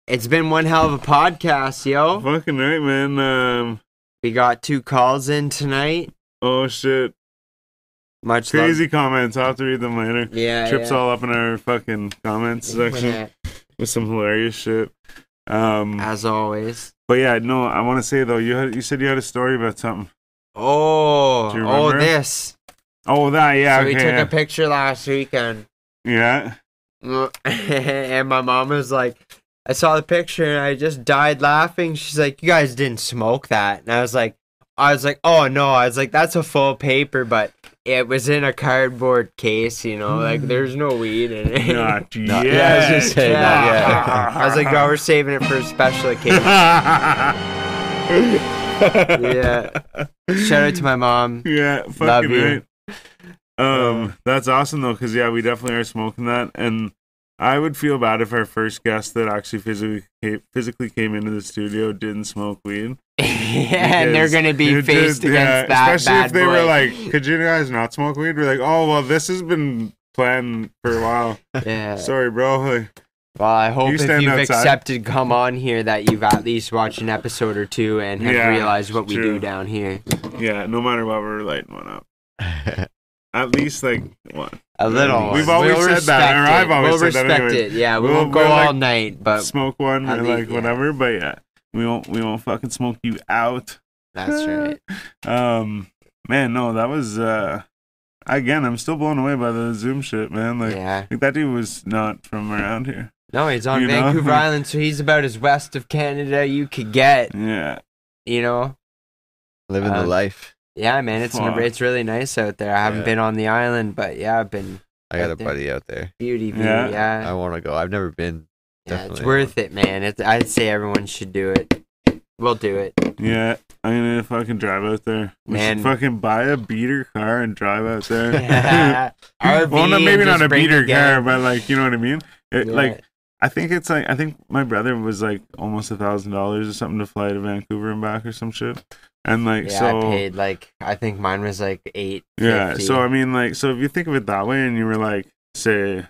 it's been one hell of a podcast, yo.
fucking right, man. Um,
We got two calls in tonight.
oh shit,
Much
crazy comments. I'll have to read them later.
Yeah,
Trips
yeah.
all up in our fucking comments section with some hilarious shit. Um,
As always.
but yeah, no, I want to say though, you had you said you had a story about something.
Oh, oh, this.
Oh, that yeah,
so we took
yeah.
a picture last weekend.
yeah.
and my mom was like, I saw the picture and I just died laughing. She's like, You guys didn't smoke that. And I was like, I was like, Oh no. I was like, That's a full paper, but it was in a cardboard case, you know, like there's no weed in it.
Not yet.
yeah, I was just saying that, yeah.
I was like, no, we're saving it for a special occasion. yeah. Shout out to my mom.
Yeah,
Love you.
right. Um, that's awesome though, because yeah, we definitely are smoking that, and I would feel bad if our first guest that actually physically came, physically came into the studio didn't smoke weed.
yeah, and they're gonna be faced
did-
against
yeah,
that
Especially if they
boy.
were like, "Could you guys not smoke weed?" We're like, "Oh well, this has been planned for a while."
yeah.
Sorry, bro. Like,
Well, I hope
You
if you've
outside.
accepted come on here that you've at least watched an episode or two and have
Yeah,
realized what we
true.
do down here.
yeah, no matter what, we're lighting one up. At least like one.
A little.
We've always
we'll
said that,
respect
or
it.
I've always
we'll
said that
respect
anyway.
it. Yeah, we
We'll-
won't go
we'll, like,
all night, but
smoke one
at
or like
yeah.
whatever, but yeah, we won't we won't fucking smoke you out.
that's right.
Um, man, no, that was uh, again, I'm still blown away by the Zoom shit, man. Like,
Yeah.
like that dude was not from around here.
No, he's on
you know?
Vancouver Island, so he's about as west of Canada you could get.
Yeah,
You know.
Living the
Um,
life.
Yeah, man, it's
Fuck.
it's really nice out there. I haven't
Yeah.
been on the island, but yeah, I've been
I got
right
a
there.
buddy out there.
beauty view.
Yeah.
Yeah,
I want to go. I've never been.
yeah, it's
definitely.
worth uh, it, man. It's, I'd say everyone should do it. We'll do it.
yeah. I'm gonna fucking drive out there. We
Man.
should fucking buy a beater car and drive out there.
RV
well, no,
and
maybe
just
not a
bring
beater car,
gang.
but like you know what I mean. It,
Yeah.
Like I think it's like I think my brother was like almost a thousand dollars or something to fly to Vancouver and back or some shit. And like
yeah,
so
I paid like I think mine was like eight.
Yeah, so I mean, like, so if you think of it that way, and you were like, say,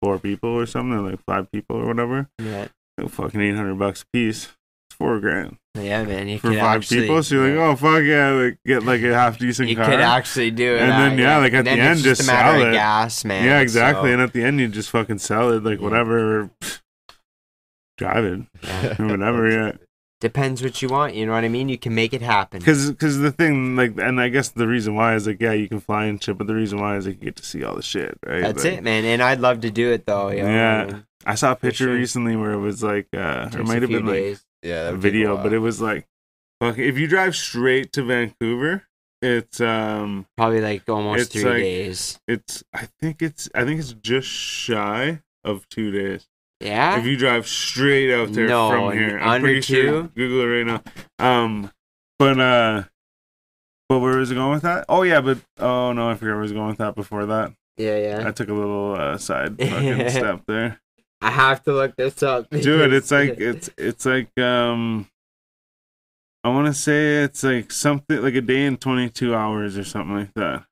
four people or something, or like five people or whatever,
yeah,
oh, fucking eight hundred bucks a piece, it's four grand
yeah, man, you
for
could
five
actually,
people. So you're like, oh fuck yeah, like get like a half decent car.
you
car.
could actually do it,
And then,
uh,
yeah, like, at the end,
just,
just sell it.
gas, man.
yeah, exactly.
so,
And at the end, you just fucking sell it, like
Yeah.
whatever, drive it
yeah.
whatever. yeah,
depends what you want. You know what I mean? You can make it happen.
because because the thing, like, and I guess the reason why is like, yeah, you can fly and shit, but the reason why is like you get to see all the shit, right?
That's
Like,
it, man. And I'd love to do it though. You know?
Yeah.
I
saw a picture
sure.
recently where it was like, uh,
takes
it might have
few
been like.
Yeah,
a
that would take
video,
while.
but it was like, fuck, if you drive straight to Vancouver, it's um,
probably like almost
It's
three
like-
days.
it's I think it's I think it's just shy of two days.
Yeah.
If you drive straight out there
No,
from here, I'm pretty sure. Google it right now. Um, but uh, but where was it going with that? Oh yeah, but oh no, I forgot where I was going with that before that.
yeah, yeah.
I took a little uh, side fucking step there.
I have to look this up.
Dude, it's like it's it's like um I want to say it's like something like a day and 22 hours or something like that.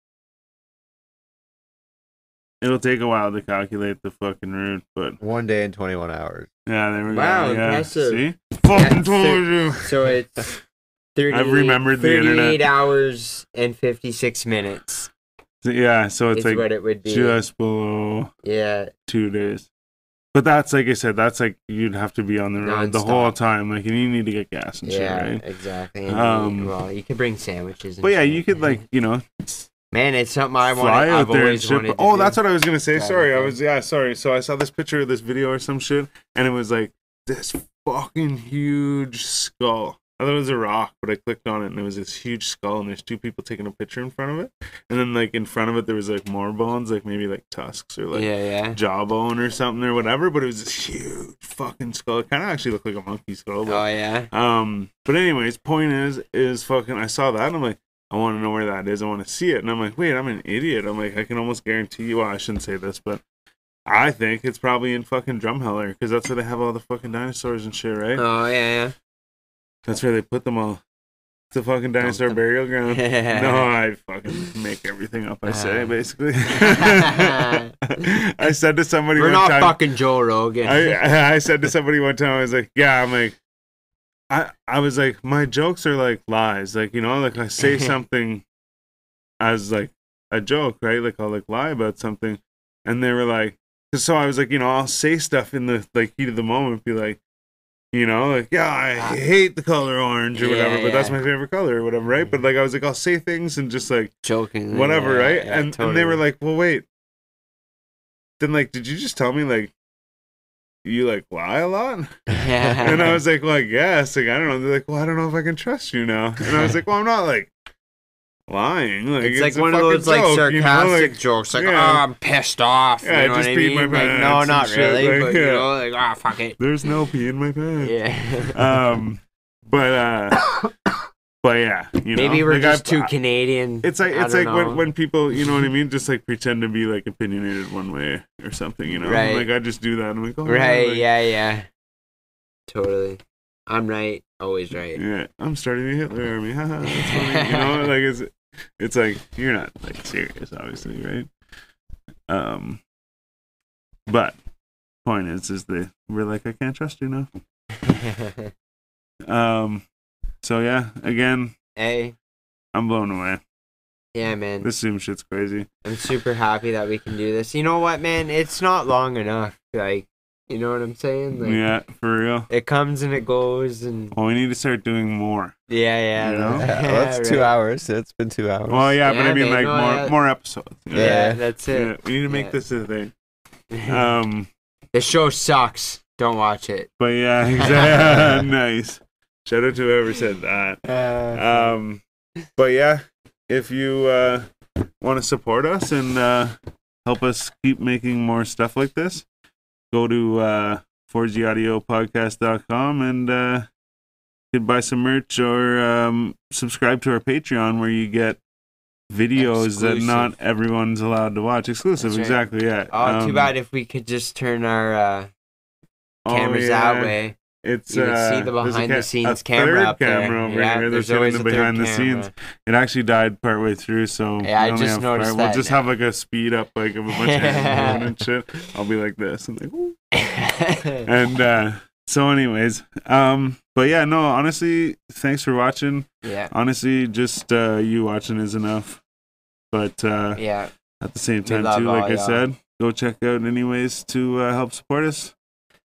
It'll take a while to calculate the fucking route, but
one day and 21 hours.
yeah, there we
Wow,
go. Yeah,
impressive.
see? Fucking
Yeah,
told you.
so it's 30,
I've remembered the
38
internet.
hours and 56 minutes
Yeah, so it's
is
like
what it would be.
just below
yeah.
two days. But that's like I said, that's like you'd have to be on the road the whole time, like, and you need to get gas and
Yeah,
shit, right?
exactly. And
Um,
you, well, you could bring sandwiches. And
But yeah,
shit.
you could like, you know,
man, it's something I want.
fly out
I've
there and
always
shit.
wanted
but-
to
oh,
do.
that's what I was gonna say.
Drive
Sorry, I was yeah, sorry. So I saw this picture of this video or some shit, and it was like this fucking huge skull. I thought it was a rock, but I clicked on it and it was this huge skull, and there's two people taking a picture in front of it, and then like in front of it there was like more bones, like maybe like tusks or like
yeah, yeah.
jawbone or something or whatever. But it was this huge fucking skull. It kind of actually looked like a monkey skull. But
Oh yeah.
um, but anyways, point is, is fucking. I saw that and I'm like, I want to know where that is. I want to see it. And I'm like, wait, I'm an idiot. I'm like, I can almost guarantee you. Well, I shouldn't say this, but I think it's probably in fucking Drumheller because that's where they have all the fucking dinosaurs and shit, right?
Oh yeah,
That's where they put them all. It's a fucking dinosaur
them.
burial ground. No, I fucking make everything up. I say
Uh.
basically. I said to somebody
We're not
time,
fucking Joe Rogan.
I I said to somebody one time, I was like, yeah, I'm like, I I was like, my jokes are like lies, like you know, like I say something as like a joke, right? Like I'll like lie about something, and they were like, so I was like, you know, I'll say stuff in the like heat of the moment, be like. You know, like yeah, I ah. hate the color orange or
Yeah,
whatever, but that's my favorite color or whatever, right? Mm. But like I was like, I'll say things and just like
Joking.
whatever,
yeah,
right? and and they were like, "Well, wait." Then like, did you just tell me like you like lie a lot? and I was like, "Well, I guess." Like, I don't know. They're like, "Well, I don't know if I can trust you now." And I was like, "Well, I'm not like lying. Like
it's, like one of those like
joke, you know?
sarcastic
Like,
jokes, like,
yeah.
"Oh, I'm pissed off."
Yeah, I
you know
just
what I mean?
my
like,
pants
no, not really,
like,
but
yeah.
you know, like, ah, fuck it.
There's no pee in my pants.
Yeah.
Um, but uh, but yeah, you know,
Maybe we're
like,
just
I've-
too Canadian.
It's like it's like
know.
when, when people, you know what I mean, just like pretend to be like opinionated one way or something, you know.
Right.
Like I just do that. I'm like, oh,
Right?
like,
Yeah, yeah. Totally. I'm right. Always right.
yeah. I'm starting a Hitler army. Haha, that's funny. you know, like it's it's like you're not like serious, obviously, right? Um, but point is, is that we're like, I can't trust you now. Um, so yeah, again,
hey,
I'm blown away.
yeah, man.
This Zoom shit's crazy.
I'm super happy that we can do this. You know what, man? It's not long enough. Like, you know what I'm saying? Like,
yeah, for real.
It comes and it goes, and
Well, we need to start doing more.
yeah, yeah.
You know?
yeah,
Yeah, well, that's two hours. It's been two hours.
Well, yeah, but I mean,
man,
like
no,
more
yeah.
more episodes.
Yeah,
Yeah.
that's
Yeah,
it.
we need to make
Yeah.
this a thing. Um,
The show sucks. Don't watch it.
but yeah, exactly. nice. Shout out to whoever said that.
Uh,
Um, but yeah, if you uh, want to support us and uh, help us keep making more stuff like this, go to uh, 4gaudiopodcast.com and uh, you can buy some merch or um, subscribe to our Patreon where you get videos that not everyone's allowed to watch. Exclusive,
right.
exactly. Yeah.
oh, too
Um,
bad if we could just turn our uh,
oh,
cameras
yeah.
that way.
It's
You
uh,
see the
a
behind
ca-
the scenes
a
camera up there.
camera over
Yeah,
here.
there's
They're
always a
the behind the
camera.
scenes. It actually died partway through, so
Yeah, I just noticed
part- We'll just have like a speed up, like of a bunch of and shit. I'll be like this and like, and uh, so, anyways, um, but yeah, no, honestly, thanks for watching.
yeah,
Honestly, just uh, you watching is enough. But uh,
yeah.
at the same time, too, like I
y'all.
said, go check out anyways to uh, help support us.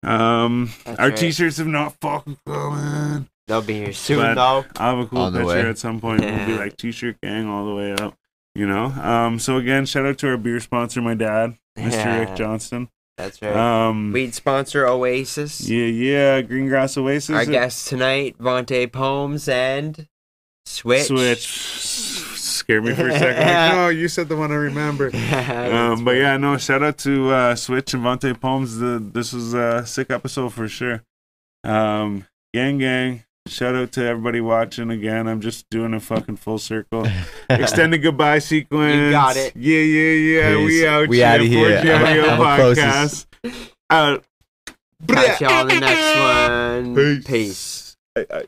Um,
That's
our
right.
t-shirts have not fucking coming.
They'll be here soon,
But-
though.
I'll have a cool
On the
picture
way.
at some point. We'll be like t-shirt gang all the way up. You know. Um. So again, shout out to our beer sponsor, my dad, Mr.
Yeah.
Rick Johnston.
That's right.
Um.
Weed sponsor Oasis.
Yeah, yeah. Green Grass Oasis.
Our guests tonight, Vontae Poems and Switch.
Switch. Scared me for a second. Like, no, you said the one I remember. Um, but yeah, no. Shout out to uh, Switch and Vontae Poems. The this was a sick episode for sure. Um, gang, gang. Shout out to everybody watching again. I'm just doing a fucking full circle. Extended goodbye sequence.
You got it.
Yeah, yeah, yeah. We
Peace.
out
We
out
of here.
4G Audio
I'm a closest.
podcast. Out.
Catch y'all on the next one.
Peace.
Peace.
Aye, aye.